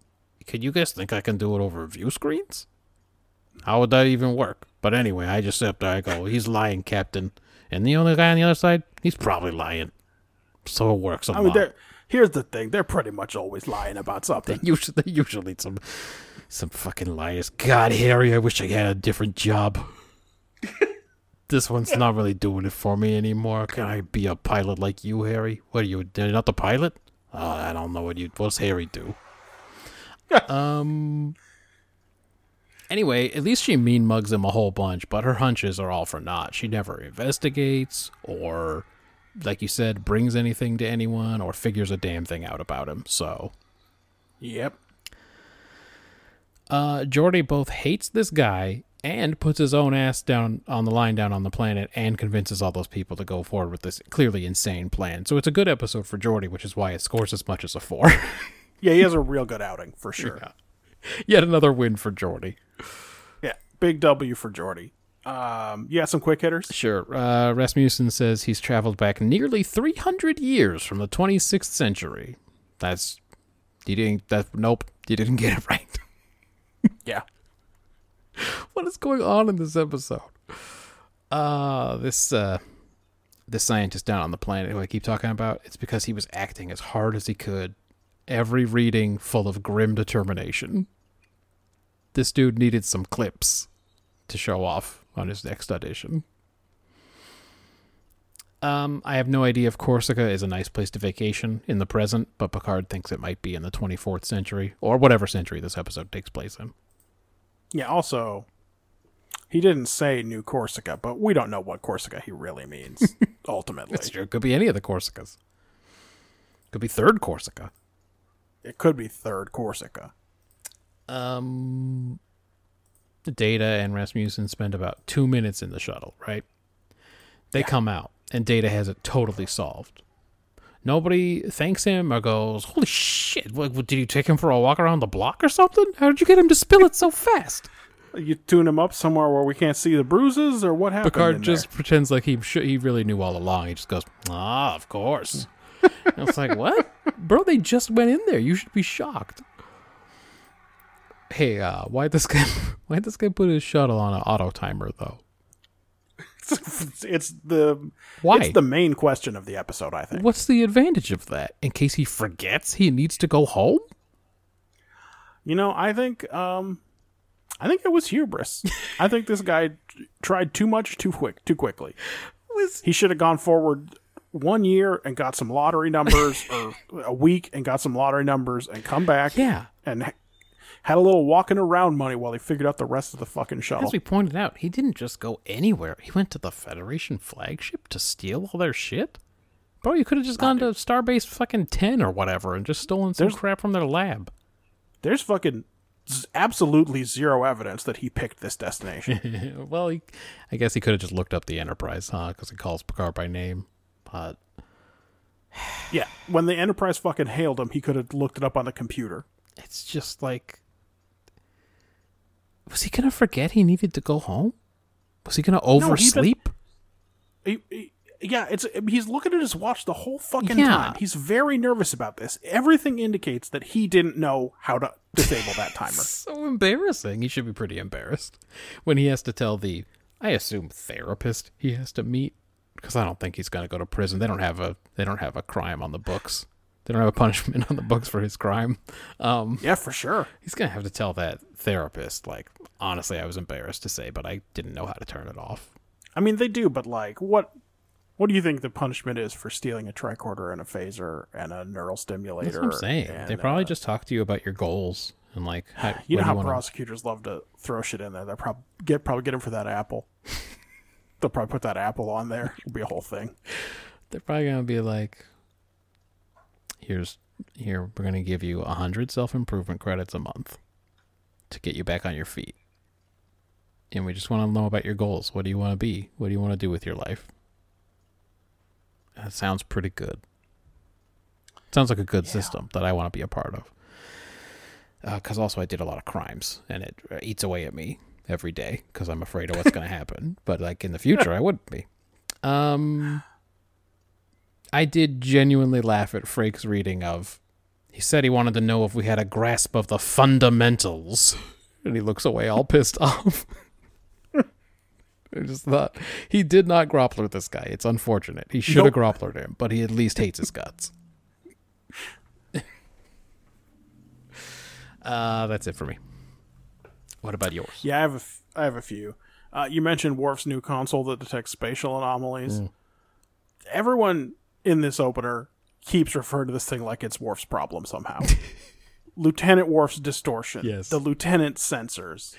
Could you guys think I can do it over view screens? How would that even work? But anyway, I just sit there. I go, he's lying, Captain. And the only guy on the other side, he's probably lying. So it works a I mean, here's the thing: they're pretty much always lying about something. Usually, they usually some, some fucking liars. God, Harry, I wish I had a different job. this one's not really doing it for me anymore. Can I be a pilot like you, Harry? What are you? You're not the pilot? Oh, I don't know what you. What's Harry do? um. Anyway, at least she mean mugs him a whole bunch, but her hunches are all for naught. She never investigates or, like you said, brings anything to anyone or figures a damn thing out about him. So, Yep. Uh, Geordi both hates this guy and puts his own ass down on the line down on the planet and convinces all those people to go forward with this clearly insane plan. So it's a good episode for Geordi, which is why it scores as much as a four. Yeah, he has a real good outing for sure. Yet another win for Geordi. Yeah, big W for Geordi. Um, you got some quick hitters? Sure. Uh, Rasmussen says he's traveled back nearly 300 years from the 26th century. That's you didn't. That nope, you didn't get it right. Yeah. what is going on in this episode? Uh this uh this scientist down on the planet who I keep talking about, it's because he was acting as hard as he could. Every reading full of grim determination. This dude needed some clips to show off on his next audition. Um, I have no idea if Corsica is a nice place to vacation in the present, but Picard thinks it might be in the 24th century, or whatever century this episode takes place in. Yeah, also, he didn't say New Corsica, but we don't know what Corsica he really means, ultimately. True. It could be any of the Corsicas. Could be third Corsica. It could be third Corsica. Um, Data and Rasmussen spend about two minutes in the shuttle, right? They come out, and Data has it totally solved. Nobody thanks him or goes, "Holy shit! What, what, did you take him for a walk around the block or something? How did you get him to spill it so fast?" You tune him up somewhere where we can't see the bruises, or what happened? Picard just there? pretends like he sh- he really knew all along. He just goes, "Ah, of course." it's like, what, bro? They just went in there. You should be shocked. Hey, uh, why this guy? Why this guy put his shuttle on an auto timer though? it's the Why? it's the main question of the episode. I think. What's the advantage of that? In case he forgets he needs to go home? You know, I think um, I think it was hubris. I think this guy tried too much too quick, too quickly. was He should have gone forward one year and got some lottery numbers, or a week and got some lottery numbers, and come back yeah. and had a little walking around money while he figured out the rest of the fucking shuttle. As we pointed out, he didn't just go anywhere. He went to the Federation flagship to steal all their shit. Bro, you could have just gone to Starbase fucking 10 or whatever and just stolen some There's- crap from their lab. There's fucking absolutely zero evidence that he picked this destination. well, he, I guess he could have just looked up the Enterprise, huh? Because he calls Picard by name. But yeah, when the Enterprise fucking hailed him, he could have looked it up on the computer. it's just like. Was he going to forget he needed to go home? Was he going to he's been- oversleep? He, he- yeah, it's he's looking at his watch the whole fucking Yeah. time. He's very nervous about this. Everything indicates that he didn't know how to disable that timer. so embarrassing. He should be pretty embarrassed when he has to tell the, I assume, therapist he has to meet because I don't think he's going to go to prison. They don't have a they don't have a crime on the books. They don't have a punishment on the books for his crime. Um, Yeah, for sure. he's going to have to tell that therapist, like, honestly, I was embarrassed to say, but I didn't know how to turn it off. I mean, they do, but like, what? What do you think the punishment is for stealing a tricorder and a phaser and a neural stimulator? That's what I'm saying. and, they probably uh, just talk to you about your goals and like how You know how wanna- prosecutors love to throw shit in there. They'll probably get probably get him for that apple. They'll probably put that apple on there. It'll be a whole thing. they're probably gonna be like, "Here's here we're gonna give you a hundred self improvement credits a month to get you back on your feet, and we just want to know about your goals. What do you want to be? What do you want to do with your life?" That sounds pretty good. Sounds like a good system that I want to be a part of. Because also I did a lot of crimes, and it uh, eats away at me every day because I'm afraid of what's going to happen. But like in the future, I wouldn't be. Um, I did genuinely laugh at Frakes' reading of. He said he wanted to know if we had a grasp of the fundamentals, and he looks away all pissed off. I just thought he did not groppler this guy. It's unfortunate. He should have Nope. gropplered him, but he at least hates his guts. uh, that's it for me. What about yours? Yeah, I have a, f- I have a few. Uh, you mentioned Worf's new console that detects spatial anomalies. Everyone in this opener keeps referring to this thing like it's Worf's problem somehow. Lieutenant Worf's distortion. Yes. The lieutenant's sensors.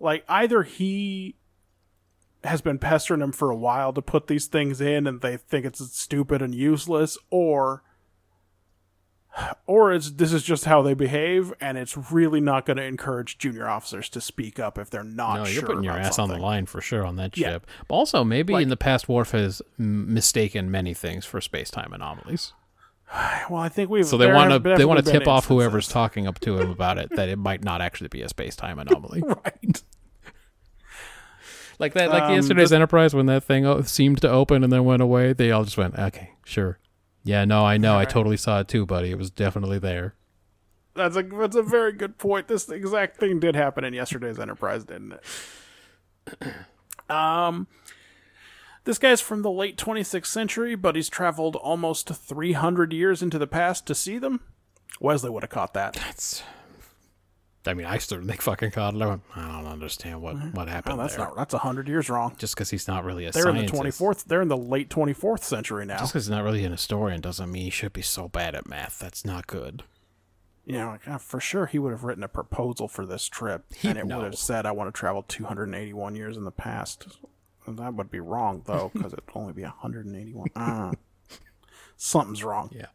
Like either he has been pestering him for a while to put these things in and they think it's stupid and useless, or or it's this is just how they behave and it's really not going to encourage junior officers to speak up if they're not No, sure you're putting your ass something. on the line for sure on that Yeah. ship. But also, maybe Like- in the past, Worf has mistaken many things for space-time anomalies. well i think we've So they want to they want to tip off whoever's talking up to him about it that it might not actually be a space-time anomaly. right Like that, like Um, yesterday's this- Enterprise when that thing seemed to open and then went away. They all just went, "Okay, sure, yeah, no, I know, I totally saw it too, buddy. It was definitely there." that's a that's a very good point this exact thing did happen in yesterday's enterprise didn't it um this guy's from the late 26th century but he's traveled almost 300 years into the past to see them wesley would have caught that That's. I mean, I certainly fucking caught it. I, went, I don't understand what what oh, happened that's there. not that's 100 years wrong Just because he's not really a they're in the 24th they're in the late 24th century now Just because he's not really an historian doesn't mean he should be so bad at math. That's not good. you know, like, uh, for sure he would have written a proposal for this trip, He'd and it know. would have said, "I want to travel 281 years in the past." That would be wrong though, because it'd only be 181. Ah, something's wrong. Yeah.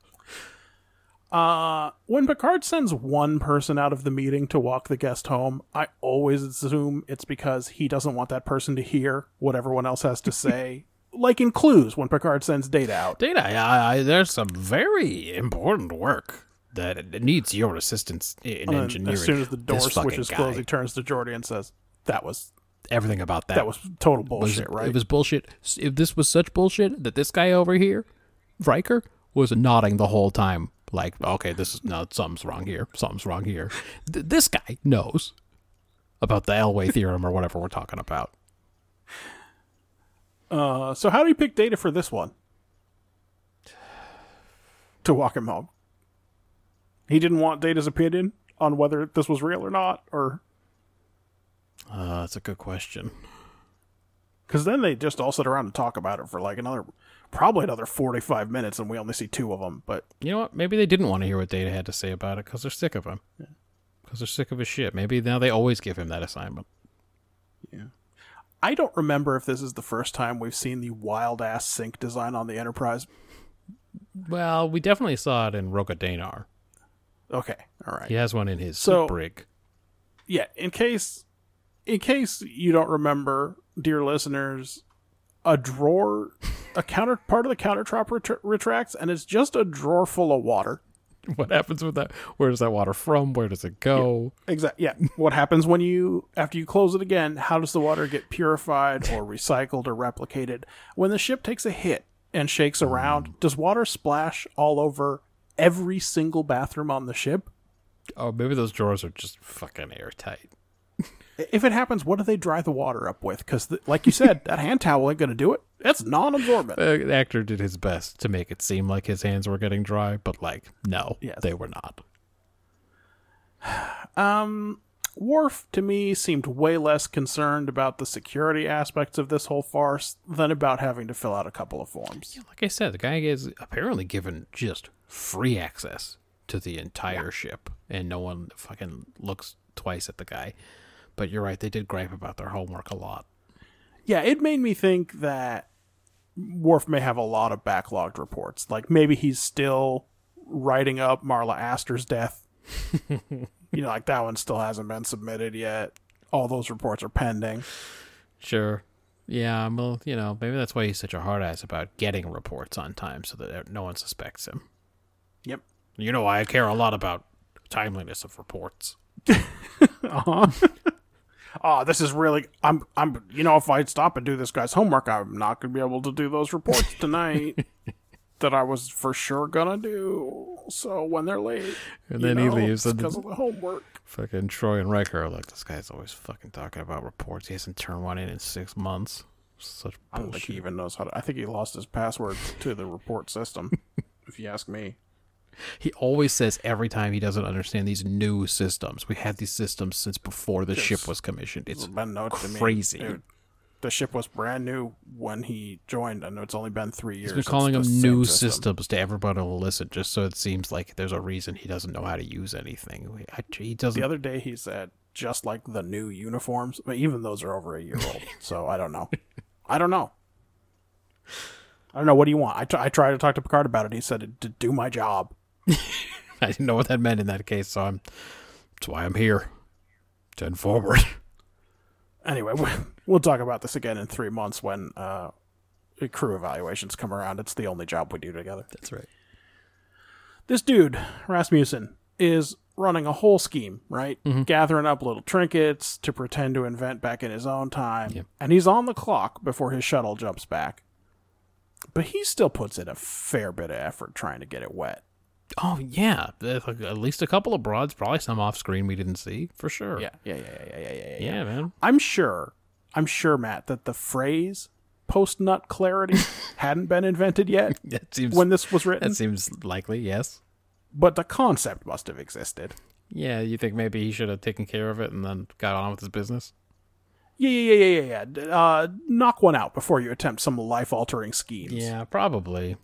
Uh, when Picard sends one person out of the meeting to walk the guest home, I always assume it's because he doesn't want that person to hear what everyone else has to say. like in Clues, when Picard sends Data out. Data, I, I, there's some very important work that needs your assistance in And engineering. as soon as the door This fucking switches closed, he turns to Geordi and says, "That was everything about that, that was total was- bullshit, right?" It was bullshit. If this was such bullshit that this guy over here, Riker, was nodding the whole time, like, okay, this is no, something's wrong here. Something's wrong here. Th- this guy knows about the Elway theorem or whatever we're talking about. Uh, so how do you pick Data for this one? To walk him home. He didn't want Data's opinion on whether this was real or not, or Uh, that's a good question. Because then they just all sit around and talk about it for like another, probably another 45 minutes, and we only see two of them. But You know what? Maybe they didn't want to hear what Data had to say about it because they're sick of him. Because they're sick of his shit. Maybe now they always give him that assignment. Yeah. I don't remember if this is the first time we've seen the wild ass sync design on the Enterprise. Well, we definitely saw it in Roka Danar. Okay, all right. He has one in his So- brig. yeah, in case in case you don't remember, dear listeners, a drawer, a counter part of the countertop ret- retracts, and it's just a drawer full of water. What happens with that? Where does that water from? Where does it go? Exactly. Yeah. what happens when you after you close it again? How does the water get purified or recycled or replicated? When the ship takes a hit and shakes around, mm. does water splash all over every single bathroom on the ship? Oh, maybe those drawers are just fucking airtight. If it happens, what do they dry the water up with? Because, like you said, that hand towel ain't going to do it. It's non-absorbent. Uh, The actor did his best to make it seem like his hands were getting dry, but like, no, Yes. they were not. Um, Worf to me seemed way less concerned about the security aspects of this whole farce than about having to fill out a couple of forms. Like I said, the guy is apparently given just free access to the entire ship, and no one fucking looks twice at the guy. But you're right, they did gripe about their homework a lot. Yeah, it made me think that Worf may have a lot of backlogged reports. Like maybe he's still writing up Marla Aster's death. you know, like that one still hasn't been submitted yet. All those reports are pending. Sure. Yeah, well, you know, maybe that's why he's such a hard ass about getting reports on time so that no one suspects him. Yep. You know, I care a lot about timeliness of reports. Uh-huh. Oh, this is really I'm I'm you know, if I stop and do this guy's homework, I'm not gonna be able to do those reports tonight that I was for sure gonna do. So when they're late, And then he leaves because of the homework. fucking Troi and Riker are like, this guy's always fucking talking about reports. He hasn't turned one in in six months. Such I don't think he bullshit. even knows how to. I think he lost his password to the report system. if you ask me. He always says every time he doesn't understand these new systems. We had these systems since before the ship was commissioned. It's It's been no to me. crazy. The ship was brand new when he joined. I know it's only been three years. He's been calling them the new system. systems to everybody who will listen, just so it seems like there's a reason he doesn't know how to use anything. He doesn't. The other day he said, just like the new uniforms, but even those are over a year old. so I don't know. I don't know. I don't know. What do you want? I, t- I tried to talk to Picard about it. He said to do my job. I didn't know what that meant in that case, so I'm. That's why I'm here. To forward. Anyway, we- we'll talk about this again in three months when uh, crew evaluations come around. It's the only job we do together. That's right. this dude Rasmussen is running a whole scheme, right? Gathering up little trinkets to pretend to invent back in his own time, Yep. and he's on the clock before his shuttle jumps back. But he still puts in a fair bit of effort trying to get it wet. Oh yeah, at least a couple of broads, probably some off screen we didn't see for sure. Yeah, yeah, yeah, yeah, yeah, yeah. yeah. yeah, man. I'm sure, I'm sure, Matt, that the phrase "post nut clarity" hadn't been invented yet That seems when this was written, that seems likely. Yes. but the concept must have existed. Yeah, you think maybe he should have taken care of it and then got on with his business? Yeah, yeah, yeah, yeah, yeah. yeah. Uh, knock one out before you attempt some life-altering schemes. Yeah, probably.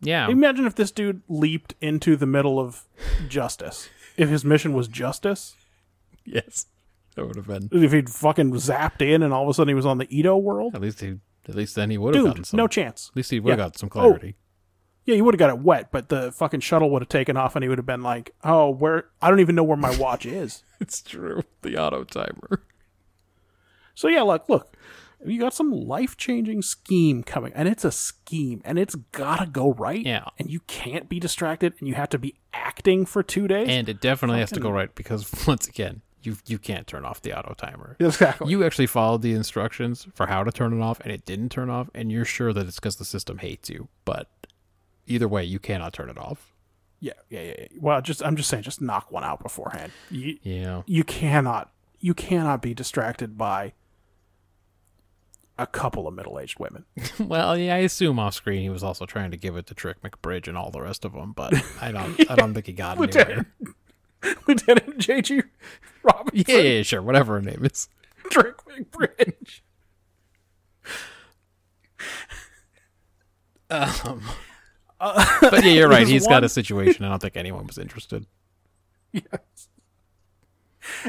Yeah. Imagine if this dude leaped into the middle of justice. If his mission was justice, yes. That would have been. if he'd fucking zapped in and all of a sudden he was on the Edo world, At least he. At least then he would have gotten some. no chance. At least he would have Yeah. got some oh. clarity. Yeah, he would have got it wet, but the fucking shuttle would have taken off and he would have been like, "Oh, where? I don't even know where my watch is." It's true. The auto timer. So yeah, look, look, you got some life-changing scheme coming, and it's a scheme, and it's gotta go right. Yeah. and you can't be distracted, and you have to be acting for two days. And it definitely has to go right because once again, you you can't turn off the auto timer. exactly. You actually followed the instructions for how to turn it off, and it didn't turn off, and you're sure that it's because the system hates you. But either way, you cannot turn it off. Yeah, yeah, yeah. yeah. Well, just I'm just saying, just knock one out beforehand. You Yeah. you cannot you cannot be distracted by a couple of middle aged women. Well, yeah, I assume off screen he was also trying to give it to Trick McBridge and all the rest of them, but I don't I don't think he got anywhere. Lieutenant Lieutenant J.G. Robinson, Yeah, yeah, yeah, sure, whatever her name is. Trick McBridge. Um, but yeah, you're right. He's got a situation. I don't think anyone was interested. Yes.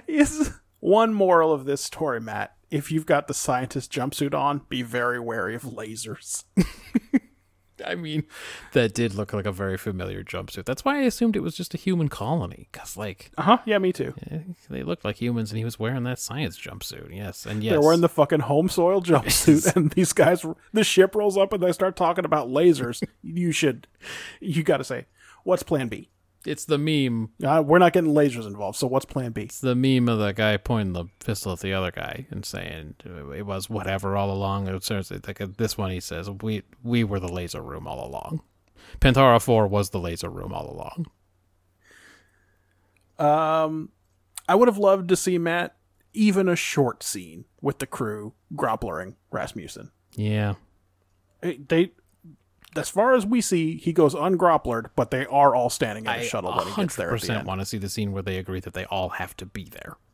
Is one moral of this story, Matt. If you've got the scientist jumpsuit on, be very wary of lasers. I mean, that did look like a very familiar jumpsuit. That's why I assumed it was just a human colony. Because, like, Uh huh. Yeah, me too. eh, they looked like humans, and he was wearing that science jumpsuit. Yes, and yes, They're wearing the fucking home soil jumpsuit, and these guys, the ship rolls up and they start talking about lasers. you should, you got to say, what's Plan B? It's the meme. Uh, we're not getting lasers involved, so what's Plan B? It's the meme of the guy pointing the pistol at the other guy and saying it was whatever all along. It was like this one. He says we we were the laser room all along. Penthara Four was the laser room all along. Um, I would have loved to see Matt even a short scene with the crew groppling Rasmussen. Yeah, They, as far as we see, he goes ungropplered, but they are all standing in a I shuttle when he gets there. At the 100% end. want to see the scene where they agree that they all have to be there.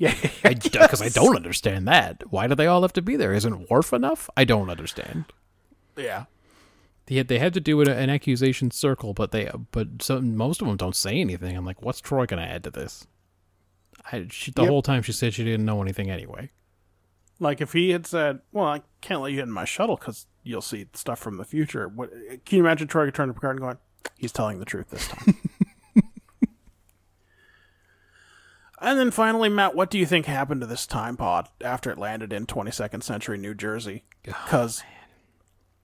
Yeah, Because I, don't understand that. Why do they all have to be there? Isn't Worf enough? I don't understand. yeah. They had, they had to do an accusation circle, but they but some most of them don't say anything. I'm like, what's Troi going to add to this? I, she, the Yep. whole time she said she didn't know anything anyway. Like if he had said, "Well, I can't let you in my shuttle because you'll see stuff from the future." What can you imagine? Troi turning to Picard and going, "He's telling the truth this time." and then finally, Matt, what do you think happened to this time pod after it landed in 22nd century New Jersey? Oh, because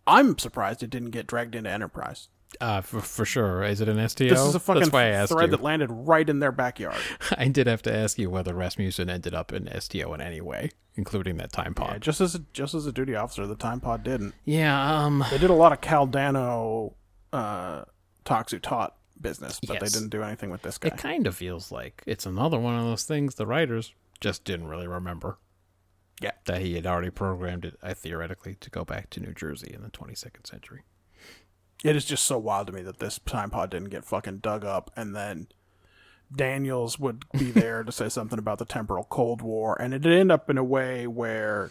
I'm surprised it didn't get dragged into Enterprise. Uh, for, for sure. Is it an STO? This is a fucking That's why I asked thread you. that landed right in their backyard. I did have to ask you whether Rasmussen ended up in STO in any way, including that time Yeah, pod. just as a, just as a duty officer, the time pod didn't. Yeah, um, They did a lot of Caldano uh, Toxu taught business, but Yes. they didn't do anything with this guy. it kind of feels like it's another one of those things the writers just didn't really remember. Yeah. That he had already programmed it, uh, theoretically, to go back to New Jersey in the 22nd century. It is just so wild to me that this time pod didn't get fucking dug up, and then Daniels would be there to say something about the temporal Cold War, and it'd end up in a way where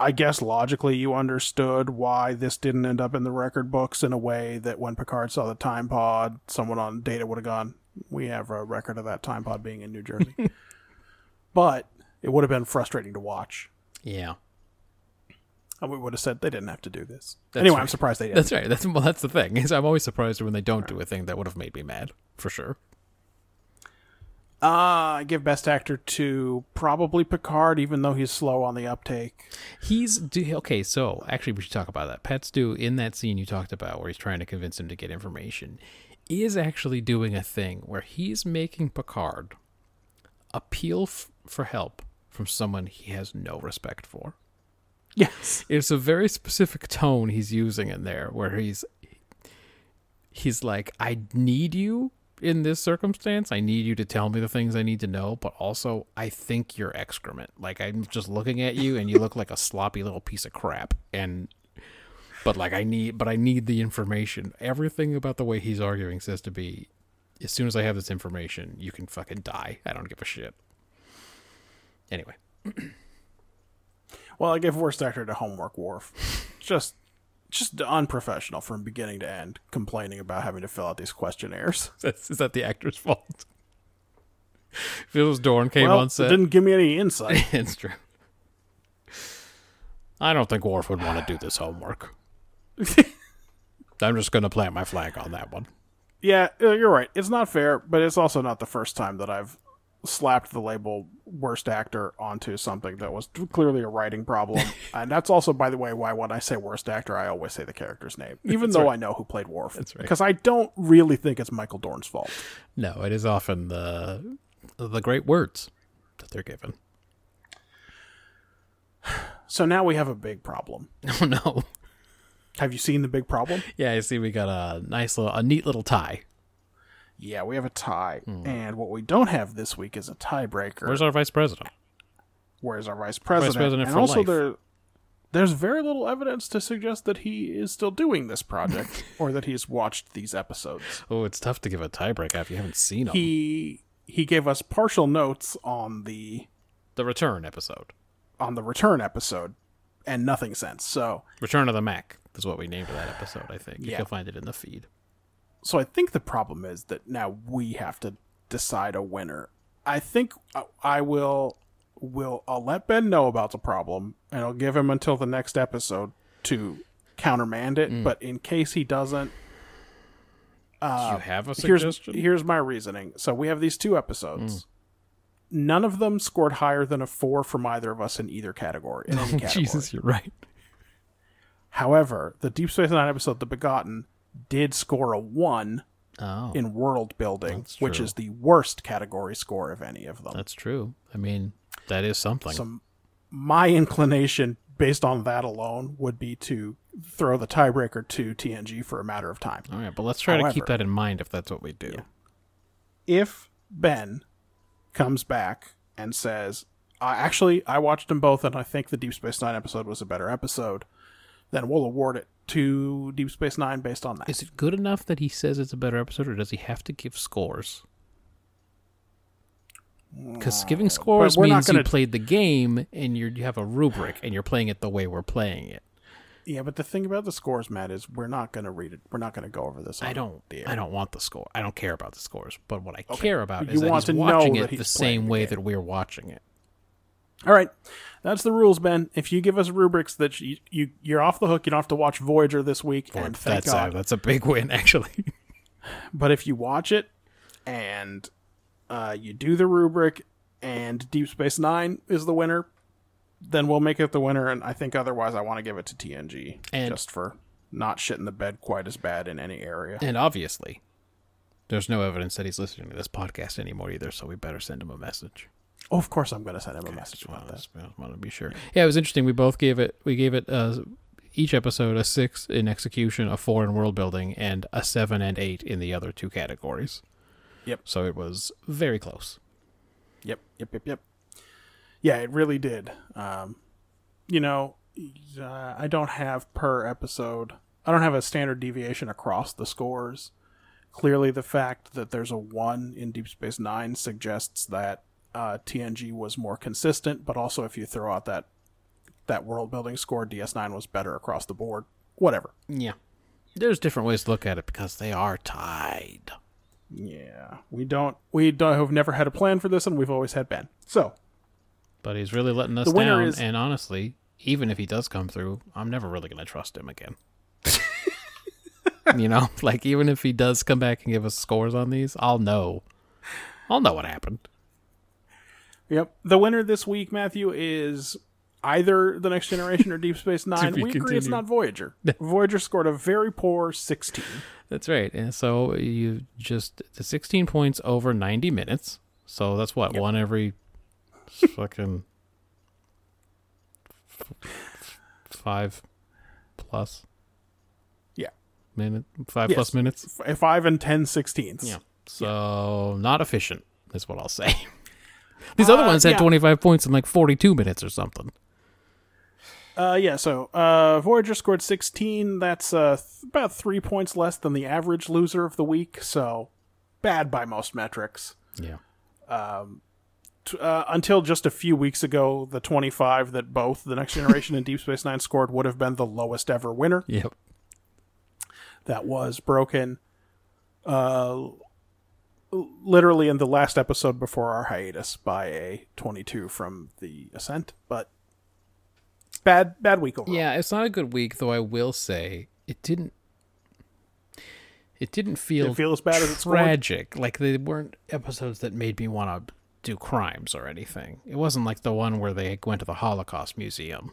I guess logically you understood why this didn't end up in the record books in a way that when Picard saw the time pod, someone on data would have gone, We have a record of that time pod being in New Jersey. but it would have been frustrating to watch. Yeah. And we would have said they didn't have to do this. That's anyway, I'm surprised they didn't. That's right. That's well, that's the thing. Is I'm always surprised when they don't do a thing that would have made me mad, for sure. Uh, I give best actor to probably Picard, even though he's slow on the uptake. He's do, okay. So actually, we should talk about that. Pat Stu in that scene you talked about, where he's trying to convince him to get information, is actually doing a thing where he's making Picard appeal f- for help from someone he has no respect for. Yes. It's a very specific tone he's using in there, where he's he's like, "I need you." In this circumstance, I need you to tell me the things I need to know, but also I think you're excrement. Like I'm just looking at you and you look like a sloppy little piece of crap. And but like I need but I need the information. Everything about the way he's arguing says to be as soon as I have this information, you can fucking die. I don't give a shit. Anyway. Well, I give worst actor to Homework Worf. Just, just unprofessional from beginning to end, complaining about having to fill out these questionnaires. That's, is that the actor's fault? Phil's Dorn came well, on set. didn't give me any insight. it's true. I don't think Worf would want to do this homework. I'm just going to plant my flag on that one. yeah, uh, you're right. It's not fair, but it's also not the first time that I've slapped the label worst actor onto something that was clearly a writing problem. and that's also, by the way, why when I say worst actor, I always say the character's name, even though I know who played Worf. That's right. Because I don't really think it's Michael Dorn's fault. No, it is often the the great words that they're given. So now we have a big problem. Oh no. Have you seen the big problem? Yeah, I see we got a nice little a neat little tie. Yeah, we have a tie. Hmm. And what we don't have this week is a tiebreaker. Where's our vice president? Where's our vice president? Vice president and for also life. there there's very little evidence to suggest that he is still doing this project or that he's watched these episodes. Oh, it's tough to give a tiebreaker if you haven't seen them. He he gave us partial notes on the the return episode. on the return episode and nothing since. So Return of the Mac is what we named that episode. I think You'll find it in the feed. So I think the problem is that now we have to decide a winner. I think I- will will I'll let Ben know about the problem and I'll give him until the next episode to countermand it. Mm. But in case he doesn't, Do you have a here's suggestion? here's my reasoning. So we have these two episodes. Mm. None of them scored higher than a four from either of us in either category. In category. Jesus, you're right. However, the Deep Space Nine episode, The Begotten, did score a one Oh, in world building, which is the worst category score of any of them. that's true. I mean, that is something. So my inclination, based on that alone, would be to throw the tiebreaker to TNG for a matter of time. All right, but let's try to keep that in mind if that's what we do. If Ben comes back and says, I actually I watched them both and I think the Deep Space Nine episode was a better episode, then we'll award it to Deep Space Nine based on that. Is it good enough that he says it's a better episode, or does he have to give scores? Hmm. Because giving scores we're means you gonna- played the game and you're, you have a rubric and you're playing it the way we're playing it. Yeah, but the thing about the scores, Matt, is we're not going to read it. We're not going to go over this. I don't. I don't want the score. I don't care about the scores. But what I care about You is that he's watching it the same way that we're watching it. All right, that's the rules, Ben. If you give us rubrics that you, you you're off the hook, you don't have to watch Voyager this week, and thank that's God. a, that's a big win, actually. But if you watch it and uh, you do the rubric, and Deep Space Nine is the winner, then we'll make it the winner. And I think otherwise, I want to give it to TNG And- just for not shitting the bed quite as bad in any area. and obviously, there's no evidence that he's listening to this podcast anymore either. So we better send him a message. Oh, of course, I'm going to send him a message about wanna- that. just want to be sure. Yeah, it was interesting. We both gave it. We gave it uh, each episode a six in execution, a four in world building, and a seven and eight in the other two categories. Yep. So it was very close. Yep, yep, yep, yep. Yeah, it really did. Um, you know, uh, I don't have per episode. I don't have a standard deviation across the scores. Clearly, the fact that there's a one in Deep Space Nine suggests that uh, TNG was more consistent. But also, if you throw out that that world building score, DS9 was better across the board. Whatever. Yeah. There's different ways to look at it because they are tied. Yeah, we don't. We don't have never had a plan for this, and we've always had Ben. So But he's really letting us down. is- And honestly, even if he does come through, I'm never really going to trust him again. you know, like even if he does come back and give us scores on these, I'll know. I'll know what happened. Yep. The winner this week, Matthew, is either The Next Generation or Deep Space Nine. we agree it's not Voyager. Voyager scored a very poor 16. That's right. And so you just the 16 points over 90 minutes. So that's what Yep. one every fucking f- five plus Yeah. minute five Yes. plus minutes. F- Five and 10 16ths. Yeah. So not efficient is what I'll say. These other Uh, ones had yeah. 25 points in like 42 minutes or something. Uh, yeah, so uh, Voyager scored 16. That's uh, th- about three points less than the average loser of the week. So bad by most metrics. Yeah. T- Uh, until just a few weeks ago, the 25 that both The Next Generation and Deep Space Nine scored would have been the lowest ever winner. Yep. that was broken uh literally in the last episode before our hiatus by a 22 from the ascent but bad bad week overall Yeah, it's not a good week, though. I will say it didn't. It didn't feel, Didn't feel as bad as it scored? tragic. Like they weren't episodes that made me want to do crimes or anything. It wasn't like the one where they went to the Holocaust Museum,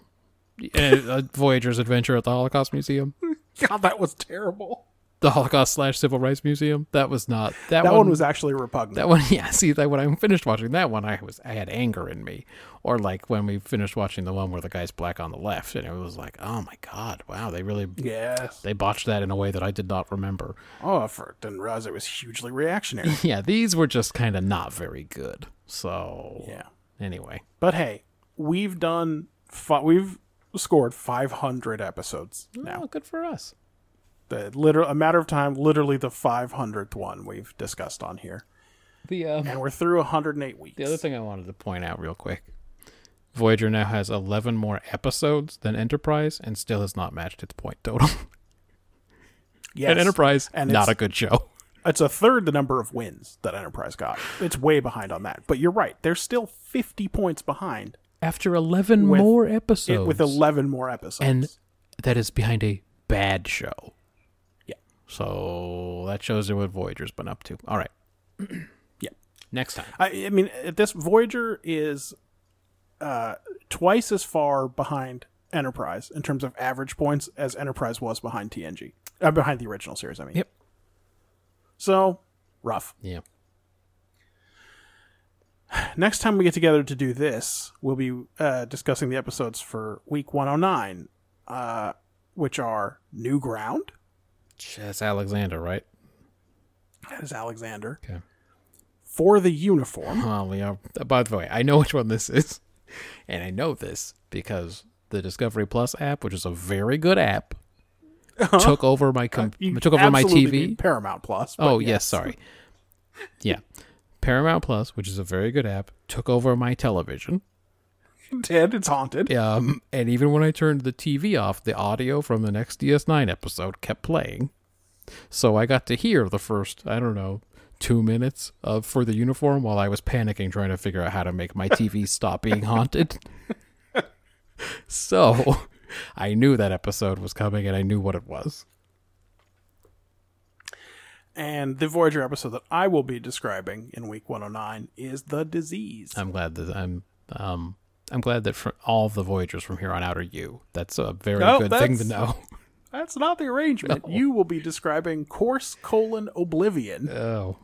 uh, uh, Voyager's Adventure at the Holocaust Museum, god that was terrible the Holocaust slash Civil Rights Museum. That was not that, that one was actually repugnant That one, yeah. See, that when I finished watching that one, I was I had anger in me. Or like when we finished watching the one where the guy's black on the left, and it was like, oh my god, wow, they really yes they botched that in a way that I did not remember. oh i for- didn't realize it was hugely reactionary Yeah, these were just kind of not very good. So yeah anyway, but hey we've done fi- we've scored 500 episodes oh, now oh, good for us. The literal a matter of time literally the 500th one we've discussed on here The um, and we're through 108 weeks the other thing I wanted to point out real quick, Voyager now has 11 more episodes than Enterprise and still has not matched its point total. Yes. and Enterprise, And not a good show. It's a third the number of wins that Enterprise got. It's way behind on that. But you're right. They're still 50 points behind After 11 With- more it- episodes. with 11 more episodes. and that is behind a bad show. So that shows you what Voyager's been up to. All right. Yeah. Next time. I, I mean, this Voyager is uh, twice as far behind Enterprise in terms of average points as Enterprise was behind TNG. Uh, behind the original series, I mean. Yep. So, rough. Yeah. Next time we get together to do this, we'll be uh, discussing the episodes for week 109, uh, which are New Ground. That's Alexander, right? That is Alexander. Okay. For the Uniform. We are. By the way, I know which one this is, and I know this because the Discovery Plus app, which is a very good app, took over my com- Uh-huh. Took over my TV. Paramount Plus. Oh yes, sorry. Yeah, Paramount Plus, which is a very good app, took over my television. Ted, it's haunted. Um, and even when I turned the TV off, the audio from the next DS9 episode kept playing. So I got to hear the first, I don't know, two minutes of for the uniform while I was panicking trying to figure out how to make my TV stop being haunted. so I knew that episode was coming and I knew what it was. And the Voyager episode that I will be describing in week 109 is The Disease. I'm glad that I'm um I'm glad that for all the Voyagers from here on out are you. That's a very No, good thing to know. That's not the arrangement. You will be describing Course colon Oblivion Oh,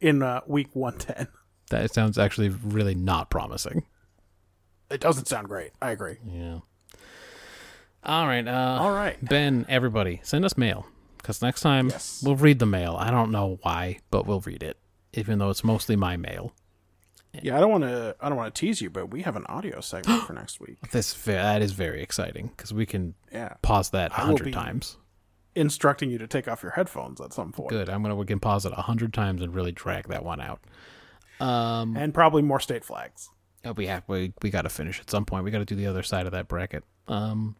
in uh, week 110. that sounds actually really not promising. It doesn't sound great. I agree. Yeah. All right. Uh, All right. Ben, everybody, send us mail because next time Yes. we'll read the mail. I don't know why, but we'll read it, even though it's mostly my mail. Yeah, I don't want to. I don't want to tease you, but we have an audio segment for next week. This that is very exciting because we can Yeah, pause that a hundred times. instructing you to take off your headphones at some point, Good. I'm gonna we can pause it a hundred times and really drag that one out. Um, and probably more state flags. Oh, we have we we got to finish at some point. We got to do the other side of that bracket. Um.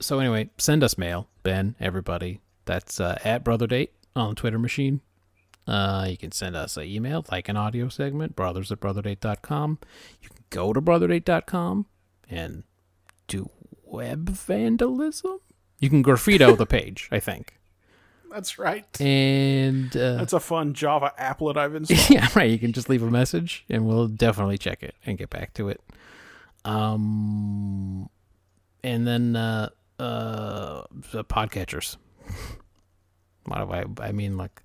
So anyway, send us mail, Ben. Everybody, that's uh, at Brother Date on the Twitter machine. Uh, you can send us an email, like an audio segment, brothers at brotherdate.com. You can go to brotherdate.com and do web vandalism. You can graffito the page, I think. That's right. And uh, That's a fun Java applet I've installed. yeah, right. You can just leave a message, and we'll definitely check it and get back to it. Um, and then uh, uh, the podcatchers. What do I? I mean, like,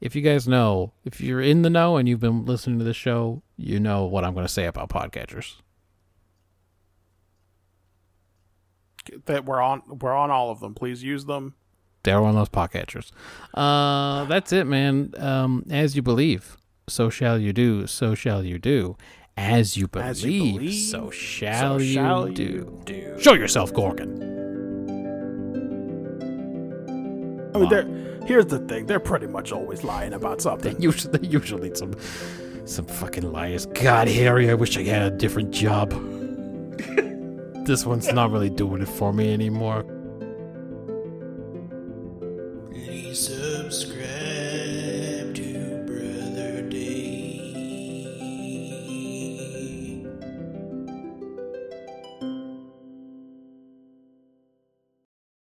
if you guys know, if you're in the know and you've been listening to this show, you know what I'm going to say about podcatchers. that we're on. We're on all of them. Please use them. They're one of those podcatchers. Uh, that's it, man. Um, as you believe, so shall you do. So shall you do. As you believe, As you believe, so shall, so you, shall do. you do. Show yourself, Gorgan. I mean, they're, here's the thing: they're pretty much always lying about They something. usually, they usually some, some fucking liars. God, Harry, I wish I had a different job. this one's not really doing it for me anymore.